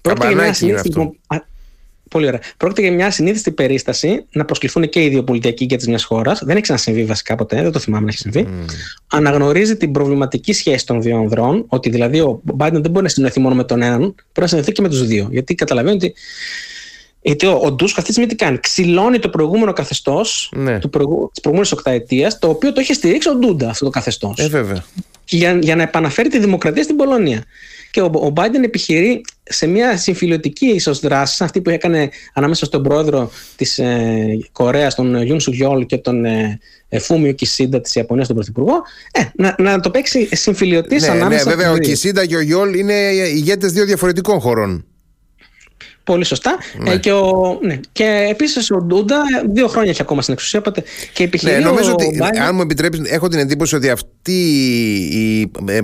Πρόκειται για μια Πολύ ωραία. Πρόκειται για μια συνήθιστη περίσταση να προσκληθούν και οι δύο πολιτικοί ηγέτες μιας χώρας. Δεν έχει ξανασυμβεί βασικά ποτέ, δεν το θυμάμαι να έχει συμβεί. Αναγνωρίζει την προβληματική σχέση των δύο ανδρών, ότι δηλαδή ο Biden δεν μπορεί να συνοηθεί μόνο με τον έναν, πρέπει να συνοηθεί και με τους δύο. Γιατί καταλαβαίνει ότι. Γιατί ο, ο Ντούσκ αυτή τη στιγμή τι κάνει; Ξυλώνει το προηγούμενο καθεστώς Ναι. της προηγούμενης οκταετίας, το οποίο το είχε στηρίξει ο Ντούντα αυτό το καθεστώς Ε, βέβαια. για, για να επαναφέρει τη δημοκρατία στην Πολωνία. Και ο, ο Biden επιχειρεί σε μια συμφιλιωτική ίσως δράση, αυτή που έκανε ανάμεσα στον πρόεδρο της ε, Κορέας, τον Γιούν Σουγιόλ και τον ε, ε, Φούμιο Κισίντα της Ιαπωνίας, τον πρωθυπουργό, ε, να, να το παίξει συμφιλιωτή Ναι, ναι, ανάμεσα βέβαια, στους ο δύο. Κισίντα και ο Γιόλ είναι ηγέτες δύο διαφορετικών χωρών. Πολύ σωστά. Ναι. Ε, και, ο, ναι. και επίσης ο Ντούντα ε, δύο χρόνια έχει ακόμα στην εξουσία. Οπότε και επιχειρεί Ναι, νομίζω ο ότι, Biden- αν μου επιτρέψεις, έχω την εντύπωση ότι αυτή η ε,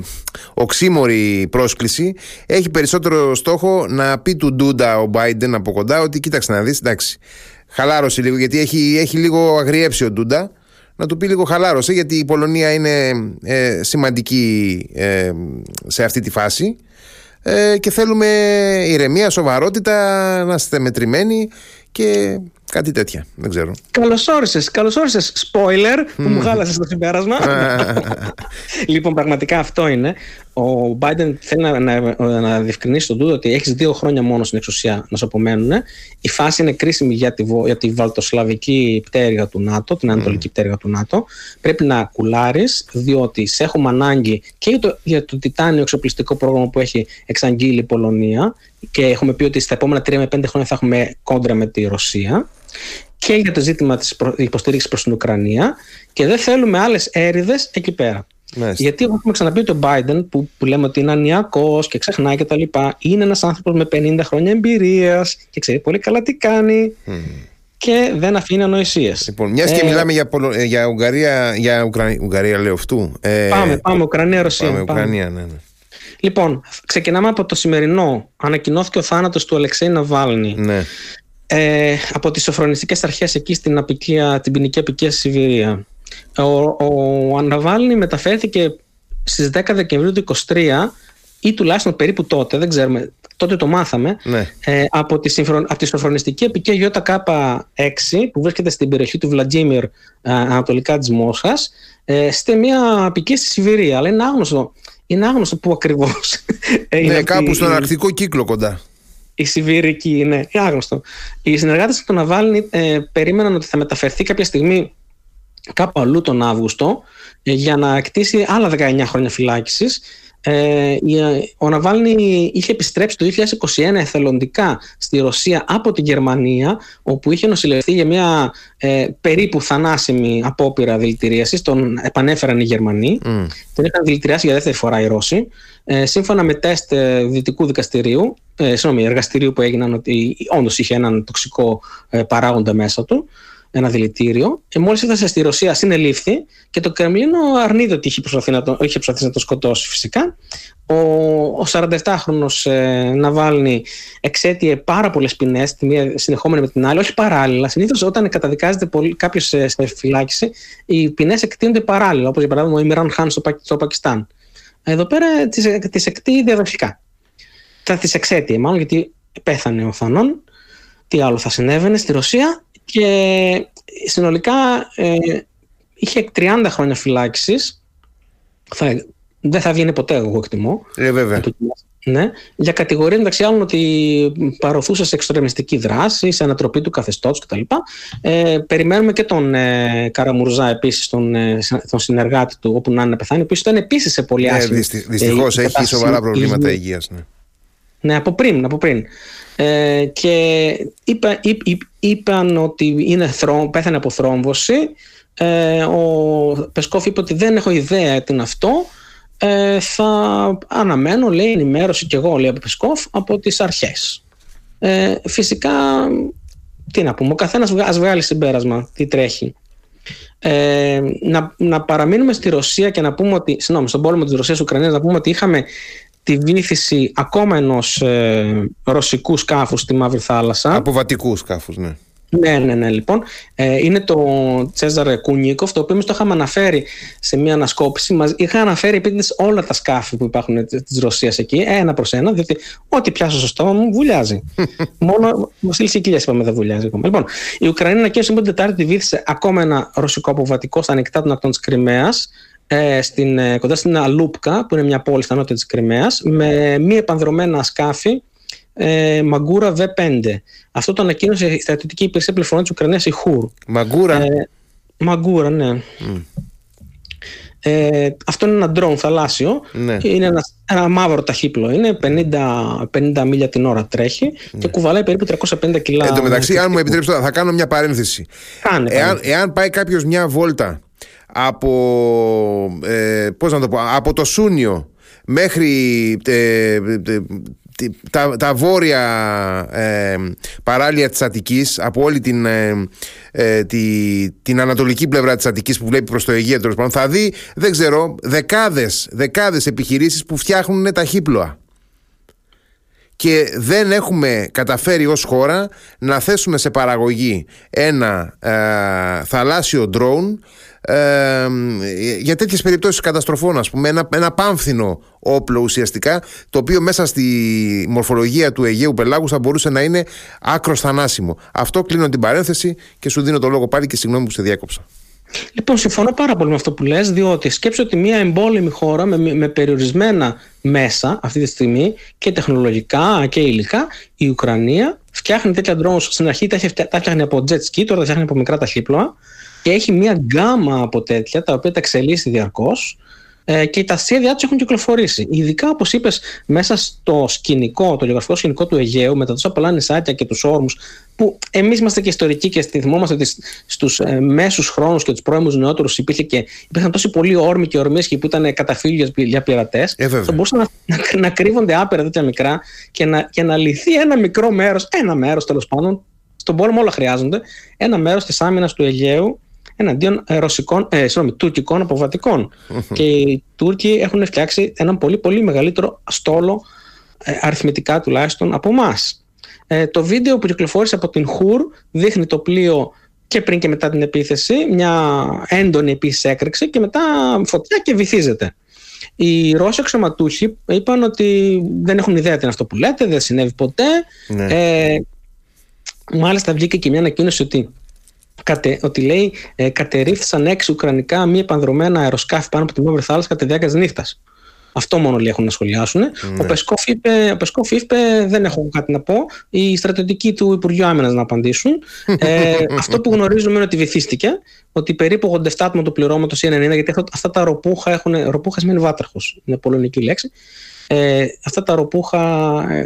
οξύμορη πρόσκληση έχει περισσότερο στόχο να πει του Ντούντα ο Biden από κοντά ότι κοίταξε να δεις, εντάξει, χαλάρωσε λίγο, γιατί έχει, έχει λίγο αγριέψει ο Ντούντα. Να του πει λίγο χαλάρωσε, γιατί η Πολωνία είναι ε, σημαντική ε, σε αυτή τη φάση ε, και θέλουμε ηρεμία, σοβαρότητα, να είστε μετρημένοι και κάτι τέτοια. Δεν ξέρω. Καλώ όρισε, καλώ όρισε. Spoiler που μου χάλασε το συμπέρασμα. λοιπόν, πραγματικά αυτό είναι. Ο Biden θέλει να, να, να διευκρινίσει τον Τούτο ότι έχεις δύο χρόνια μόνο στην εξουσία να σου απομένουν. Η φάση είναι κρίσιμη για τη, βο- για τη βαλτοσλαβική πτέρυγα του ΝΑΤΟ, την ανατολική πτέρυγα του ΝΑΤΟ. Πρέπει να κουλάρεις, διότι σε έχουμε ανάγκη και για το, για το τιτάνιο εξοπλιστικό πρόγραμμα που έχει εξαγγείλει η Πολωνία και έχουμε πει ότι στα επόμενα 3 με 5 χρόνια θα έχουμε κόντρα με τη Ρωσία και για το ζήτημα της προ- υποστήριξης προς την Ουκρανία και δεν θέλουμε άλλες έρηδες εκεί πέρα. Μάλιστα. Γιατί έχουμε ξαναπεί ότι ο Biden που, που λέμε ότι είναι ανιακός και ξεχνάει και τα λοιπά είναι ένας άνθρωπος με 50 χρόνια εμπειρίας και ξέρει πολύ καλά τι κάνει και δεν αφήνει ανοησίες. Λοιπόν, μιας και Ε, μιλάμε για, Πολο... ε, για Ουγγαρία, για Ουκρα... Ουγγαρία λέω αυτού. Ε, Πάμε, πάμε, Ουκρανία, Ρωσία. Πάμε, πάμε. Ουκρανία, ναι, ναι. Λοιπόν, ξεκινάμε από το σημερινό. Ανακοινώθηκε ο θάνατος του Αλεξέη Ναβάλνη. ναι. ε, από τις σοφρονιστικές αρχές εκεί στην, απικία, την ποινική απικία στη Σιβηρία. Ο, ο Αναβάλνη μεταφέρθηκε στις 10 Δεκεμβρίου του 23 ή τουλάχιστον περίπου τότε, δεν ξέρουμε, τότε το μάθαμε, ναι. ε, από, τη συμφρο... από τη σοφρονιστική απικία ΙΚ6 που βρίσκεται στην περιοχή του Βλαντζίμιρ ε, ανατολικά της Μόσχας ε, στη μια απικία στη Σιβηρία. Αλλά είναι άγνωστο, είναι άγνωστο πού ακριβώς ε, ναι αυτή κάπου στον η- αρκτικό κύκλο κοντά. η Σιβηρική, ναι, είναι άγνωστο. Οι συνεργάτες του Ναβάλνη ε, περίμεναν ότι θα μεταφερθεί κάποια στιγμή κάπου αλλού τον Αύγουστο ε, για να κτίσει άλλα 19 χρόνια φυλάκισης. Ε, ο Ναβάλνη είχε επιστρέψει το 2021 εθελοντικά στη Ρωσία από την Γερμανία, όπου είχε νοσηλευτεί για μια ε, περίπου θανάσιμη απόπειρα δηλητηρίασης. Τον επανέφεραν οι Γερμανοί. Mm. Τον είχαν δηλητηριάσει για δεύτερη φορά οι Ρώσοι. Ε, σύμφωνα με τεστ ε, δυτικού δικαστηρίου, ε, συγγνώμη, εργαστηρίου που έγιναν ότι όντως είχε έναν τοξικό ε, παράγοντα μέσα του ένα δηλητήριο. Και μόλις έφτασε στη Ρωσία, συνελήφθη και το Κρεμλίνο αρνείται ότι είχε προσπαθήσει να το, είχε προσπαθήσει να το σκοτώσει φυσικά. Ο, ο 47χρονο ε, Ναβάλνη εξέτειε πάρα πολλές ποινές, τη μία συνεχόμενη με την άλλη, όχι παράλληλα. Συνήθως όταν καταδικάζεται κάποιος σε, σε φυλάκιση, οι ποινές εκτείνονται παράλληλα, όπως για παράδειγμα ο Ιμιράν Χάν στο, στο Πακιστάν. Εδώ πέρα τις εκτεί διαδοχικά. Θα τις εξέτειε μάλλον γιατί πέθανε ο Θανόν. Τι άλλο θα συνέβαινε στη Ρωσία; Και συνολικά ε, είχε 30 χρόνια φυλάκιση. δεν θα βγαίνει ποτέ, εγώ εκτιμώ. Ε, βέβαια. Ναι, για κατηγορία μεταξύ άλλων ότι παροθούσε σε εξτρεμιστική δράση, σε ανατροπή του καθεστώτος κτλ. Ε, περιμένουμε και τον ε, Καραμουρζά επίσης, τον, ε, τον συνεργάτη του, όπου να είναι να πεθάνει, ο οποίος ήταν επίσης σε πολύ άσχημη. Ε, Δυστυχώς έχει σοβαρά προβλήματα υγείας. Ναι. ναι, από πριν, από πριν. Ε, και είπα, είπαν ότι είναι πέθανε από θρόμβωση. Ε, ο Πεσκόφ είπε ότι δεν έχω ιδέα τι είναι αυτό. Ε, θα αναμένω, λέει, ενημέρωση και εγώ, λέει από Πεσκόφ, από τις αρχές. Ε, φυσικά, τι να πούμε, ο καθένας ας βγάλει συμπέρασμα τι τρέχει. Ε, να, να παραμείνουμε στη Ρωσία και να πούμε ότι, συγγνώμη, στον πόλεμο της Ρωσίας-Ουκρανίας να πούμε ότι είχαμε τη βήθηση ακόμα ενός ε, ρωσικού σκάφους στη Μαύρη Θάλασσα. Αποβατικού σκάφους, ναι. Ναι, ναι, ναι, λοιπόν. Ε, είναι το Τσέζαρ Κούνικοφ, το οποίο εμείς το είχαμε αναφέρει σε μια ανασκόπηση. Μας είχα αναφέρει επίτηδες όλα τα σκάφη που υπάρχουν της Ρωσίας εκεί, ένα προς ένα, διότι ό,τι πιάσω στο στόμα μου βουλιάζει. Μόνο ο Βασίλη Οικιλιά είπαμε δεν βουλιάζει ακόμα. Λοιπόν, η Ουκρανία ανακοίνωσε την Τετάρτη βήθησε ακόμα ένα ρωσικό αποβατικό στα ανοιχτά των ακτών της Κρυμαίας, ε, στην, ε, κοντά στην Αλούπκα, που είναι μια πόλη στα νότια της Κρυμαίας, με μη επανδρομένα σκάφη ε, Μαγκούρα V5. Αυτό το ανακοίνωσε η στρατιωτική υπηρεσία πληροφοριών της Ουκρανίας, η ΧΟΥΡ. Μαγκούρα; Ε, Μαγκούρα, ναι. Ε, αυτό είναι ένα drone θαλάσσιο. Ναι. Είναι ένας, ένα μαύρο ταχύπλο. Είναι 50, 50 μίλια την ώρα τρέχει ναι. και κουβαλάει περίπου 350 κιλά. Εν τω μεταξύ, αν μου επιτρέψετε, θα κάνω μια παρένθεση. Κάνε, εάν, εάν πάει κάποιος μια βόλτα από, ε, πώς να το πω, από το Σούνιο μέχρι ε, τα, τα βόρεια ε, παράλια της Αττικής από όλη την, ε, ε, τη, την ανατολική πλευρά της Αττικής που βλέπει προς το Αιγαίο τέλος θα δει δεν ξέρω δεκάδες, δεκάδες επιχειρήσεις που φτιάχνουν τα χύπλοα. Και δεν έχουμε καταφέρει ως χώρα να θέσουμε σε παραγωγή ένα ε, θαλάσσιο drone για τέτοιες περιπτώσεις καταστροφών ας πούμε ένα, ένα πάμφθινο όπλο ουσιαστικά το οποίο μέσα στη μορφολογία του Αιγαίου Πελάγους θα μπορούσε να είναι άκρος θανάσιμο. Αυτό κλείνω την παρένθεση και σου δίνω το λόγο πάλι και συγγνώμη που σε διάκοψα. Λοιπόν, συμφωνώ πάρα πολύ με αυτό που λες, διότι σκέψω ότι μια εμπόλεμη χώρα με, με περιορισμένα μέσα αυτή τη στιγμή και τεχνολογικά και υλικά, η Ουκρανία φτιάχνει τέτοια drones. Στην αρχή τα, φτιάχνει από jet ski, τώρα τα φτιάχνει από μικρά ταχύπλοα και έχει μια γκάμα από τέτοια τα οποία τα εξελίσσει διαρκώς ε, και τα σχέδιά τους έχουν κυκλοφορήσει. Ειδικά, όπως είπες, μέσα στο σκηνικό, το γεωγραφικό σκηνικό του Αιγαίου, με τα τόσα πολλά νησάκια και τους όρμους, που εμείς είμαστε και ιστορικοί και θυμόμαστε ότι στους ε, μέσους χρόνους και τους πρώιμους νεότερους υπήρχε και, υπήρχαν τόσοι πολλοί όρμοι και ορμίσχοι που ήταν καταφύγιος για πειρατές. Ε, θα μπορούσαν να, να, να, κρύβονται άπειρα τέτοια μικρά και να, και να λυθεί ένα μικρό μέρος, ένα μέρος τέλος πάντων, στον πόλεμο όλα χρειάζονται, ένα μέρος της άμυνας του Αιγαίου εναντίον ε, ρωσικών, ε, συγνώμη, τουρκικών αποβατικών. και οι Τούρκοι έχουν φτιάξει έναν πολύ πολύ μεγαλύτερο στόλο ε, αριθμητικά τουλάχιστον από εμάς. Ε, το βίντεο που κυκλοφόρησε από την Χουρ δείχνει το πλοίο και πριν και μετά την επίθεση, μια έντονη επίσης έκρηξη και μετά φωτιά και βυθίζεται. Οι Ρώσοι αξιωματούχοι είπαν ότι δεν έχουν ιδέα τι είναι αυτό που λέτε, δεν συνέβη ποτέ. Ναι. Ε, μάλιστα βγήκε και μια ανακοίνωση ότι κατε, ότι λέει ε, κατερρίφθησαν έξι ουκρανικά μη επανδρομένα αεροσκάφη πάνω από τη Μαύρη Θάλασσα κατά τη διάρκεια της νύχτας. Αυτό μόνο λέει έχουν να σχολιάσουν. Ο, Πεσκόφ είπε, ο Πεσκόφ είπε: Δεν έχω κάτι να πω. Οι στρατιωτικοί του Υπουργείου Άμυνας να απαντήσουν. ε, αυτό που γνωρίζουμε είναι ότι βυθίστηκε. Ότι περίπου 87 άτομα του πληρώματος ή 90, γιατί αυτά τα ροπούχα έχουν. Ροπούχας σημαίνει βάτραχος. Είναι πολωνική λέξη. Ε, αυτά τα ροπούχα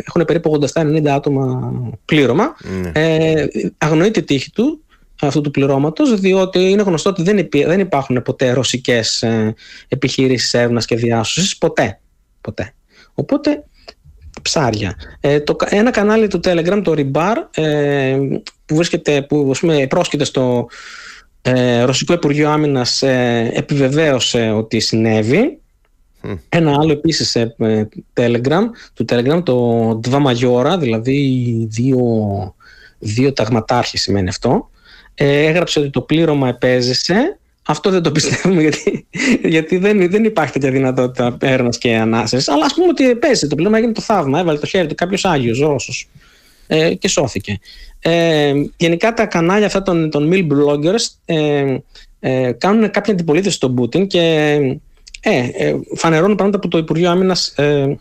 έχουν περίπου 87-90 άτομα πλήρωμα. Ναι. Ε, αγνοείται η τύχη του αυτού του πληρώματος διότι είναι γνωστό ότι δεν, υπή, δεν υπάρχουν ποτέ ρωσικές ε, επιχειρήσεις έρευνας και διάσωσης. Ποτέ, ποτέ. οπότε ψάρια. Ε, το, ένα κανάλι του Telegram το Rebar ε, που βρίσκεται που ας πούμε, πρόσκειται στο ε, Ρωσικό Υπουργείο Άμυνας ε, επιβεβαίωσε ότι συνέβη. Ένα άλλο επίσης ε, Telegram, του Telegram, το Dva Majora, δηλαδή δύο, δύο ταγματάρχοι σημαίνει αυτό. Ε, έγραψε ότι το πλήρωμα επέζησε. Αυτό δεν το πιστεύουμε γιατί, γιατί δεν, δεν υπάρχει τέτοια δυνατότητα έρευνας και ανάσες. Αλλά ας πούμε ότι επέζησε. Το πλήρωμα έγινε το θαύμα. Έβαλε το χέρι του κάποιος Άγιος Ρώσο ε, και σώθηκε. Ε, γενικά τα κανάλια αυτά των, των mill bloggers ε, ε, κάνουν κάποια αντιπολίτευση στον Πούτιν και ε, ε, φανερώνουν πράγματα από το Υπουργείο Άμυνας. Ε,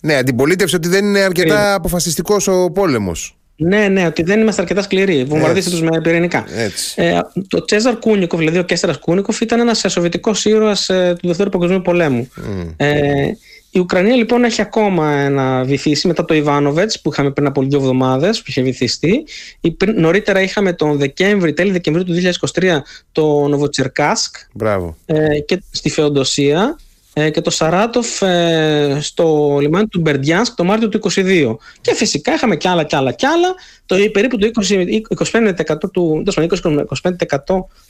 ναι, αντιπολίτευση ότι δεν είναι αρκετά ε, αποφασιστικός ο πόλεμος. Ναι, ναι, ότι δεν είμαστε αρκετά σκληροί. Βομβαρδίστε τους με πυρηνικά. Ε, το Τσέζαρ Κούνικοφ, δηλαδή ο Κέστερα Κούνικοφ, ήταν ένας σοβιετικό ήρωας ε, του Δευτέρου Παγκοσμίου Πολέμου. Mm. Ε, η Ουκρανία λοιπόν έχει ακόμα ένα βυθίσει μετά το Ιβάνοβετς που είχαμε πριν από δύο εβδομάδες που είχε βυθιστεί. Νωρίτερα είχαμε τον Δεκέμβρη, τέλη Δεκεμβρίου του 2023 το Νοβοτσερκάσκ ε, και στη Φεοντοσία ε, και το Σαράτοφ ε, στο λιμάνι του Μπερντιάνσκ το Μάρτιο του 2022. Και φυσικά είχαμε κι άλλα κι άλλα κι άλλα. Το, περίπου το 20, 25%, του, 25%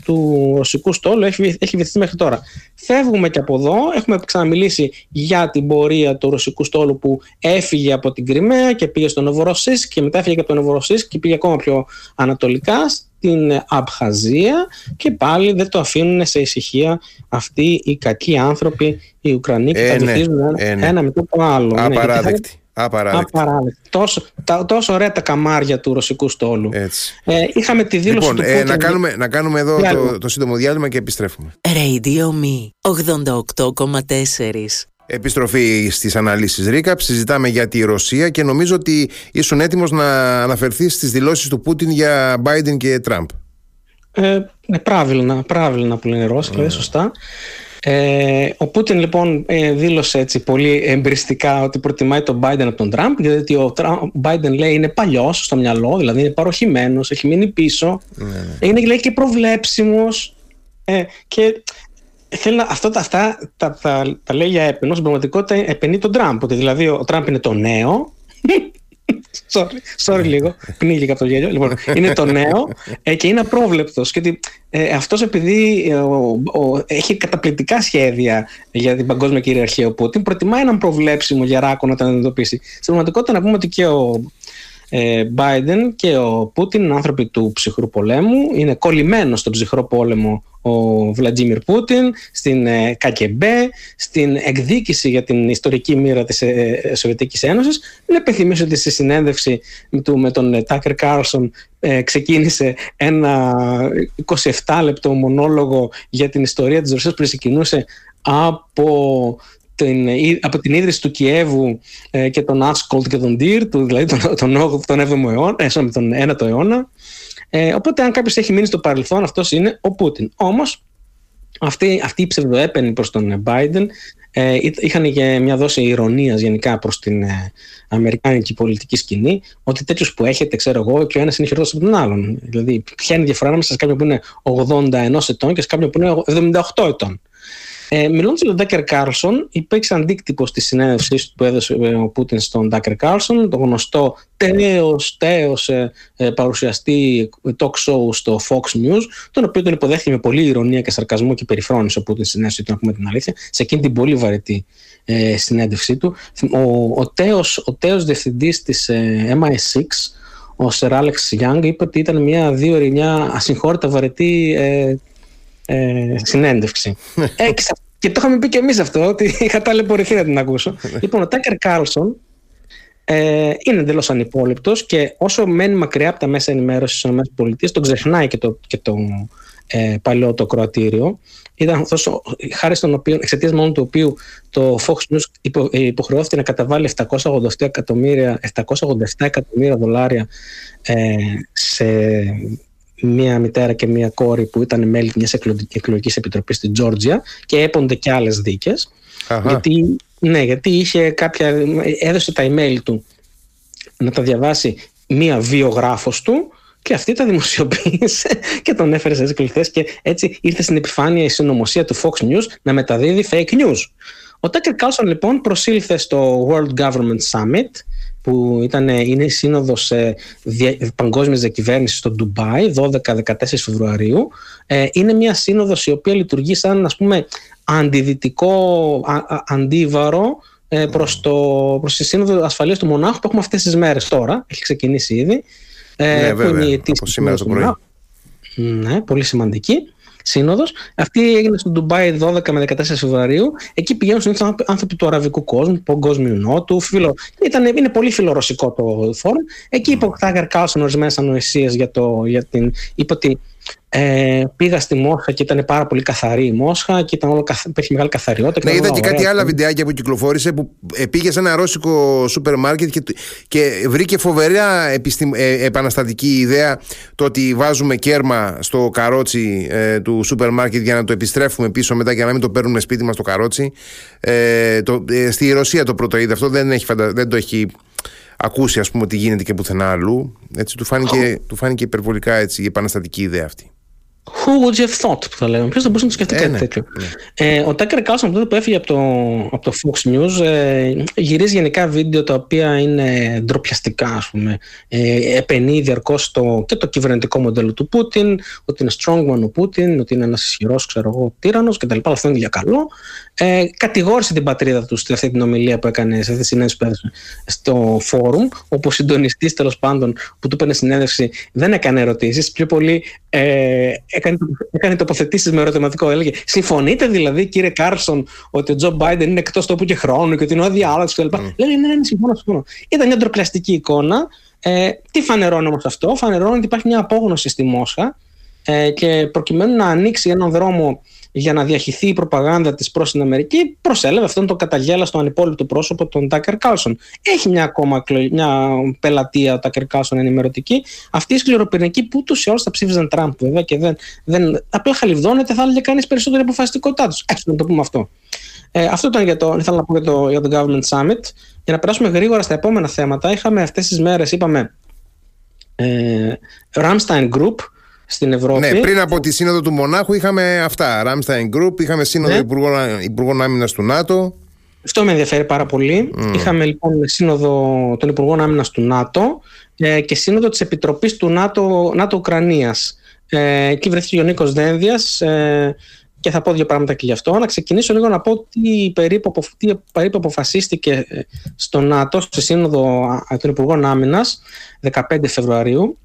του ρωσικού στόλου έχει, έχει βυθιστεί μέχρι τώρα. Φεύγουμε και από εδώ. Έχουμε ξαναμιλήσει για την πορεία του ρωσικού στόλου που έφυγε από την Κρυμαία και πήγε στο Νοβοροσίσκ και μετά έφυγε από το Νοβοροσίσκ και πήγε ακόμα πιο ανατολικά την Αμπχαζία και πάλι δεν το αφήνουν σε ησυχία αυτοί οι κακοί άνθρωποι, οι Ουκρανοί και ε, τα ναι, ε, ναι. ένα μετά το άλλο. Ναι, Απαράδεκτη. Ναι, Απαράδεκτη. Απαράδεκτη. Τόσο, τα, τόσο ωραία τα καμάρια του ρωσικού στόλου. Έτσι. Ε, είχαμε τη δήλωση λοιπόν, του ε, να, κάνουμε, να κάνουμε εδώ το, το σύντομο διάλειμμα και επιστρέφουμε. Radio Me 88,4 Επιστροφή στις αναλύσεις Ρίκα, συζητάμε για τη Ρωσία και νομίζω ότι ήσουν έτοιμος να αναφερθείς στις δηλώσεις του Πούτιν για Biden και Τραμπ. Ε, ναι, πράβιλνα, που λένε Ρώσοι, δηλαδή σωστά. Ε, ο Πούτιν λοιπόν ε, δήλωσε έτσι πολύ εμπριστικά ότι προτιμάει τον Biden από τον Τραμπ γιατί ο Biden λέει είναι παλιός στο μυαλό, δηλαδή είναι παροχημένος, έχει μείνει πίσω, ναι, ναι. είναι λέει και προβλέψιμος ε, και Θέλω να, αυτό, αυτά τα, τα, τα, λέει για έπαινο. Στην πραγματικότητα επενεί τον Τραμπ. Ότι δηλαδή ο Τραμπ είναι το νέο. sorry, sorry λίγο. Πνίγηκα από το γέλιο. Λοιπόν, είναι το νέο ε, και είναι απρόβλεπτος. Και ε, αυτός επειδή ε, ο, ο, έχει καταπληκτικά σχέδια για την παγκόσμια κυριαρχία ο Πούτιν, προτιμάει έναν προβλέψιμο γεράκο να τον αντιμετωπίσει. Στην πραγματικότητα να πούμε ότι και ο ε, Biden και ο Πούτιν είναι άνθρωποι του ψυχρού πολέμου. Είναι κολλημένος στον ψυχρό πόλεμο ο Βλαντζίμιρ Πούτιν, στην ε, ΚΑΚΕΜΠΕ, στην εκδίκηση για την ιστορική μοίρα της ε, Σοβιετικής Ένωσης. Να υπενθυμίσω ότι στη συνέντευξη του με τον Τάκερ Κάρλσον ξεκίνησε ένα 27 λεπτό μονόλογο για την ιστορία της Ρωσίας που ξεκινούσε από την, από την ίδρυση του Κιέβου ε, και τον Άσκολτ και τον Ντιρ, του, δηλαδή τον, τον, τον 7ο αιώνα, ε, τον 9ο αιώνα. Ε, οπότε, αν κάποιος έχει μείνει στο παρελθόν, αυτός είναι ο Πούτιν. Όμως, αυτή, αυτή η ψευδοέπαινοι προς τον Biden ε, είχαν και μια δόση ειρωνείας γενικά προς την ε, αμερικάνικη πολιτική σκηνή, ότι τέτοιους που έχετε, ξέρω εγώ, και ο ένας είναι χειρότερος από τον άλλον. Δηλαδή, ποια είναι η διαφορά ανάμεσα σε κάποιον που είναι 81 ετών και σε κάποιον που είναι 78 ετών. Ε, Μιλώντας για τον Τάκερ Κάρλσον, υπήρξε αντίκτυπος στη συνέντευξή που έδωσε ε, ο Πούτιν στον Τάκερ Κάρλσον, το γνωστό τέως τέως ε, ε, παρουσιαστή talk show στο Fox News, τον οποίο τον υποδέχθηκε με πολύ ειρωνεία και σαρκασμό και περιφρόνηση ο Πούτιν στην συνέντευξή του, να πούμε την αλήθεια, σε εκείνη την πολύ βαρετή ε, συνέντευξή του. Ο, ο, τέως, ο τέως διευθυντής της ε, MI6, ο Σερ Άλεξ Γιάνγκερ, είπε ότι ήταν μια δύο μια ασυγχώρητα βαρετή ε, ε, συνέντευξη. ε, και το είχαμε πει και εμείς αυτό, ότι είχα ταλαιπωρηθεί να την ακούσω. λοιπόν, ο Τάκερ Κάρλσον ε, είναι εντελώς ανυπόλεπτο και όσο μένει μακριά από τα μέσα ενημέρωσης της ΗΠΑ, τον ξεχνάει και το, και το ε, παλιό το κροατήριο. Ήταν αυτός χάρη στον οποίο, εξαιτίας μόνο του οποίου το Fox News υπο, ε, υποχρεώθηκε να καταβάλει 787 εκατομμύρια, 787 εκατομμύρια δολάρια ε, σε μία μητέρα και μία κόρη που ήταν μέλη μιας εκλογικής επιτροπής στην Τζόρτζια και έπονται και άλλες δίκες. Γιατί, ναι, γιατί είχε κάποια, έδωσε τα email του να τα διαβάσει μία βιογράφος του και αυτή τα δημοσιοποίησε και τον έφερε σε κληθές και έτσι ήρθε στην επιφάνεια η συνωμοσία του Fox News να μεταδίδει fake news. Ο Τάκερ Κάλσον λοιπόν προσήλθε στο World Government Summit που ήταν, είναι η σύνοδος ε, παγκόσμιας διακυβέρνησης στο Ντουμπάι 12-14 Φεβρουαρίου. Ε, είναι μια σύνοδος η οποία λειτουργεί σαν ας πούμε αντιδυτικό αντίβαρο ε, προς, το, προς τη Σύνοδο Ασφαλείας του Μονάχου που έχουμε αυτές τις μέρες τώρα. Έχει ξεκινήσει ήδη. Ε, ναι, βέβαια, είναι από σήμερα το πρωί. Ναι, πολύ σημαντική σύνοδος. Αυτή έγινε στο Ντουμπάι 12 με 14 Φεβρουαρίου. Εκεί πηγαίνουν συνήθως άνθρωποι του αραβικού κόσμου, του παγκόσμιου νότου. Φιλο... Ήταν, είναι πολύ φιλορωσικό το φόρουμ. Εκεί είπε ο Θάγκαρ Κάουσον ορισμένες ανοησίες για, για την. είπε ότι ε, πήγα στη Μόσχα και ήταν πάρα πολύ καθαρή η Μόσχα και ήταν όλο, υπήρχε μεγάλη καθαριότητα. Ναι, είδα και κάτι άλλα βιντεάκια που κυκλοφόρησε που ε, πήγε σε ένα ρώσικο σούπερ μάρκετ και, και βρήκε φοβερά επιστημ, ε, επαναστατική ιδέα το ότι βάζουμε κέρμα στο καρότσι ε, του σούπερ μάρκετ για να το επιστρέφουμε πίσω μετά για να μην το παίρνουμε σπίτι μας το καρότσι. Ε, το, ε, στη Ρωσία το πρώτο είδε αυτό, δεν, έχει, δεν το έχει ακούσει ας πούμε ότι γίνεται και πουθενά αλλού. Έτσι, του, φάνηκε, του φάνηκε υπερβολικά έτσι, η επαναστατική ιδέα αυτή. Who would you have thought που θα λέγαμε. Ποιος θα μπορούσε να το σκεφτεί ε, κάτι ναι, τέτοιο; Ναι. Ε, ο Tucker Carlson από τότε που έφυγε από το, από το Fox News ε, γυρίζει γενικά βίντεο τα οποία είναι ντροπιαστικά, ας πούμε. Ε, επενεί διαρκώς και το κυβερνητικό μοντέλο του Πούτιν, ότι είναι strongman ο Πούτιν, ότι είναι ένας ισχυρός, ξέρω εγώ, τύρανος κτλ. Αυτό είναι για καλό. Ε, κατηγόρησε την πατρίδα του σε αυτή την ομιλία που έκανε, σε αυτή τη συνέντευξη που έδωσε στο φόρουμ, όπου ο συντονιστής τέλος πάντων που του έπαιρνε συνέντευξη δεν έκανε ερωτήσεις. Πιο πολύ ε, έκανε, έκανε τοποθετήσεις με ερωτηματικό. Έλεγε Συμφωνείτε δηλαδή, κύριε Κάρλσον, ότι ο Τζο Μπάιντεν είναι εκτός τόπου και χρόνου και ότι είναι ο αδιάλογο κτλ. Μμ. Λέει ναι, ναι, ναι, συμφωνώ, συμφωνώ. Ήταν μια ντροπιαστική εικόνα. Ε, τι φανερώνει όμως αυτό, φανερώνει ότι υπάρχει μια απόγνωση στη Μόσχα ε, και προκειμένου να ανοίξει έναν δρόμο για να διαχυθεί η προπαγάνδα της προς την Αμερική, προσέλαβε αυτόν τον καταγέλαστο ανυπόληπτο πρόσωπο, τον Τάκερ Κάρλσον. Έχει μια ακόμα μια πελατεία ο Τάκερ Κάλσον ενημερωτική. Αυτή η σκληροπυρηνική που ούτω ή άλλω θα ψήφιζαν Τραμπ, βέβαια, και δεν, δεν απλά χαλιβδώνεται, θα έλεγε κανείς περισσότερη αποφασιστικότητά τους. Έτσι να το πούμε αυτό. Ε, αυτό ήταν για το, ήθελα να πω για το, για το Government Summit. Για να περάσουμε γρήγορα στα επόμενα θέματα, είχαμε αυτές τις μέρες, είπαμε, ε, Ramstein Group, στην Ευρώπη. Ναι, πριν από τη σύνοδο του Μονάχου είχαμε αυτά. Ramstein Group, είχαμε σύνοδο ναι. Υπουργών, Υπουργών Άμυνας του ΝΑΤΟ. Αυτό με ενδιαφέρει πάρα πολύ. Είχαμε λοιπόν σύνοδο των Υπουργών Άμυνας του ΝΑΤΟ ε, και σύνοδο της Επιτροπής του ΝΑΤΟ, ΝΑΤΟ Ουκρανίας. Ε, εκεί βρέθηκε ο Νίκος Δένδιας ε, και θα πω δύο πράγματα και γι' αυτό. Να ξεκινήσω λίγο να πω τι περίπου, τι περίπου αποφασίστηκε ε, στο ΝΑΤΟ, στη Σύνοδο των Υπουργών Άμυνας 15 Φεβρουαρίου.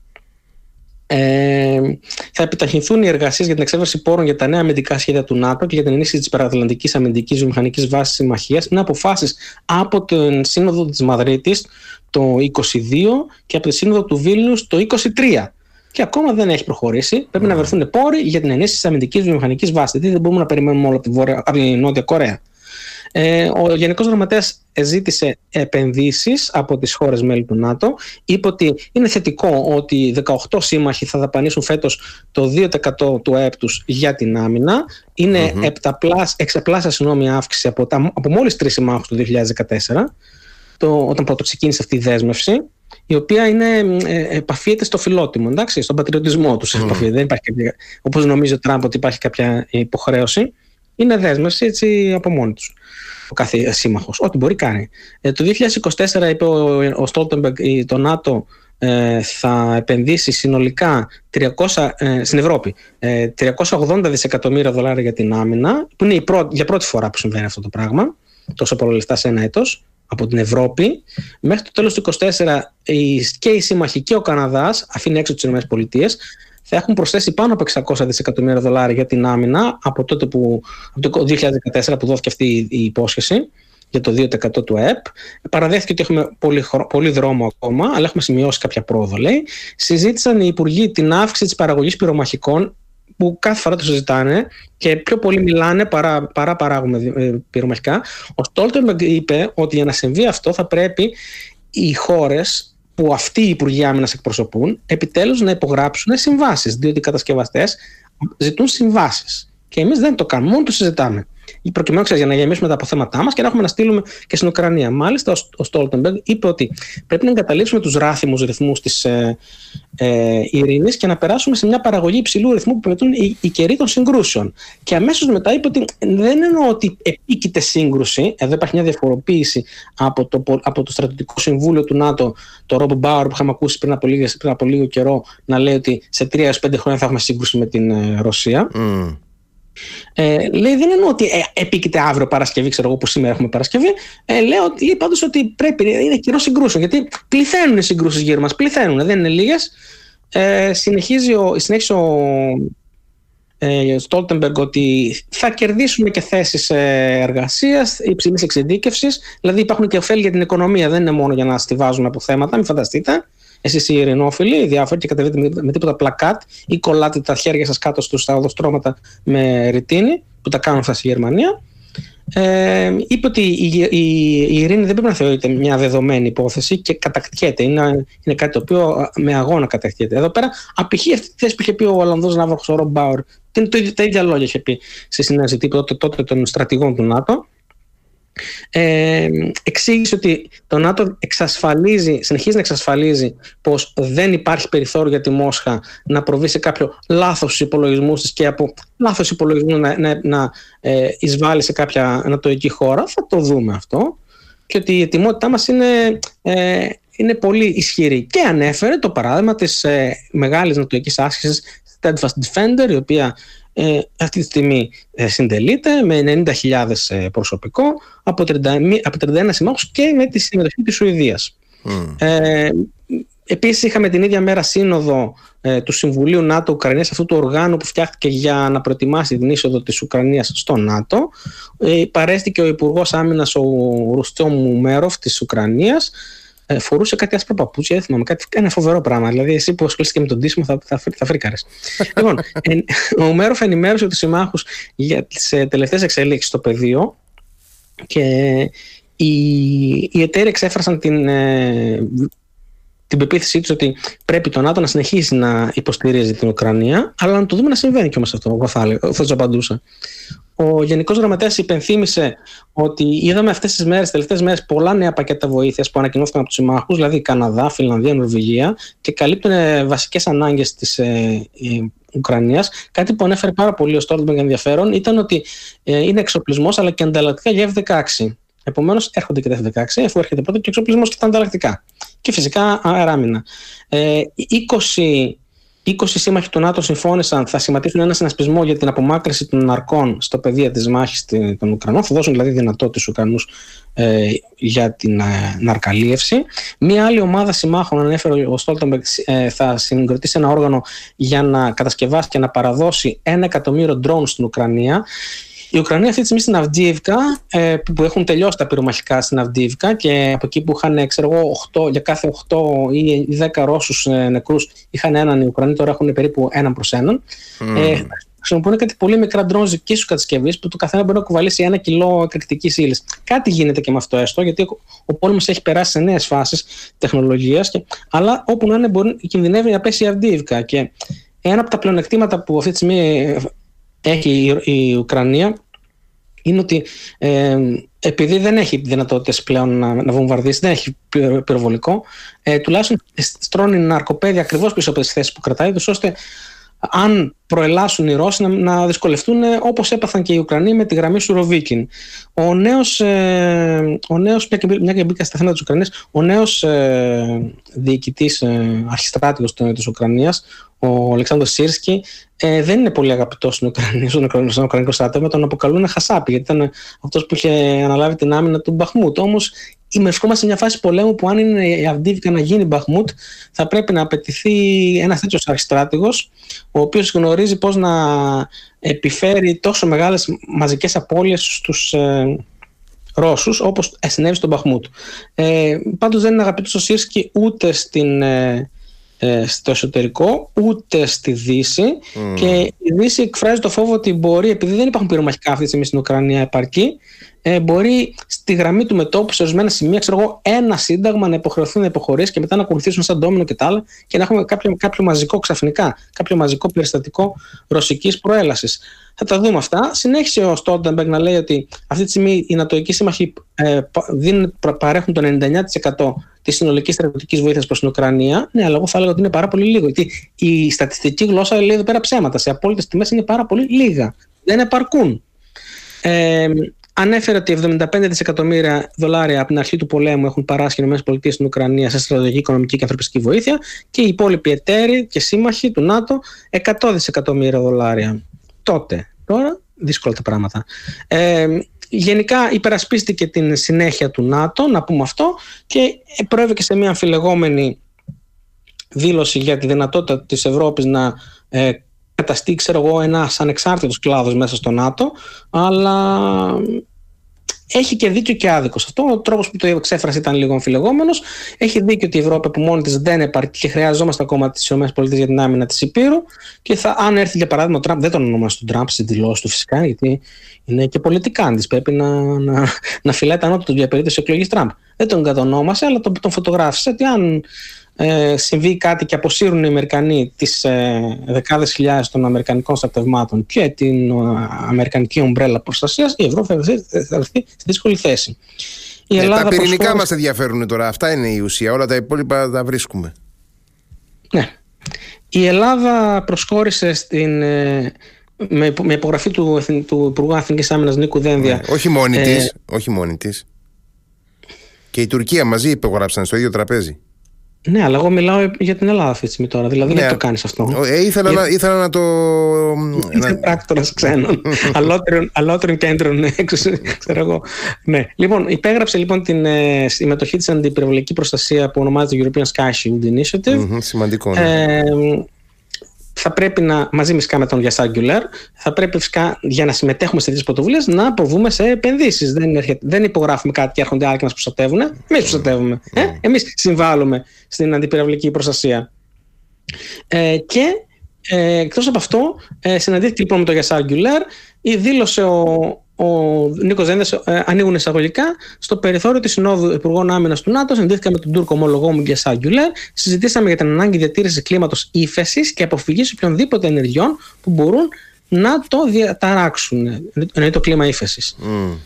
Ε, θα επιταχυνθούν οι εργασίες για την εξέβρεση πόρων για τα νέα αμυντικά σχέδια του ΝΑΤΟ και για την ενίσχυση της παρατλαντική αμυντικής βιομηχανικής βάσης συμμαχίας. Είναι αποφάσεις από την Σύνοδο της Μαδρίτης το 22 και από τη Σύνοδο του Βίλνιους το 23. Και ακόμα δεν έχει προχωρήσει. Πρέπει να βρεθούν πόροι για την ενίσχυση της αμυντικής βιομηχανικής βάσης. Γιατί δεν μπορούμε να περιμένουμε όλο από τη, από τη Νότια Κορέα. Ε, ο Γενικός Γραμματέας ζήτησε επενδύσεις από τις χώρες μέλη του ΝΑΤΟ. Είπε ότι είναι θετικό ότι 18 σύμμαχοι θα δαπανίσουν φέτος το 2% του ΑΕΠ τους για την άμυνα. Είναι mm-hmm. εξαπλάσια συγγνώμη αύξηση από, τα, από μόλις τρεις συμμάχους το 2014 το, όταν πρώτο ξεκίνησε αυτή η δέσμευση η οποία είναι, ε, επαφίεται στο φιλότιμο, εντάξει, στον πατριωτισμό τους. Mm. Δεν υπάρχει όπως νομίζει ο Τραμπ ότι υπάρχει κάποια υποχρέωση. Είναι δέσμευση έτσι από μόνοι τους ο κάθε σύμμαχος. Ό,τι μπορεί κάνει. Ε, το 2024 είπε ο, ο Στόλτεμπεργκ, το ΝΑΤΟ ε, θα επενδύσει συνολικά 300, ε, στην Ευρώπη 380 δισεκατομμύρια δολάρια για την άμυνα, που είναι η για πρώτη φορά που συμβαίνει αυτό το πράγμα, τόσο πολλά λεφτά σε ένα έτος από την Ευρώπη. Μέχρι το τέλος του 2024 και οι σύμμαχοι και ο Καναδάς, αφήνει έξω τις ΗΠΑ, θα έχουν προσθέσει πάνω από 600 δισεκατομμύρια δολάρια για την άμυνα από, τότε που, από το 2014 που δόθηκε αυτή η υπόσχεση για το 2% του ΕΠ. Παραδέχθηκε ότι έχουμε πολύ, πολύ δρόμο ακόμα, αλλά έχουμε σημειώσει κάποια πρόοδο, λέει. Συζήτησαν οι υπουργοί την αύξηση της παραγωγής πυρομαχικών που κάθε φορά το συζητάνε και πιο πολύ μιλάνε παρά, παρά παράγουμε ε, πυρομαχικά. Ο Στόλτεμπεργκ είπε ότι για να συμβεί αυτό θα πρέπει οι χώρες που αυτοί οι Υπουργοί Άμυνας εκπροσωπούν, επιτέλους να υπογράψουν συμβάσεις. Διότι οι κατασκευαστές ζητούν συμβάσεις. Και εμείς δεν το κάνουμε, μόνο το συζητάμε προκειμένου ξέρεις, για να γεμίσουμε τα αποθέματά μας και να έχουμε να στείλουμε και στην Ουκρανία. Μάλιστα, ο Στόλτεμπεργκ είπε ότι πρέπει να εγκαταλείψουμε τους ράθιμου ρυθμούς της ε, ε, ειρήνης και να περάσουμε σε μια παραγωγή υψηλού ρυθμού που περνούν οι, οι καιροί των συγκρούσεων. Και αμέσως μετά είπε ότι δεν εννοώ ότι επίκειται σύγκρουση, εδώ υπάρχει μια διαφοροποίηση από το, από το στρατιωτικό συμβούλιο του ΝΑΤΟ, το Ρόμπ Μπάουρ που είχαμε ακούσει πριν από, λίγο, πριν από λίγο καιρό, να λέει ότι σε 3 5 χρόνια θα έχουμε σύγκρουση με την ε, Ρωσία. Mm. Ε, λέει δεν εννοώ ότι ε, επίκειται αύριο Παρασκευή, ξέρω εγώ που σήμερα έχουμε Παρασκευή. Ε, λέω ότι, λέει πάντως ότι πρέπει, είναι καιρό συγκρούσεων. Γιατί πληθαίνουν οι συγκρούσεις γύρω μας. Πληθαίνουν, δεν είναι λίγες. Ε, συνεχίζει ο, συνέχισε ο ε, Στόλτεμπεργκ ότι θα κερδίσουμε και θέσεις ε, εργασίας υψηλής εξειδίκευσης. Δηλαδή υπάρχουν και ωφέλη για την οικονομία, δεν είναι μόνο για να στηβάζουν από θέματα, μην φανταστείτε εσείς οι ειρηνόφιλοι, οι διάφοροι, και κατεβείτε με, τίποτα πλακάτ ή κολλάτε τα χέρια σας κάτω στους οδοστρώματα με ρητίνη, που τα κάνουν αυτά στη Γερμανία. Ε, είπε ότι η, η, η ειρήνη δεν πρέπει να θεωρείται μια δεδομένη υπόθεση και κατακτιέται. Είναι, είναι κάτι το οποίο με αγώνα κατακτιέται. Εδώ πέρα απηχεί αυτή τη θέση που είχε πει ο Ολλανδός Ναύαρχο ο Ρομπ Μπάουρ. Τα ίδια λόγια είχε πει σε συνέντευξη τότε, τότε των στρατηγών του ΝΑΤΟ ε, εξήγησε ότι το ΝΑΤΟ εξασφαλίζει, συνεχίζει να εξασφαλίζει πως δεν υπάρχει περιθώριο για τη Μόσχα να προβεί σε κάποιο λάθος στους υπολογισμούς της και από λάθος υπολογισμούς να, να, να ε, εισβάλλει σε κάποια ανατολική χώρα. Θα το δούμε αυτό. Και ότι η ετοιμότητά μας είναι, ε, είναι πολύ ισχυρή. Και ανέφερε το παράδειγμα της ε, μεγάλης νατοικής άσκησης Steadfast Defender, η οποία ε, αυτή τη στιγμή ε, συντελείται με 90.000 ε, προσωπικό από 31, από 31 συμμάχους και με τη συμμετοχή της Σουηδίας. Mm. Ε, Επίσης είχαμε την ίδια μέρα σύνοδο ε, του Συμβουλίου ΝΑΤΟ Ουκρανίας, αυτού του οργάνου που φτιάχτηκε για να προετοιμάσει την είσοδο της Ουκρανίας στο ΝΑΤΟ. Ε, παρέστηκε ο Υπουργός Άμυνας ο Ρουστιό Μουμέροφ της Ουκρανίας ε, φορούσε κάτι άσπρο παπούτσια, δεν θυμάμαι, κάτι, ένα φοβερό πράγμα. Δηλαδή, εσύ που ασχολείσαι με τον τίσιμο θα, θα, θα φρίκαρε. λοιπόν, ο Μέροφ ενημέρωσε τους συμμάχους για τι ε, τελευταίες εξελίξεις στο πεδίο και οι, οι εταίροι εξέφρασαν την, ε, την πεποίθησή τους ότι πρέπει το ΝΑΤΟ να συνεχίσει να υποστηρίζει την Ουκρανία, αλλά να το δούμε να συμβαίνει και όμως αυτό. Εγώ θα, θα απαντούσα. Ο Γενικός Γραμματέας υπενθύμησε ότι είδαμε αυτές τις μέρες, τι τελευταίες μέρες, πολλά νέα πακέτα βοήθειας που ανακοινώθηκαν από τους συμμάχους, δηλαδή Καναδά, Φιλανδία, Νορβηγία, και καλύπτουν βασικές ανάγκες της ε, Ουκρανίας. Κάτι που ανέφερε πάρα πολύ ο Στόλτεμπεργκ ενδιαφέρον ήταν ότι ε, είναι εξοπλισμός αλλά και ανταλλακτικά για F-16. Επομένως, έρχονται και τα F-16, αφού έρχεται πρώτα και εξοπλισμός και τα ανταλλακτικά. Και φυσικά αεράμινα. Ε, 20 20 σύμμαχοι του ΝΑΤΟ συμφώνησαν, θα σχηματίσουν ένα συνασπισμό για την απομάκρυση των ναρκών στο πεδίο της μάχης των Ουκρανών. Θα δώσουν δηλαδή δυνατότητες στους Ουκρανούς ε, για την ε, ναρκαλίευση. Μία άλλη ομάδα συμμάχων, ανέφερε ο Στόλτεμπεργκ, ε, θα συγκροτήσει ένα όργανο για να κατασκευάσει και να παραδώσει ένα εκατομμύριο ντρόουν στην Ουκρανία. Η Ουκρανία αυτή τη στιγμή στην Αυντίευκα, ε, που έχουν τελειώσει τα πυρομαχικά στην Αυντίευκα και από εκεί που είχαν ξέρω εγώ, 8, για κάθε 8 ή 10 Ρώσους ε, νεκρούς είχαν έναν, οι Ουκρανοί τώρα έχουν περίπου έναν προς έναν. Mm. Ε, χρησιμοποιούν κάτι πολύ μικρά ντρόν δικής σου κατασκευής που το καθένα μπορεί να κουβαλήσει ένα κιλό εκρηκτικής ύλης. Κάτι γίνεται και με αυτό έστω, γιατί ο πόλεμος έχει περάσει σε νέες φάσεις τεχνολογίας, αλλά όπου να είναι μπορεί, κινδυνεύει να πέσει η Αυντίευκα. Και ένα από τα πλεονεκτήματα που αυτή τη στιγμή έχει η, Ουκρανία είναι ότι ε, επειδή δεν έχει δυνατότητες πλέον να, να βομβαρδίσει, δεν έχει πυροβολικό, ε, τουλάχιστον στρώνει ναρκοπαίδια ακριβώς πίσω από τις θέσεις που κρατάει, ώστε αν προελάσουν οι Ρώσοι να, να δυσκολευτούν όπως έπαθαν και οι Ουκρανοί με τη γραμμή σου Ροβίκιν. Ο νέος, ε, ο νέος, μια και μπήκα στα θέματα της Ουκρανίας, ο νέος ε, διοικητής, ε, αρχιστράτηγος της Ουκρανίας, ο Αλεξάνδρου Σίρσκι, ε, δεν είναι πολύ αγαπητός στην Ουκρανία, στον Ουκρανικό στρατεύμα. Τον αποκαλούν Χασάπη, γιατί ήταν αυτός που είχε αναλάβει την άμυνα του Μπαχμούτ. Όμως βρισκόμαστε σε μια φάση πολέμου που αν είναι η Αυντίβικα να γίνει Μπαχμούτ, θα πρέπει να απαιτηθεί ένα τέτοιος αρχιστράτηγος, ο οποίος γνωρίζει πώς να επιφέρει τόσο μεγάλες μαζικές απώλειες στους ε, Ρώσους, όπως συνέβη στον Μπαχμούτ. Ε, Πάντως δεν είναι αγαπητός ο Σίρσκι ούτε στην. Ε, ε, στο εσωτερικό ούτε στη Δύση και η Δύση εκφράζει το φόβο ότι μπορεί, επειδή δεν υπάρχουν πυρομαχικά αυτή τη στιγμή στην Ουκρανία επαρκή, ε, μπορεί στη γραμμή του μετόπου σε ορισμένα σημεία, ξέρω εγώ, ένα σύνταγμα να υποχρεωθεί να υποχωρήσει και μετά να ακολουθήσουν σαν ντόμινο και τα άλλα και να έχουμε κάποιο, κάποιο μαζικό ξαφνικά, κάποιο μαζικό περιστατικό ρωσικής προέλαση. Θα τα δούμε αυτά. Συνέχισε ο Στόντεμπεργκ να λέει ότι αυτή τη στιγμή οι Νατοικοί σύμμαχοι ε, δίνουν, παρέχουν το 99% της συνολικής στρατιωτικής βοήθειας προς την Ουκρανία. Ναι, αλλά εγώ θα έλεγα ότι είναι πάρα πολύ λίγο. Γιατί η στατιστική γλώσσα λέει εδώ πέρα ψέματα. Σε απόλυτες τιμές είναι πάρα πολύ λίγα. Δεν επαρκούν. Ε, Ανέφερε ότι 75 δισεκατομμύρια δολάρια από την αρχή του πολέμου έχουν παράσχει οι ΗΠΑ στην Ουκρανία σε στρατηγική, οικονομική και ανθρωπιστική βοήθεια και οι υπόλοιποι εταίροι και σύμμαχοι του ΝΑΤΟ 100 δισεκατομμύρια δολάρια. Τότε. Τώρα δύσκολα τα πράγματα. Ε, γενικά υπερασπίστηκε την συνέχεια του ΝΑΤΟ, να πούμε αυτό, και προέβηκε σε μια αμφιλεγόμενη δήλωση για τη δυνατότητα της Ευρώπης να ε, καταστεί, ξέρω εγώ, ένας ανεξάρτητος κλάδος μέσα στο ΝΑΤΟ, αλλά έχει και δίκιο και άδικος σε αυτό. Ο τρόπος που το εξέφρασε ήταν λίγο αμφιλεγόμενος. Έχει δίκιο ότι η Ευρώπη από μόνη της δεν επαρκεί και χρειαζόμαστε ακόμα τις ΗΠΑ για την άμυνα της Υπήρου. Και θα, αν έρθει για παράδειγμα ο Τραμπ, δεν τον ονομάζει τον Τραμπ στις δηλώσεις του φυσικά, γιατί είναι και πολιτικάντη. Πρέπει να, να, να φυλάει τα νότα του για περίπτωση εκλογής Τραμπ. Δεν τον κατονόμασε, αλλά τον, τον φωτογράφησε ότι αν ε, συμβεί κάτι και αποσύρουν οι Αμερικανοί τις ε, δεκάδες χιλιάδες των Αμερικανικών στρατευμάτων και την ε, Αμερικανική ομπρέλα προστασίας, η Ευρώπη θα βρεθεί στη δύσκολη θέση. Η ε, τα πυρηνικά προσχώρησε... μας ενδιαφέρουν τώρα. Αυτά είναι η ουσία. Όλα τα υπόλοιπα τα βρίσκουμε. Ναι. Η Ελλάδα προσχώρησε στην, ε, με, με υπογραφή του, του Υπουργού Αθηνικής Άμυνας Νίκου Δένδια. Ναι. Όχι μόνη ε, της. Όχι μόνη της. Και η Τουρκία μαζί υπογράψαν στο ίδιο τραπέζι. Ναι, αλλά εγώ μιλάω για την Ελλάδα αυτή τη στιγμή τώρα. Δηλαδή ναι, δεν το κάνεις αυτό. Ε, ήθελα, να, ήθελα να το. Είσαι πράκτορας ξένων. αλότερων κέντρων, ναι, ξέρω εγώ. Ναι. Λοιπόν, υπέγραψε λοιπόν την ε, συμμετοχή της αντιπυραυλική προστασία που ονομάζεται European Sky Shield Initiative. Mm-hmm, σημαντικό. Ναι. Ε, θα πρέπει να, μαζί με τον για Angular, θα πρέπει φυσικά για να συμμετέχουμε σε τέτοιες πρωτοβουλίες να προβούμε σε επενδύσεις. Δεν, δεν υπογράφουμε κάτι και έρχονται άλλοι και μας προστατεύουν. Εμείς προστατεύουμε. Ε; Εμείς συμβάλλουμε στην αντιπυραυλική προστασία. Ε, και ε, εκτός από αυτό, ε, συναντήθηκε λοιπόν με τον Γιασά Angular, δήλωσε ο, ο Νίκος Δένδες ε, ανοίγουν εισαγωγικά στο περιθώριο της Συνόδου Υπουργών Άμυνας του ΝΑΤΟ. Συνδύθηκα με τον Τούρκο ομολογό μου Γκεσά Γκιουλέρ. Συζητήσαμε για την ανάγκη διατήρησης κλίματος ύφεσης και αποφυγής οποιονδήποτε ενεργειών που μπορούν να το διαταράξουν. Εννοεί το κλίμα ύφεσης. Mm.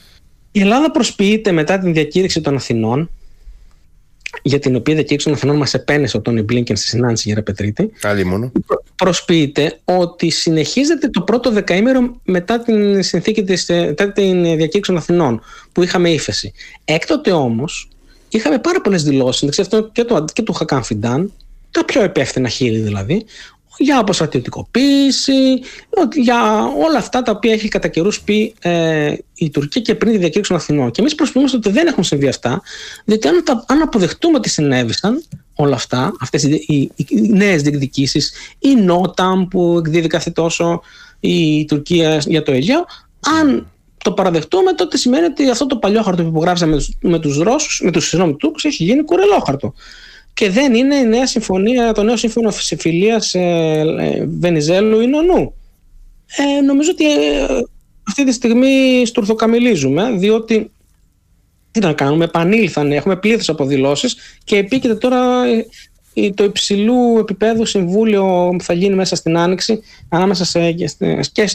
Η Ελλάδα προσποιείται μετά την διακήρυξη των Αθηνών για την οποία διακήρυξη των Αθηνών μας επένεσε ο Τόνι Μπλίνκεν στη συνάντηση για Ραπετρίτη. Άλλη μόνο. Προσποιείται ότι συνεχίζεται το πρώτο δεκαήμερο μετά την συνθήκη της, μετά την διακήρυξη των Αθηνών, που είχαμε ύφεση. Έκτοτε όμως είχαμε πάρα πολλές δηλώσεις, αυτό και του, και του Χακάν Φιντάν, τα πιο επεύθυνα χείλη δηλαδή, για αποστρατιωτικοποίηση, για όλα αυτά τα οποία έχει κατά καιρούς πει ε, η Τουρκία και πριν τη διακήρυξη των Αθηνών. Και εμείς προσποιούμαστε ότι δεν έχουν συμβεί αυτά, διότι αν, αν αποδεχτούμε ότι συνέβησαν όλα αυτά, αυτές οι, οι, οι νέες διεκδικήσεις, η Νόταμ που εκδίδει κάθε τόσο η Τουρκία για το Αιγαίο, αν το παραδεχτούμε, τότε σημαίνει ότι αυτό το παλιό χαρτο που υπογράψαμε με τους Ρώσους, με τους Τούρκους, έχει γίνει κουρελόχαρτο και δεν είναι η νέα συμφωνία, το νέο σύμφωνο φιλία ε, ε, Βενιζέλου ή Νονού. Ε, νομίζω ότι ε, αυτή τη στιγμή στουρθοκαμιλίζουμε, διότι τι να κάνουμε, επανήλθαν, έχουμε πλήθος από και επίκειται τώρα ε, το υψηλού επίπεδου συμβούλιο που θα γίνει μέσα στην Άνοιξη ανάμεσα σε, και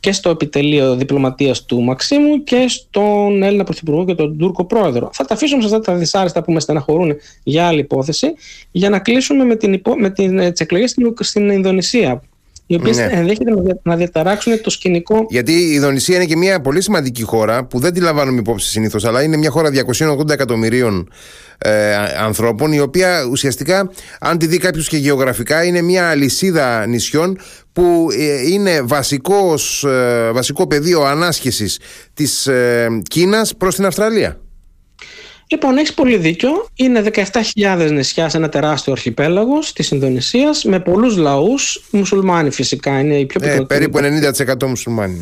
και στο επιτελείο διπλωματίας του Μαξίμου και στον Έλληνα Πρωθυπουργό και τον Τούρκο Πρόεδρο. Θα τα αφήσουμε σε αυτά τα δυσάρεστα που με στεναχωρούν για άλλη υπόθεση για να κλείσουμε με, την υπο... με την... Ε, εκλογές στην... στην Ινδονησία οι οποίες ναι. ενδέχεται να διαταράξουν το σκηνικό. Γιατί η Ινδονησία είναι και μια πολύ σημαντική χώρα που δεν τη λαμβάνουμε υπόψη συνήθως, αλλά είναι μια χώρα 280 εκατομμυρίων ε, ανθρώπων, η οποία ουσιαστικά, αν τη δει κάποιος και γεωγραφικά, είναι μια αλυσίδα νησιών που ε, είναι βασικός, ε, βασικό πεδίο ανάσχεσης της ε, Κίνας προς την Αυστραλία. Λοιπόν, έχεις πολύ δίκιο. Είναι 17.000 νησιά σε ένα τεράστιο αρχιπέλαγο της Ινδονησίας με πολλούς λαούς. Μουσουλμάνοι φυσικά είναι οι πιο ε, Περίπου 90% μουσουλμάνοι.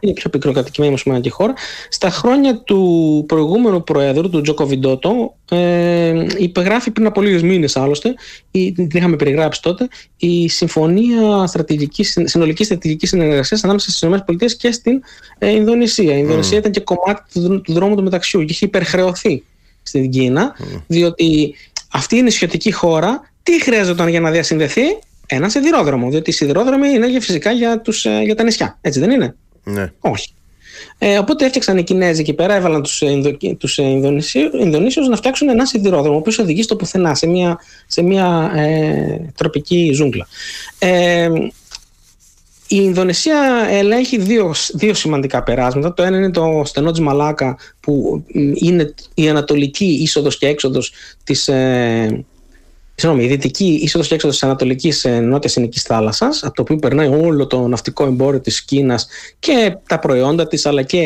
είναι η πιο πικροκατοικημένη μουσουλμανική χώρα. Στα χρόνια του προηγούμενου προέδρου, του Τζοκο Βιντότο, ε, υπεγράφει πριν από λίγε μήνες άλλωστε, η, την είχαμε περιγράψει τότε, η Συμφωνία στρατηγικής, Συνολικής Στρατηγικής Συνεργασίας ανάμεσα στις ΗΠΑ και στην ε, Ινδονησία. Η Ινδονησία ήταν και κομμάτι του, του δρόμου του μεταξιού και είχε υπερχρεωθεί στην Κίνα, διότι αυτή είναι η νησιωτική χώρα. Τι χρειάζεται για να διασυνδεθεί, ένα σιδηρόδρομο. Διότι οι σιδηρόδρομοι είναι φυσικά για, τους, ε, για τα νησιά. Έτσι δεν είναι; Ναι. Όχι. Ε, οπότε έφτιαξαν οι Κινέζοι εκεί πέρα, έβαλαν τους Ινδο, τους Ινδονήσιους να φτιάξουν ένα σιδηρόδρομο, ο οποίος οδηγεί στο πουθενά, σε μια, σε μια ε, τροπική ζούγκλα. Ε, η Ινδονησία ελέγχει δύο, δύο σημαντικά περάσματα. Το ένα είναι το στενό της Μαλάκα που είναι η ανατολική είσοδος και έξοδος της, ε, συγγνώμη, η δυτική είσοδος και έξοδος της Ανατολικής ε, Νότιας Συνική Θάλασσας, από το οποίο περνάει όλο το ναυτικό εμπόριο της Κίνας και τα προϊόντα της, αλλά και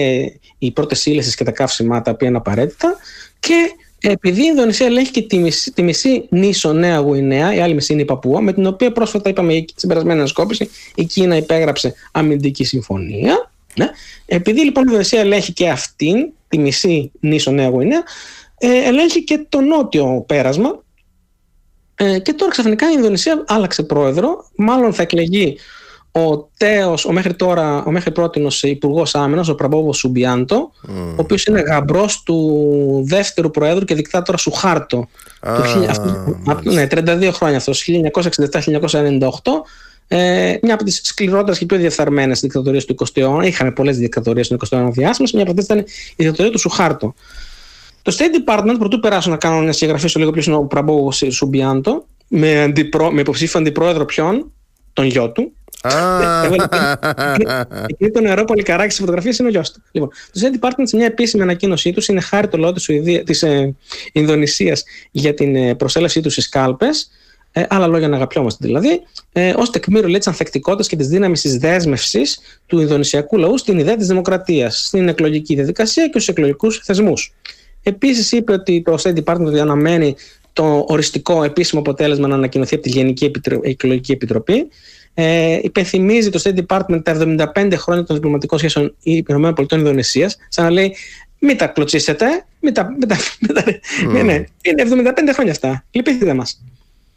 οι πρώτες ύλες και τα καύσιμα τα οποία είναι απαραίτητα. Και επειδή η Ινδονησία ελέγχει και τη μισή, τη μισή νήσο Νέα Γουινέα, η άλλη μισή είναι η Παπούα, με την οποία πρόσφατα είπαμε στην περασμένη ανασκόπηση η Κίνα υπέγραψε αμυντική συμφωνία. Ναι. Επειδή λοιπόν η Ινδονησία ελέγχει και αυτήν, τη μισή νήσο Νέα Γουινέα, ε, ελέγχει και το νότιο πέρασμα, ε, και τώρα ξαφνικά η Ινδονησία άλλαξε πρόεδρο. Μάλλον θα εκλεγεί ο τέος, ο μέχρι τώρα, ο μέχρι πρότινος υπουργός άμυνας, ο Πραμπόβο Σουμπιάντο, mm. ο οποίος είναι γαμπρός του δεύτερου προέδρου και δικτάτορα Σουχάρτο. Ah, το, ναι, 32 χρόνια αυτός, 1967-1998. Ε, μια από τις σκληρότερες και πιο διεφθαρμένες δικτατορίες του 20ου αιώνα. Είχαμε πολλές δικτατορίες του 20ου αιώνα διάστημα. Μια από αυτές ήταν η δικτατορία του Σουχάρτο. Το State Department, πρωτού περάσω να κάνω μια συγγραφή στο λίγο ποιο είναι ο Πραμπό Σουμπιάντο, με, αντιπρό, με υποψήφιο αντιπρόεδρο ποιον, τον γιο του. Εκεί το νερό πολυκαράκι στι φωτογραφίε είναι ο γιος του. Λοιπόν, το State Department σε μια επίσημη ανακοίνωσή τους είναι χάρη το λόγο της ε, Ινδονησίας για την ε, προσέλευσή τους στις κάλπες. Ε, άλλα λόγια να αγαπιόμαστε δηλαδή, ε, ως τεκμήριο της ανθεκτικότητας και της δύναμης της δέσμευσης του Ινδονησιακού λαού στην ιδέα της δημοκρατίας, στην εκλογική διαδικασία και στους εκλογικούς θεσμούς. Επίσης είπε ότι το State Department αναμένει το οριστικό επίσημο αποτέλεσμα να ανακοινωθεί από τη Γενική Εκλογική Επιτροπή. Ε, υπενθυμίζει το State Department τα 75 χρόνια των διπλωματικών σχέσεων ΗΠΑ Ινδονησίας, σαν να λέει μην τα κλωτσίσετε, μην τα, μην τα, μην τα, mm. ναι, ναι, είναι 75 χρόνια αυτά. Λυπηθείτε μας.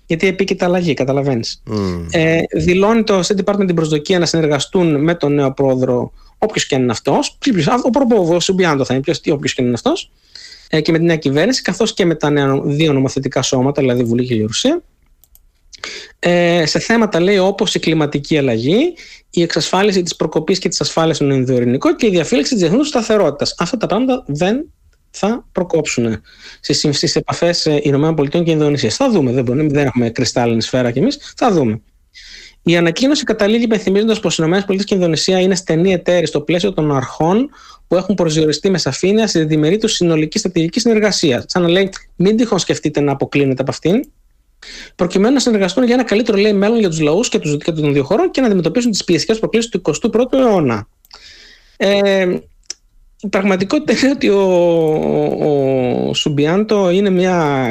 Γιατί επίκειται αλλαγή, καταλαβαίνεις. Mm. Ε, δηλώνει το State Department την προσδοκία να συνεργαστούν με τον νέο πρόεδρο, όποιος και αν είναι αυτός. Ο προπόβο Σουμπιάντο θα είναι, όποιος και αν είναι αυτός. Ε, και με την νέα κυβέρνηση, καθώς και με τα νέα δύο νομοθετικά σώματα, δηλαδή Βουλή και Γερουσία, ε, σε θέματα λέει όπως η κλιματική αλλαγή, η εξασφάλιση της προκοπής και της ασφάλειας στον Ινδοειρηνικό και η διαφύλαξη της διεθνούς σταθερότητας. Αυτά τα πράγματα δεν θα προκόψουν στις επαφές ΗΠΑ και Ινδονησίας. Θα δούμε, δεν, μπορούμε, δεν έχουμε κρυστάλλινη σφαίρα κι εμείς, θα δούμε. Η ανακοίνωση καταλήγει υπενθυμίζοντας πως οι ΗΠΑ και η Ινδονησία είναι στενή εταίροι στο πλαίσιο των αρχών που έχουν προσδιοριστεί με σαφήνεια στη διμερή τους συνολική στρατηγική συνεργασία. Σαν να λέει, μην τυχόν σκεφτείτε να αποκλίνετε από αυτήν, προκειμένου να συνεργαστούν για ένα καλύτερο λέει, μέλλον για τους λαούς και τους και των δύο χωρών και να αντιμετωπίσουν τις πιεστικές προκλήσεις του 21ου αιώνα. Ε, η πραγματικότητα είναι ότι ο, ο, ο Σουμπιάντο είναι μια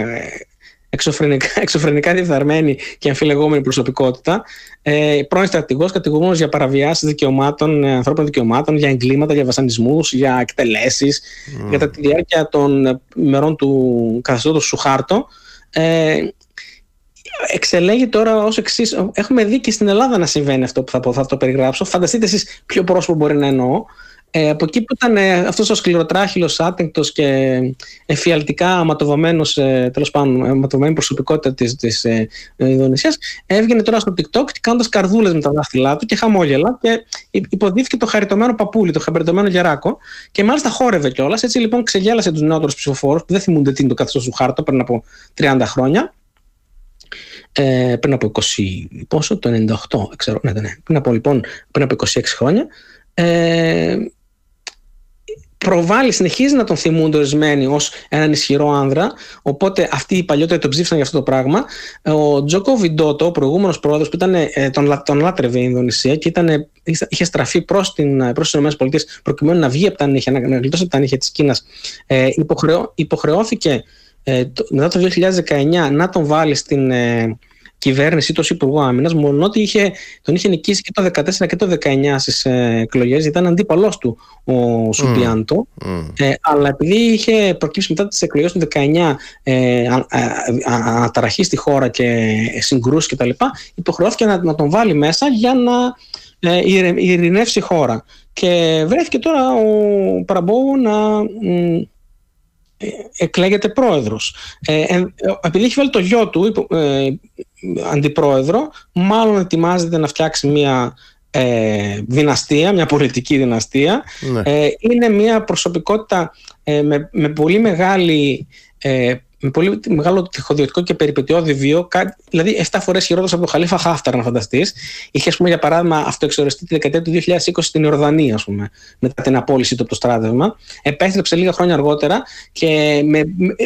εξωφρενικά, εξωφρενικά διεφθαρμένη και αμφιλεγόμενη προσωπικότητα. Ε, πρώην στρατηγός, κατηγορούμενος για παραβιάσεις δικαιωμάτων, ε, ανθρώπινων δικαιωμάτων, για εγκλήματα, για βασανισμούς, για εκτελέσεις, mm. κατά τη διάρκεια των ημερών του καθεστώτος Σουχάρτο. Ε, εξελέγει τώρα ως εξής. Έχουμε δει και στην Ελλάδα να συμβαίνει αυτό που θα, θα το περιγράψω. Φανταστείτε εσείς ποιο πρόσωπο μπορεί να εννοώ. Ε, από εκεί που ήταν ε, αυτός ο σκληροτράχυλος, άτεγκτος και εφιαλτικά αματοβαμένος, ε, τέλος πάντων, αματοβαμένη προσωπικότητα της, της ε, Ινδονησίας, έβγαινε τώρα στο TikTok κάνοντας καρδούλες με τα δάχτυλά του και χαμόγελα και υποδίθηκε το χαριτωμένο παπούλι, το χαριτωμένο γεράκο και μάλιστα χόρευε κιόλας. Έτσι λοιπόν ξεγέλασε τους νεότερους ψηφοφόρους που δεν θυμούνται τι είναι το καθεστώς του χάρτο πριν από 30 χρόνια ε, πριν από 20, πόσο, το 98, ξέρω, ναι, ναι, πριν από λοιπόν, πριν από 26 χρόνια, ε, προβάλλει, συνεχίζει να τον θυμούνται ορισμένοι ως έναν ισχυρό άνδρα. Οπότε αυτοί οι παλιότεροι τον ψήφισαν για αυτό το πράγμα. Ο Τζόκο Βιντότο, ο προηγούμενος πρόεδρος που ήταν, ε, τον, τον λάτρευε η Ινδονησία και ήταν, είχε στραφεί προς τις ΗΠΑ προκειμένου να βγει από τα νύχια, να, να γλιτώσει από τα νύχια της Κίνας. Ε, υποχρεώ, υποχρεώθηκε ε, το, μετά το 2019 να τον βάλεις στην. Ε, κυβέρνηση ή ω Υπουργό Άμυνας, μόνο ότι είχε, τον είχε νικήσει και το 2014 και το 2019 στις ε, εκλογές, ήταν αντίπαλός του ο Σουμπιάντο. Ε, αλλά επειδή είχε προκύψει μετά τις εκλογές του 2019 ε, αναταραχή στη χώρα και συγκρούσεις κτλ., υποχρεώθηκε να, να τον βάλει μέσα για να ε, ειρηνεύσει η χώρα. Και βρέθηκε τώρα ο Παραμπόου να ε, εκλέγεται πρόεδρος. Ε, ε, επειδή έχει βάλει το γιο του ε, αντιπρόεδρο, μάλλον ετοιμάζεται να φτιάξει μια ε, δυναστεία, μια πολιτική δυναστεία. Ναι. Ε, είναι μια προσωπικότητα με, με πολύ μεγάλη με πολύ μεγάλο τυχοδιωτικό και περιπετειώδη βίο, δηλαδή 7 φορές χειρότερο από τον Χαλίφα Χάφταρ, να φανταστείς. Είχε, πούμε, για παράδειγμα, αυτοεξοριστεί τη δεκαετία του 2020 στην Ιορδανία, ας πούμε, μετά την απόλυση του από το στράτευμα. Επέστρεψε λίγα χρόνια αργότερα και με,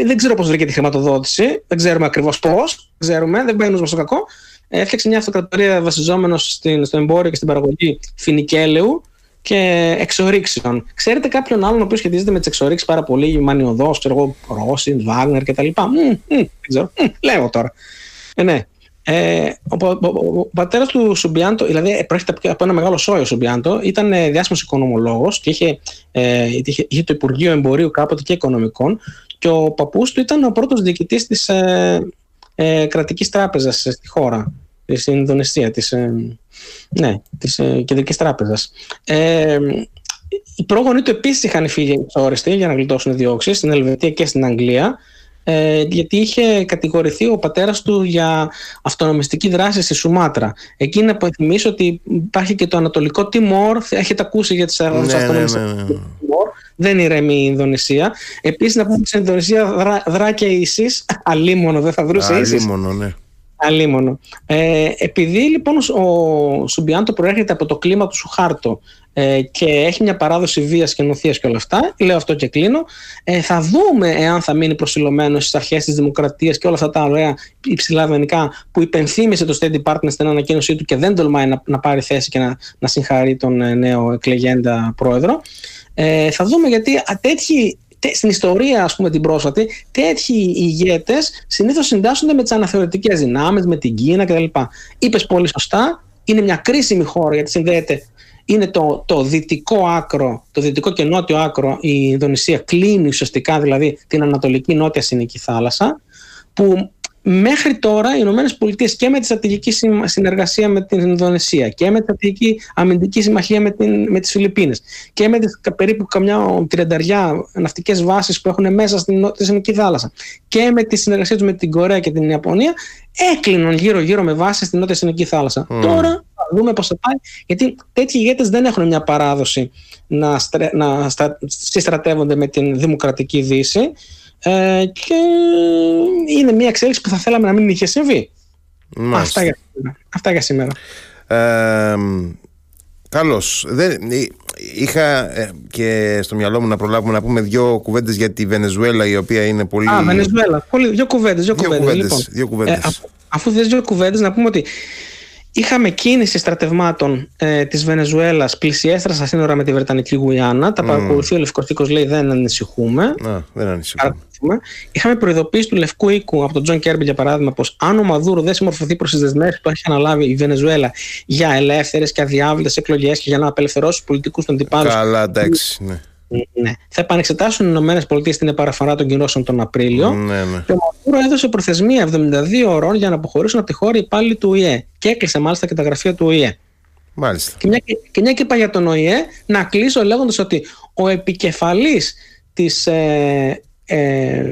δεν ξέρω πώς βρήκε τη χρηματοδότηση, δεν ξέρουμε ακριβώς πώς, ξέρουμε, δεν μπαίνουμε στο κακό. Έφτιαξε μια αυτοκρατορία βασιζόμενος στο εμπόριο και στην παραγωγή φινικέλεου και εξορίξεων. Ξέρετε κάποιον άλλον ο οποίος σχετίζεται με τις εξορίξεις πάρα πολύ, Μανιωδός, ξέρω εγώ, Ρώσιν, Βάγνερ κτλ. Δεν ξέρω. Λέω τώρα. Ε, ναι. Ε, ο, ο, ο, ο πατέρας του Σουμπιάντο, δηλαδή προέρχεται από ένα μεγάλο σόιο Σουμπιάντο, ήταν ε, διάσημος οικονομολόγος και είχε, ε, είχε, είχε, το Υπουργείο Εμπορίου κάποτε και Οικονομικών. Και ο παππούς του ήταν ο πρώτος διοικητής της ε, ε, κρατικής τράπεζας στη χώρα στην Ινδονησίας, της, ε, ναι, της ε, Κεντρικής Τράπεζας. Ε, οι πρόγονοι του επίσης είχαν φύγει εξόριστοι για να γλιτώσουν διώξεις στην Ελβετία και στην Αγγλία ε, γιατί είχε κατηγορηθεί ο πατέρας του για αυτονομιστική δράση στη Σουμάτρα. Εκεί να υποθυμίσω ότι υπάρχει και το Ανατολικό Τιμόρ, έχετε ακούσει για τις ναι, αυτονομιστικές ναι, ναι, ναι. Τιμόρ, δεν ηρεμεί η Ινδονησία. Επίσης να πούμε ότι στην Ινδονησία δρά, δρά και ίσης, αλίμονο δεν θα βρούσε ίσης. Αλίμονο, ναι. Αλίμονο. Ε, επειδή λοιπόν ο Σουμπιάντο προέρχεται από το κλίμα του Σουχάρτο ε, και έχει μια παράδοση βίας και νοθείας και όλα αυτά, λέω αυτό και κλείνω, ε, θα δούμε εάν θα μείνει προσιλωμένος στις αρχές της δημοκρατίας και όλα αυτά τα ωραία υψηλά δανεικά που υπενθύμησε το State Department στην ανακοίνωσή του και δεν τολμάει να, να πάρει θέση και να, να συγχαρεί τον ε, νέο εκλεγέντα πρόεδρο. Ε, θα δούμε γιατί τέτοιοι στην ιστορία, ας πούμε, την πρόσφατη, τέτοιοι ηγέτες συνήθως συντάσσονται με τις αναθεωρητικές δυνάμεις, με την Κίνα κτλ. Είπες πολύ σωστά, είναι μια κρίσιμη χώρα γιατί συνδέεται. Είναι το, το δυτικό άκρο, το δυτικό και νότιο άκρο, η Ινδονησία κλείνει ουσιαστικά δηλαδή την ανατολική νότια συνική θάλασσα, που Μέχρι τώρα οι Ηνωμένες Πολιτείες και με τη στρατηγική συνεργασία με την Ινδονησία και με τη στρατηγική αμυντική συμμαχία με, την, με τις Φιλιππίνες και με τις περίπου καμιά τριανταριά ναυτικές βάσεις που έχουν μέσα στην Νότια Θάλασσα και με τη συνεργασία τους με την Κορέα και την Ιαπωνία έκλειναν γύρω-γύρω με βάσεις στην Νότια Συνική Θάλασσα. Τώρα θα δούμε πώς θα πάει γιατί τέτοιοι ηγέτες δεν έχουν μια παράδοση να, στρε, να συστρατεύονται με την δημοκρατική δύση ε, και είναι μια εξέλιξη που θα θέλαμε να μην είχε συμβεί. Αυτά για, αυτά για σήμερα. Ε, καλώς. Δεν, είχα ε, και στο μυαλό μου να προλάβουμε να πούμε δύο κουβέντες για τη Βενεζουέλα η οποία είναι πολύ... Α, Βενεζουέλα. δύο κουβέντες. Δύο, κουβέντες, λοιπόν, δύο κουβέντες. Ε, αφού θες δύο κουβέντες να πούμε ότι Είχαμε κίνηση στρατευμάτων ε, της Βενεζουέλας πλησιέστερα στα σύνορα με τη Βρετανική Γουιάνα. Τα μμ. παρακολουθεί ο Λευκός Οίκος, λέει δεν ανησυχούμε. Α, δεν ανησυχούμε. Είχαμε προειδοποίηση του Λευκού Οίκου από τον Τζον Κίρμπι, για παράδειγμα, πως αν ο Μαδούρο δεν συμμορφωθεί προς τις δεσμεύσεις που έχει αναλάβει η Βενεζουέλα για ελεύθερες και αδιάβλητες εκλογές και για να απελευθερώσει τους πολιτικούς των αντιπάλου. Καλά, εντάξει. Ναι. Ναι. Θα επανεξετάσουν οι Ηνωμένες Πολιτείες την επαναφορά των κυρώσεων τον Απρίλιο. Ναι, ναι. Και ο Μαδούρο έδωσε προθεσμία 72 ώρων για να αποχωρήσουν από τη χώρα οι υπάλληλοι του ΟΗΕ. Και έκλεισε μάλιστα και τα γραφεία του ΟΗΕ. Μάλιστα. Και μια, και μια και είπα για τον ΟΗΕ, να κλείσω λέγοντας ότι ο επικεφαλής της, ε, ε,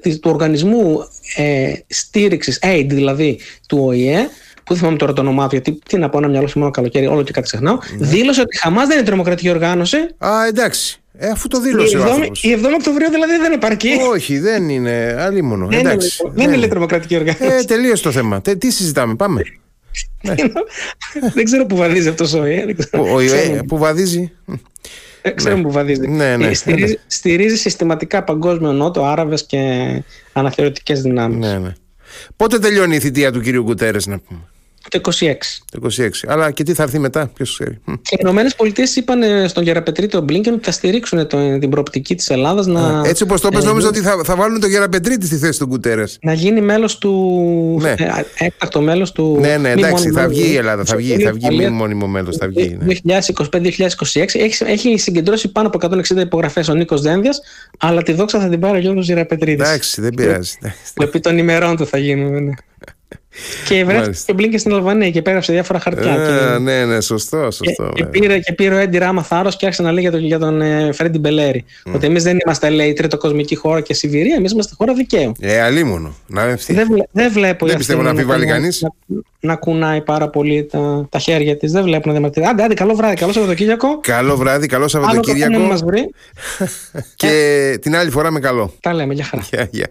του οργανισμού ε, στήριξης, aid δηλαδή, του ΟΗΕ, που δεν θυμάμαι τώρα το όνομά του, γιατί τι να πω, ένα μυαλό μόνο καλοκαίρι, όλο και κάτι ξεχνάω, ναι. δήλωσε ότι η Χαμάς δεν είναι τρομοκρατική οργάνωση. Α, εντάξει. Ε, αφού το δήλωσε. Η 7η, η 7η Οκτωβρίου δηλαδή δεν υπάρχει. Όχι, δεν είναι. Αλλήμονο. Δεν, εντάξει. είναι, δεν είναι τρομοκρατική οργάνωση. Ε, τελείωσε το θέμα. τι συζητάμε, πάμε. ναι. δεν ξέρω που βαδίζει αυτός ο ΙΕ. Ο ΙΕ, που βαδίζει. Ε, ξέρουμε ναι. που βαδίζει. Ναι, ναι. Ε, στηρίζει, στηρίζει συστηματικά παγκόσμιο νότο, Άραβες και αναθεωρητικές δυνάμεις. Ναι, ναι. Πότε τελειώνει η θητεία του κύριου Γκουτέρε, να πούμε; Το 26. Το 26. Αλλά και τι θα έρθει μετά, ποιος ξέρει. Μμ. Και οι Ηνωμένες Πολιτείες είπαν ε, στον Γεραπετρή τον Μπλίνκεν ότι θα στηρίξουν το, την προοπτική της Ελλάδας να, Έτσι όπως το πες, ε, νόμιζα ότι θα, θα βάλουν τον Γεραπετρίτη στη θέση του Γκουτέρε. να γίνει μέλος του. Ναι. ε, έκτακτο μέλος του. Ναι, ναι, μη εντάξει, μόνιμο θα βγει η μέλος Ελλάδα, του θα βγει, Συμβουλίου θα βγει μη Ασφαλείας μόνιμο μέλος, θα βγει. ναι. 2025-2026 έχει, έχει συγκεντρώσει πάνω από 160 υπογραφές ο Νίκος Δένδιας, αλλά τη δόξα θα την πάρει ο Γιώργος Ζηραπετρίδη. Εντάξει, δεν πειράζει. Επί των ημερών του θα γίνουμε. Ναι. και βρέθηκε Μάλιστα. και μπλίνκε στην Αλβανία και πέραψε διάφορα χαρτιά. Ε, και, ναι, ναι, σωστό, σωστό. και, και, βέβαια. πήρε, και πήρε ο Έντι Ράμα θάρρος και άρχισε να λέει για τον, για τον ε, Φρέντι Μπελέρη. Ότι εμείς δεν είμαστε, λέει, τρίτο κοσμική χώρα και Σιβηρία, εμείς είμαστε χώρα δικαίου. Ε, αλίμονο. Να ευθύ. Δεν, βλέ, δεν βλέπω Δεν η πιστεύω Αθήνα να αμφιβάλλει κουνάει- κανείς. Να, να κουνάει πάρα πολύ τα, τα χέρια της. Δεν βλέπω να διαμαρτύρει. Άντε, άντε, καλό βράδυ, καλό Σαββατοκύριακο. Καλό βράδυ, καλό Άλλο το θέμα Σαββατοκύριακο. μας βρει. Και την άλλη φορά με καλό. Τα λέμε, για χαρά. Γεια, γεια.